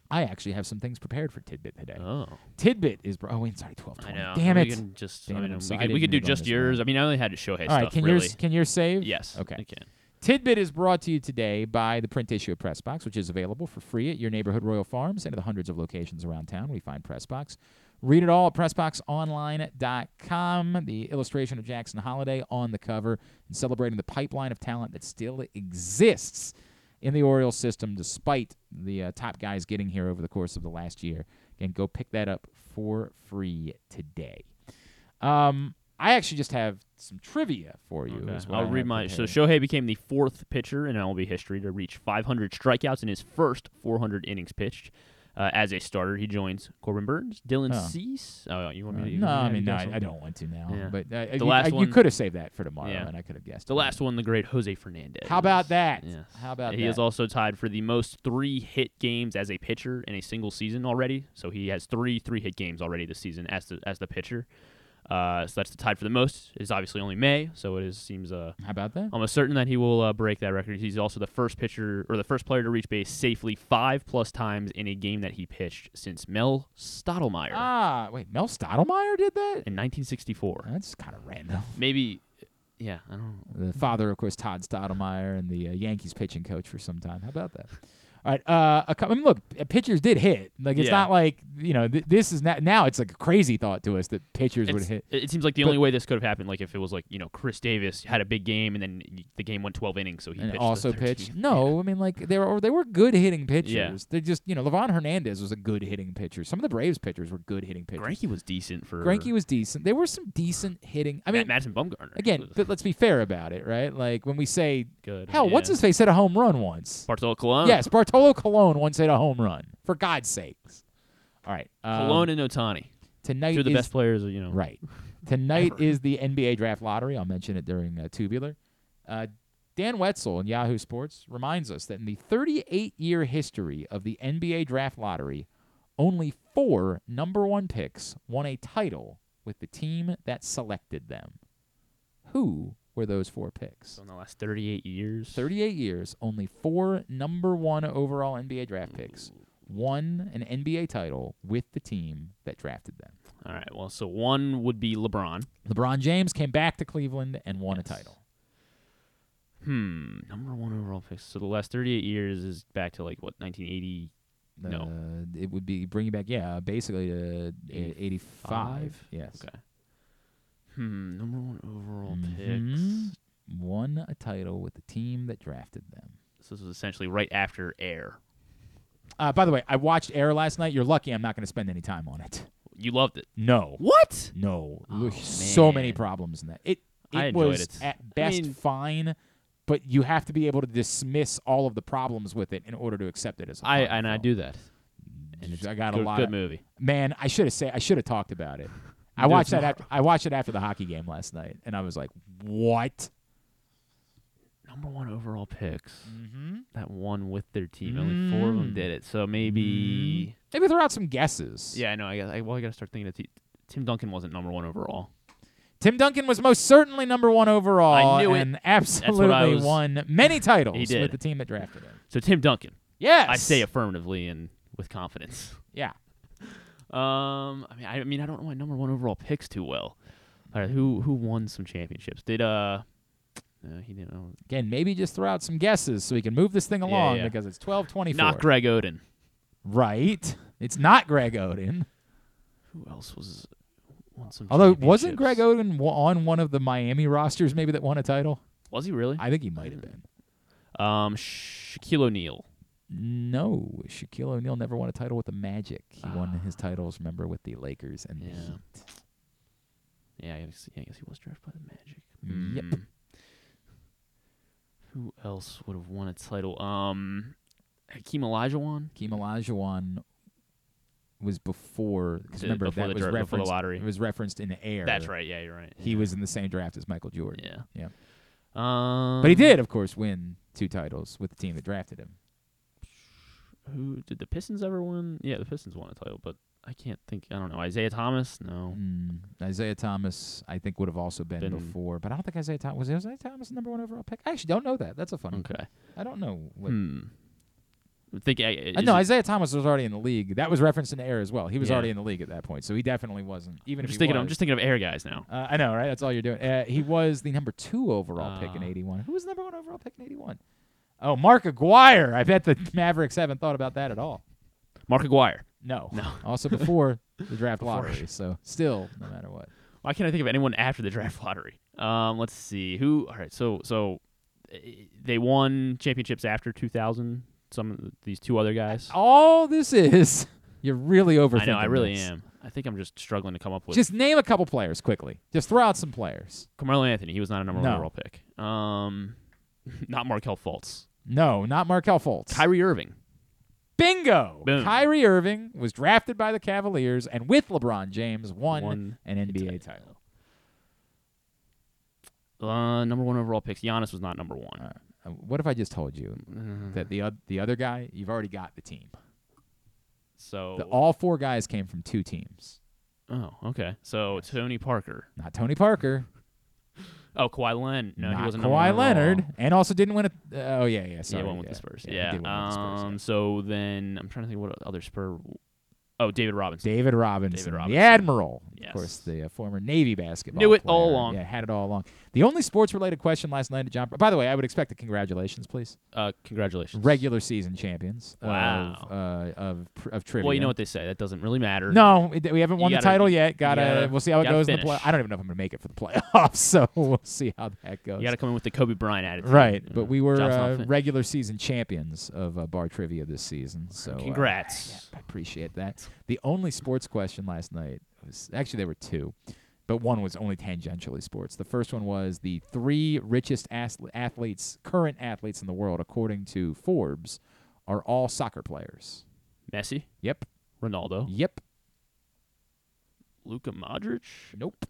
I actually have some things prepared for tidbit today. Oh. Tidbit is bro. Oh, wait, sorry, twelve I twenty. know. Damn we it! Can just, Damn I it, mean, I'm we. I could, we didn't could do on just this yours. I mean, I only had Shohei All right, stuff. All right, can really. yours can yours save? Yes. Okay. Can. Tidbit is brought to you today by the print issue of Pressbox, which is available for free at your neighborhood Royal Farms and at the hundreds of locations around town. We find Pressbox. Read it all at PressBoxOnline.com. The illustration of Jackson Holliday on the cover and celebrating the pipeline of talent that still exists in the Orioles system despite the uh, top guys getting here over the course of the last year. Again, go pick that up for free today. Um, I actually just have some trivia for you. Okay. I'll read my. So. Shohei became the fourth pitcher in MLB history to reach 500 strikeouts in his first 400 innings pitched. Uh, as a starter, he joins Corbin Burnes, Dylan Oh. Cease. Oh, you want me Uh, to? you no, I mean, no, I. I don't want to now. Yeah. But uh, the you, last I- one, you could have saved that for tomorrow, yeah. and I could have guessed. The last one, the great Jose Fernandez. How about that? Yes. How about that? he that? is also tied for the most three hit games as a pitcher in a single season already. So he has three three hit games already this season as the as the pitcher. Uh, so that's the tied for the most. It's obviously only May, so it is seems uh How about that? almost certain that he will uh, break that record. He's also the first pitcher or the first player to reach base safely five plus times in a game that he pitched since Mel Stottlemyre Ah, wait, Mel Stottlemyre did that? in 1964. That's kind of random. Maybe, yeah, I don't. know. The father, of course, Todd Stottlemyre, and the uh, Yankees pitching coach for some time. How about that? All right. Uh, a I mean, look, uh, pitchers did hit. Like it's Yeah. not like you know th- this is not now. It's like a crazy thought to us that pitchers would hit. It seems like the But- only way this could have happened, like if it was like you know Chris Davis had a big game and then the game went 12 innings, so he and pitched also 13th. pitched. No, I mean like they were they were good hitting pitchers. Yeah. They just you know Livan Hernandez was a good hitting pitcher. Some of the Braves pitchers were good hitting pitchers. Greinke was decent for. Greinke was decent. There were some decent hitting. I mean, Matt, Madison Bumgarner. again, but let's be fair about it, right? Like when we say good. hell, what's his face hit a home run once? Bartolo Colon. Yes, Bartolo Colon once hit a home run. For God's sakes. All right. Um, Colon and Ohtani. tonight Two of the is, best players, you know. Right. Tonight Ever. is the NBA draft lottery. I'll mention it during uh, Tubular. Uh, Dan Wetzel in Yahoo Sports reminds us that in the 38 year history of the NBA draft lottery, only four number one picks won a title with the team that selected them. Who were those four picks? So in the last 38 years. 38 years, only four number one overall NBA draft picks won an NBA title with the team that drafted them. All right. Well, so one would be LeBron. LeBron James came back to Cleveland and won a title. Hmm. Number one overall picks. So the last 38 years is back to like what 1980. No. Uh, it would be bringing back, yeah, basically to uh, 85. Yes. Okay. Hmm. Number one overall Mhm. picks. Won a title with the team that drafted them. So this was essentially right after Air. Uh, by the way, I watched Air last night. You're lucky I'm not going to spend any time on it. You loved it. No. What? No. Oh, Look, so many man. problems in that. It it I enjoyed was it. at I best mean- fine, but you have to be able to dismiss all of the problems with it in order to accept it as a I fine and I film. do that. And it's I got good, a lot good of movie. Man, I should have say I should have talked about it. I watched that after I watched it after the hockey game last night, and I was like, "What?" Number one overall picks. Mm-hmm. That one with their team. Only four of them Mm. did it. So maybe. Maybe throw out some guesses. Yeah, I know. I. I, well, I got to start thinking that T- Tim Duncan wasn't number one overall. Tim Duncan was most certainly number one overall I knew it. and absolutely was- won many titles He did. with the team that drafted him. So Tim Duncan. Yes. I say affirmatively and with confidence. Yeah. Um, I mean, I, I mean, I don't know my number one overall picks too well. All right, who who won some championships? Did uh, no, he didn't. know. Again, maybe just throw out some guesses so we can move this thing along yeah. because it's twelve twenty four. Not Greg Oden. Right. It's not Greg Oden. Who else was won some? Although wasn't? Greg Oden on one of the Miami rosters maybe that won a title? Was he really? I think he might have been. Um, Shaquille O'Neal. No, Shaquille O'Neal never won a title with the Magic. He won his titles, remember, with the Lakers and the Ah. Yeah. Heat. Yeah, I guess, yeah, I guess he was drafted by the Magic. Yep. Mm. Who else would have won a title? Um, Hakeem Olajuwon. Hakeem Olajuwon was before because remember before that the was before the referenced. lottery. It was referenced in the air. That's right. Yeah, you're right. He yeah. was in the same draft as Michael Jordan. Yeah. Yeah. Um, but he did, of course, win two titles with the team that drafted him. Who did the Pistons ever win? Yeah, the Pistons won a title, but I can't think. I don't know. Isiah Thomas? No. Mm, Isiah Thomas, I think, would have also been, Been- before, but I don't think Isiah Thomas was Isiah Thomas the number one overall pick. I actually don't know that. That's a fun. One. Okay. I don't know. What, Hmm. I think. I, Uh, no, Isiah Thomas was already in the league. That was referenced in air as well. He was Yeah. already in the league at that point, so he definitely wasn't. Even I'm if just thinking. was, I'm just thinking of air guys now. Uh, I know, right? That's all you're doing. Uh, he was the number two overall pick in Ah. '81. Who was the number one overall pick in '81? Oh, Mark Aguirre. I bet the Mavericks haven't thought about that at all. Mark Aguirre. No, No. Also before the draft Before. lottery, so still, no matter what. Why can't I think of anyone after the draft lottery? Um, let's see who. All right, so so uh, they won championships after 2000. Some of these two other guys. All this is, you're really overthinking. I know. I really this. am. I think I'm just struggling to come up with. Just name a couple players quickly. Just throw out some players. Carmelo Anthony. He was not a number one No. overall pick. Um, not Markelle Fultz. No, not Markelle Fultz. Kyrie Irving. Bingo. Boom. Kyrie Irving was drafted by the Cavaliers and with LeBron James won, Won an NBA title. Uh, number one overall picks. Giannis was not number one. Uh, what if I just told you Mm. that the oth- the other guy, you've already got the team. So The, all four guys came from two teams. Oh, okay. So Tony Parker. Not Tony Parker. Oh, Kawhi Leonard. No, not he wasn't Kawhi. Leonard, and also didn't win it. Oh yeah, yeah. Sorry, yeah, one with yeah, the Spurs. he Yeah. win with the Spurs, um. So then I'm trying to think what other Spur. Oh, David Robinson. David Robinson, David the Admiral, Yes. of course, the uh, former Navy basketball. Knew it player. all along. Yeah, had it all along. The only sports-related question last night at John. By the way, I would expect a congratulations, please. Uh, congratulations. Regular season champions. Wow. Of uh, of of trivia. Well, you know what they say. That doesn't really matter. No, it, we haven't won gotta- the title yet. Gotta, gotta- we'll see how it gotta goes in the play. I don't even know if I'm gonna make it for the playoffs, so we'll see how that goes. You got to come in with the Kobe Bryant attitude. Right, but we were uh, regular season champions of uh, bar trivia this season. So uh, Congrats. yeah, I appreciate that. The only sports question last night was actually there were two, but one was only tangentially sports. The first one was the three richest athletes, current athletes in the world, according to Forbes, are all soccer players. Messi. Yep. Ronaldo. Yep. Luka Modric. Nope.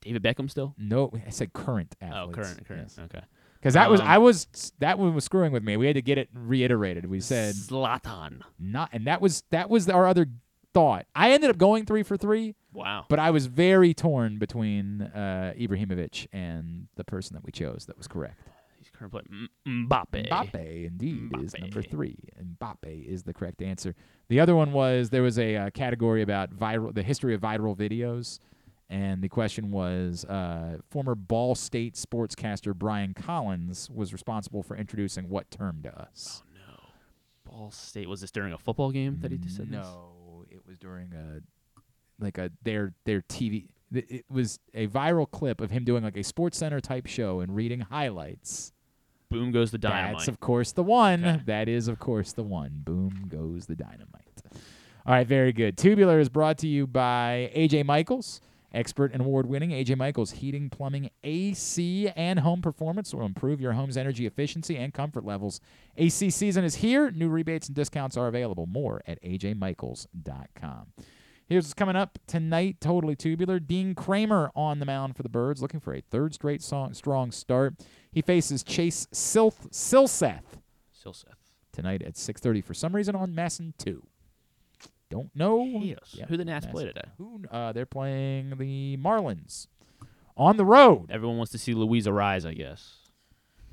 David Beckham still. No, I said current athletes. Oh, current, current. Yes. Okay. Because that was Um, I was that one was screwing with me. We had to get it reiterated. We said Zlatan. not, and that was that was our other thought. I ended up going three for three. Wow. But I was very torn between uh, Ibrahimovic and the person that we chose. That was correct. He's current player. M- Mbappe. Mbappe, indeed, is number three. Mbappe is the correct answer. The other one was there was a uh, category about viral, the history of viral videos, and the question was uh, former Ball State sportscaster Brian Collins was responsible for introducing what term to us. Oh, no. Ball State. Was this during a football game that he just said this? No, was during a like a their their TV. It was a viral clip of him doing like a Sports Center type show and reading highlights. Boom goes the dynamite. That's of course the one. That is of course the one. Boom goes the dynamite. All right, very good. Tubular is brought to you by AJ Michaels, expert and award-winning AJ Michaels Heating, Plumbing, AC, and Home Performance will improve your home's energy efficiency and comfort levels. AC season is here. New rebates and discounts are available. More at ajmichaels.com. Here's what's coming up tonight. Totally tubular. Dean Kremer on the mound for the Birds, looking for a third straight song, strong start. He faces Chase Silth, Silseth Silseth. tonight at 6:30 for some reason on MASN 2. Don't know. Yes. Who the Nats play today? Who? Uh, they're playing the Marlins on the road. Everyone wants to see Luis Arraez, I guess.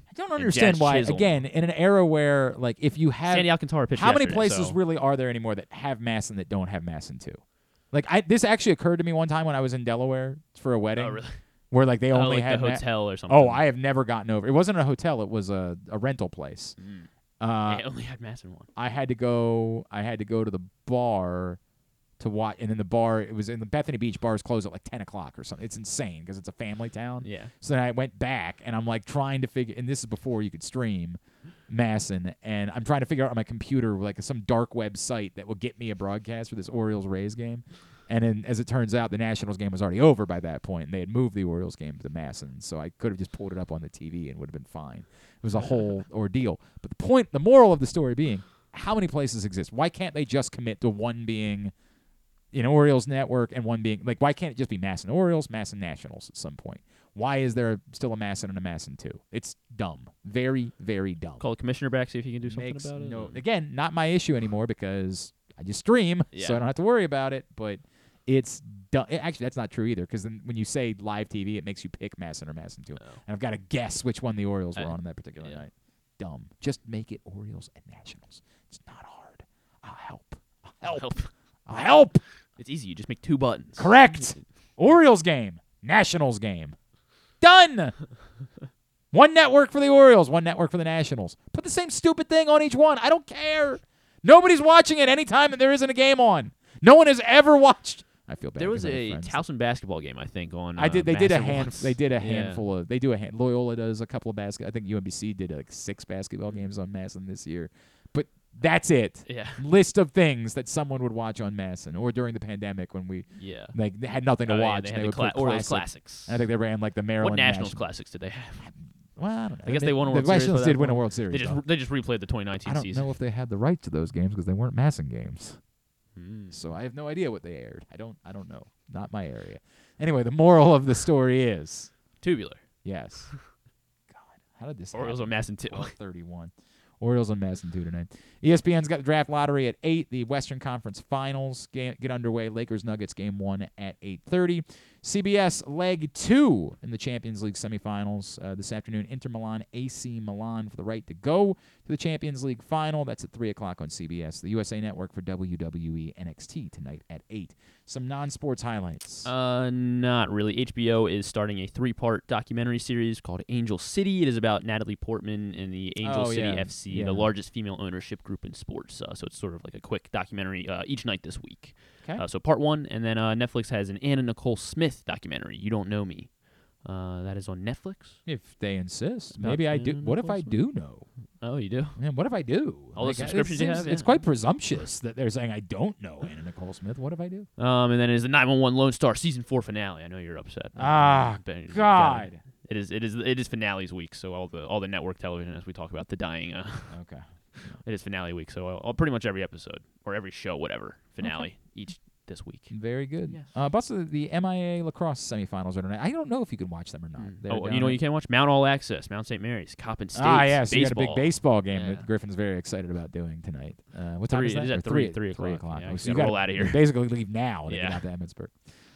I don't And understand why. Chisholm. Again, in an era where like if you have Sandy Alcantara pitched how many places so- really are there anymore that have MASN that don't have MASN 2? Like I this actually occurred to me one time when I was in Delaware for a wedding. Oh, really? Where like they Oh, only like had the Ma- hotel or something. Oh. I have never gotten over. It wasn't a hotel. It was a, a rental place. Uh, it only had MASN one. I had to go. I had to go to the bar to watch, and then the bar. It was in the Bethany Beach bars close at like ten o'clock or something. It's insane because it's a family town. Yeah. So then I went back, and I'm like trying to figure. And this is before you could stream MASN, and I'm trying to figure out on my computer like some dark web site that will get me a broadcast for this Orioles Rays game. And then, as it turns out, the Nationals game was already over by that point, and they had moved the Orioles game to Masson, so I could have just pulled it up on the TV and would have been fine. It was a whole ordeal. But the point, the moral of the story being, how many places exist? Why can't they just commit to one being in Orioles network and one being like why can't it just be MASN Orioles, MASN Nationals at some point? Why is there still a MASN a MASN two? It's dumb. Very, very dumb. Call the commissioner back, see if he can do something Makes about it. no again, not my issue anymore because I just stream, so I don't have to worry about it. But it's dumb. Actually, that's not true either because then when you say live TV, it makes you pick MASN or MASN two, oh. and I've got to guess which one the Orioles were I- on that particular night. Dumb. Just make it Orioles and Nationals. It's not hard. I'll help. I'll help. I'll help. It's easy. You just make two buttons. Correct. Orioles game, Nationals game. Done. one network for the Orioles, one network for the Nationals. Put the same stupid thing on each one. I don't care. Nobody's watching it anytime that there isn't a game on. No one has ever watched. I feel bad. There was a. Towson basketball game, I think, on. I did. uh, They did a hand. They did a Yeah. handful of. They do a hand. Loyola does a couple of basket. I think UMBC did like six basketball games on MASN this year, but that's it. Yeah. List of things that someone would watch on MASN or during the pandemic when we. Yeah. Like they had nothing to Oh, yeah, watch. they and had the would cla- classic- classics. I think they ran like the Maryland What Nationals National- classics did they have? Well, I don't know. I guess They- they won a the World Series. Nationals did win a. World Series, They just though. they just replayed the 2019 I don't season. know if they had the rights to those games because they weren't MASN games. Hmm. So I have no idea what they aired. I don't. I don't know. Not my area. Anyway, the moral of the story is tubular. Yes. God, how did this? Orioles on MASN too. Thirty-one. Orioles on MASN two tonight. ESPN's got the draft lottery at eight. The Western Conference Finals get underway. Lakers Nuggets game one at eight thirty. CBS leg two in the Champions League semifinals uh, this afternoon. Inter Milan, AC Milan for the right to go to the Champions League final. That's at three o'clock on CBS. The USA Network for WWE NXT tonight at eight. Some non-sports highlights. Uh, not really. HBO is starting a three-part documentary series called Angel City. It is about Natalie Portman and the Angel Oh, City yeah. FC, Yeah. the largest female ownership group in sports. Uh, so it's sort of like a quick documentary uh, each night this week. Okay. Uh, so part one, and then uh, Netflix has an Anna Nicole Smith documentary. You don't know me. Uh, that is on Netflix. If they insist, About maybe I do. Anna What if Nicole I Smith. do know? Oh, you do. Man, what if I do? All the Like, it subscriptions you have, It's quite presumptuous that they're saying I don't know Anna Nicole Smith. What if I do? Um, and then is the 911 Lone Star season four finale. I know you're upset. Ah, But you gotta- God. It is it is it is finales week. So all the all the network television as we talk about the dying. Uh, okay. It is finale week. So uh, pretty much every episode or every show, whatever finale each this week. Very good. Yes. Uh, but also the MIA lacrosse semifinals are tonight. I don't know if you can watch them or not. They're Oh, you know at- you can watch Mount All Access, Mount St. Mary's, Coppin State. Ah, yeah. So you got a big baseball game Yeah. that Griffin's very excited about doing tonight. Uh, what time Three- is that? it is at Or three- three, three Three o'clock. o'clock. Yeah, so you gotta gotta roll outta here. Basically, leave now to get out to Emmitsburg.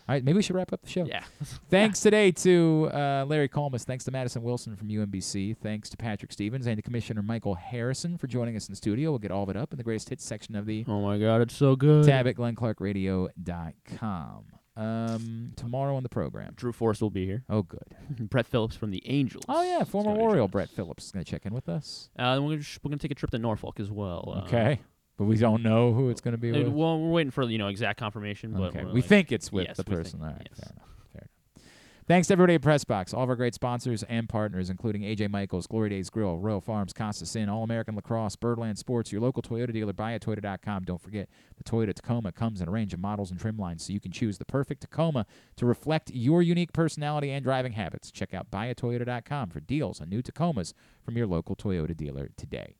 All right, maybe we should wrap up the show. Yeah. Thanks today to uh, Larry Collmus. Thanks to Madison Wilson from UMBC. Thanks to Patrick Stevens and to Commissioner Michael Harrison for joining us in the studio. We'll get all of it up in the greatest hits section of the Oh my God, it's so good. tab at glennclarkradio.com. Um, tomorrow on the program. Drew Forrest will be here. Oh, good. Brett Phillips from the Angels. Oh, yeah. Former Oriole Brett. Phillips is going to check in with us. Uh, we're gonna, we're gonna take a trip to Norfolk as well. Uh, Okay. But we don't know who it's going to be with. well, we're waiting for you know exact confirmation, but Okay. we're like- think it's with yes, the we think- person. All right. yes. Fair enough. Fair enough. Thanks to everybody at Pressbox, all of our great sponsors and partners, including AJ Michaels, Glory Days Grill, Royal Farms, Costa Inn, All American Lacrosse, Birdland Sports, your local Toyota dealer, buyatoyota.com. Don't forget, the Toyota Tacoma comes in a range of models and trim lines, so you can choose the perfect Tacoma to reflect your unique personality and driving habits. Check out buyatoyota.com for deals on new Tacomas from your local Toyota dealer today.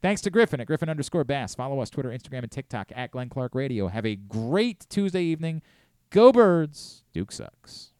Thanks to Griffin at Griffin underscore Bass. Follow us Twitter, Instagram, and TikTok at Glenn Clark Radio. Have a great Tuesday evening. Go Birds. Duke sucks.